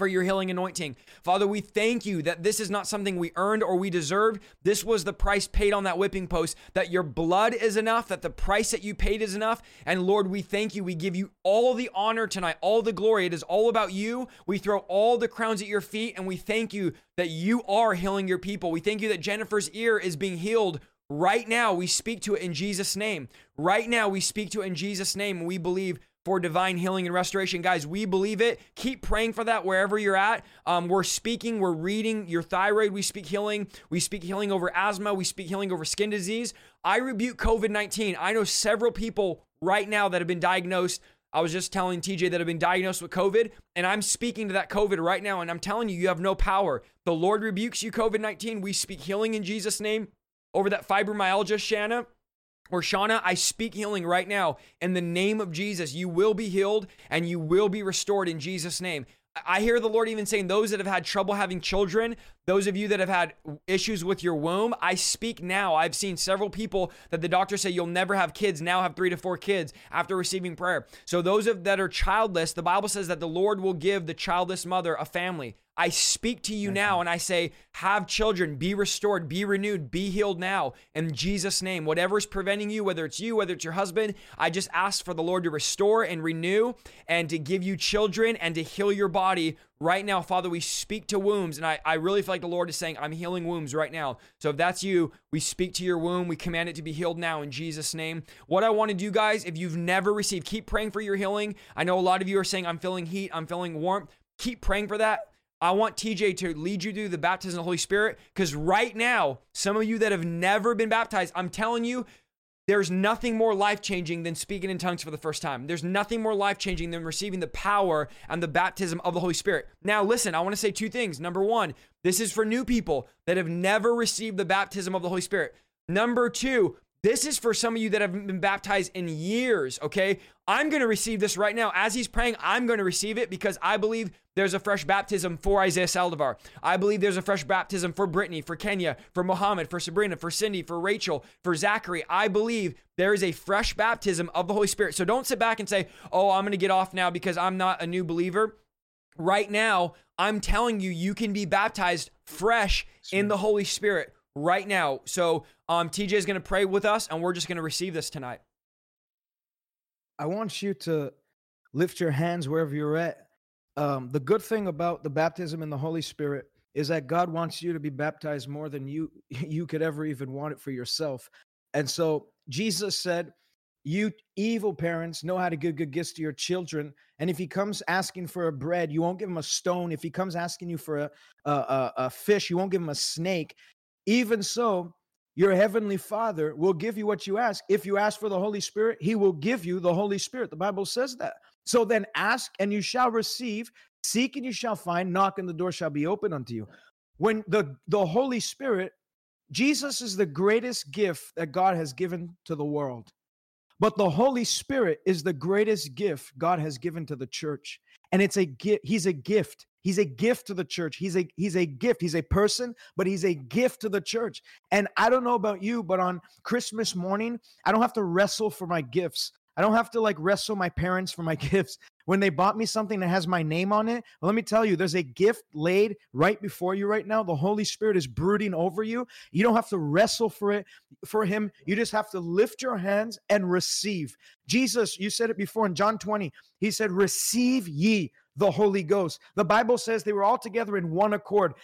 for your healing anointing. Father, we thank you that this is not something we earned or we deserved. This was the price paid on that whipping post, that your blood is enough, that the price that you paid is enough. And Lord, we thank you. We give you all the honor tonight, all the glory. It is all about you. We throw all the crowns at your feet and we thank you that you are healing your people. We thank you that Jennifer's ear is being healed Right now, we speak to it in Jesus' name. Right now, we speak to it in Jesus' name. We believe for divine healing and restoration. Guys, we believe it. Keep praying for that wherever you're at. Um, we're speaking, we're reading your thyroid. We speak healing. We speak healing over asthma. We speak healing over skin disease. I rebuke COVID 19. I know several people right now that have been diagnosed. I was just telling TJ that have been diagnosed with COVID, and I'm speaking to that COVID right now, and I'm telling you, you have no power. The Lord rebukes you, COVID 19. We speak healing in Jesus' name over that fibromyalgia, Shanna. Or Shauna, I speak healing right now in the name of Jesus. You will be healed and you will be restored in Jesus' name. I hear the Lord even saying, those that have had trouble having children, those of you that have had issues with your womb, I speak now. I've seen several people that the doctors say you'll never have kids now have three to four kids after receiving prayer. So, those of, that are childless, the Bible says that the Lord will give the childless mother a family. I speak to you now and I say, have children, be restored, be renewed, be healed now in Jesus' name. Whatever is preventing you, whether it's you, whether it's your husband, I just ask for the Lord to restore and renew and to give you children and to heal your body right now. Father, we speak to wombs and I, I really feel like the Lord is saying, I'm healing wombs right now. So if that's you, we speak to your womb. We command it to be healed now in Jesus' name. What I want to do, guys, if you've never received, keep praying for your healing. I know a lot of you are saying, I'm feeling heat, I'm feeling warmth. Keep praying for that I want TJ to lead you through the baptism of the Holy Spirit because right now, some of you that have never been baptized, I'm telling you, there's nothing more life changing than speaking in tongues for the first time. There's nothing more life changing than receiving the power and the baptism of the Holy Spirit. Now, listen, I want to say two things. Number one, this is for new people that have never received the baptism of the Holy Spirit. Number two, this is for some of you that haven't been baptized in years, okay? I'm going to receive this right now. As he's praying, I'm going to receive it because I believe there's a fresh baptism for Isaiah Saldivar. I believe there's a fresh baptism for Brittany, for Kenya, for Mohammed, for Sabrina, for Cindy, for Rachel, for Zachary. I believe there is a fresh baptism of the Holy Spirit. So don't sit back and say, oh, I'm going to get off now because I'm not a new believer. Right now, I'm telling you, you can be baptized fresh in the Holy Spirit right now. So um, TJ is going to pray with us, and we're just going to receive this tonight. I want you to lift your hands wherever you're at. Um, the good thing about the baptism in the Holy Spirit is that God wants you to be baptized more than you [laughs] you could ever even want it for yourself. And so Jesus said, you evil parents know how to give good gifts to your children. And if he comes asking for a bread, you won't give him a stone. If he comes asking you for a, a, a, a fish, you won't give him a snake. Even so, your heavenly Father will give you what you ask. If you ask for the Holy Spirit, he will give you the Holy Spirit. The Bible says that. So then ask and you shall receive, seek and you shall find, knock and the door shall be open unto you. When the, the Holy Spirit, Jesus is the greatest gift that God has given to the world. But the Holy Spirit is the greatest gift God has given to the church. And it's a gift. He's a gift. He's a gift to the church. He's a he's a gift. He's a person, but he's a gift to the church. And I don't know about you, but on Christmas morning, I don't have to wrestle for my gifts. I don't have to like wrestle my parents for my [laughs] gifts. When they bought me something that has my name on it, well, let me tell you, there's a gift laid right before you right now. The Holy Spirit is brooding over you. You don't have to wrestle for it for him. You just have to lift your hands and receive. Jesus, you said it before in John 20. He said, "Receive ye the Holy Ghost. The Bible says they were all together in one accord.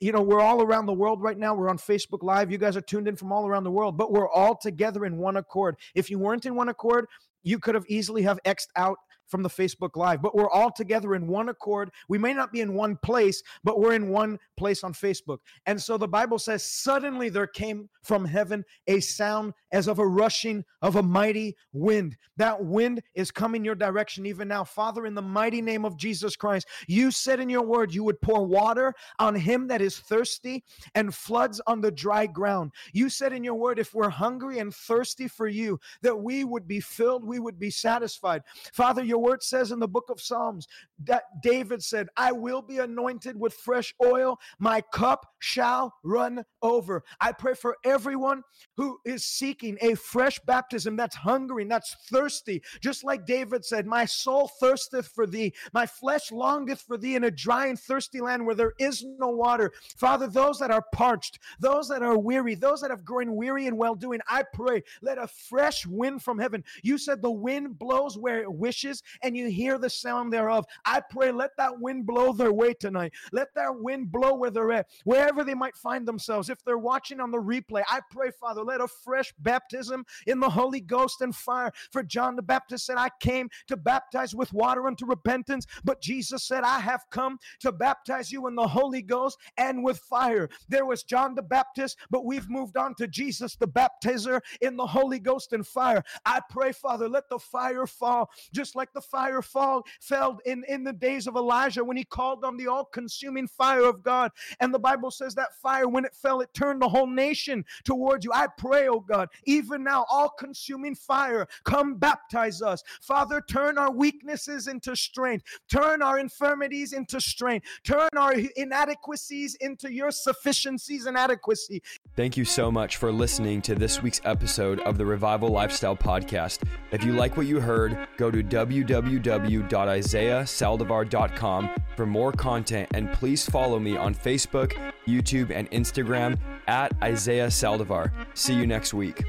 You know, we're all around the world right now. We're on Facebook Live. You guys are tuned in from all around the world, but we're all together in one accord. If you weren't in one accord, you could have easily have xed out from the Facebook Live, but we're all together in one accord. We may not be in one place, but we're in one place on Facebook. And so the Bible says, suddenly there came from heaven a sound as of a rushing of a mighty wind. That wind is coming your direction even now. Father, in the mighty name of Jesus Christ, you said in your word you would pour water on him that is thirsty and floods on the dry ground. You said in your word, if we're hungry and thirsty for you, that we would be filled, we would be satisfied. Father, your word says in the book of Psalms that David said, I will be anointed with fresh oil, my cup shall run over. I pray for everyone who is seeking a fresh baptism that's hungry, that's thirsty, just like David said, My soul thirsteth for thee, my flesh longeth for thee in a dry and thirsty land where there is no water. Father, those that are parched, those that are weary, those that have grown weary and well doing, I pray, let a fresh wind from heaven. You said the wind blows where it wishes and you hear the sound thereof. I pray, let that wind blow their way tonight. Let that wind blow where they're at, wherever they might find themselves. If they're watching on the replay, I pray, Father, let a fresh baptism in the Holy Ghost and fire. For John the Baptist said, I came to baptize with water unto repentance, but Jesus said, I have come to baptize you in the Holy Ghost and with fire. There was John the Baptist, but we've moved on to Jesus the baptizer in the Holy Ghost and fire. I pray, Father, let the fire fall just like the fire fall fell in, in the days of Elijah when he called on the all-consuming fire of God. And the Bible says that fire, when it fell, it turned the whole nation towards you. I pray, oh God, even now, all-consuming fire, come baptize us. Father, turn our weaknesses into strength, turn our infirmities into strength, turn our inadequacies into your sufficiencies and adequacy. Thank you so much for listening to this week's episode of the Revival Lifestyle Podcast. If you like what you heard, go to www.isaiahsaldivar.com for more content and please follow me on Facebook, YouTube, and Instagram at Isaiah Saldivar. See you next week.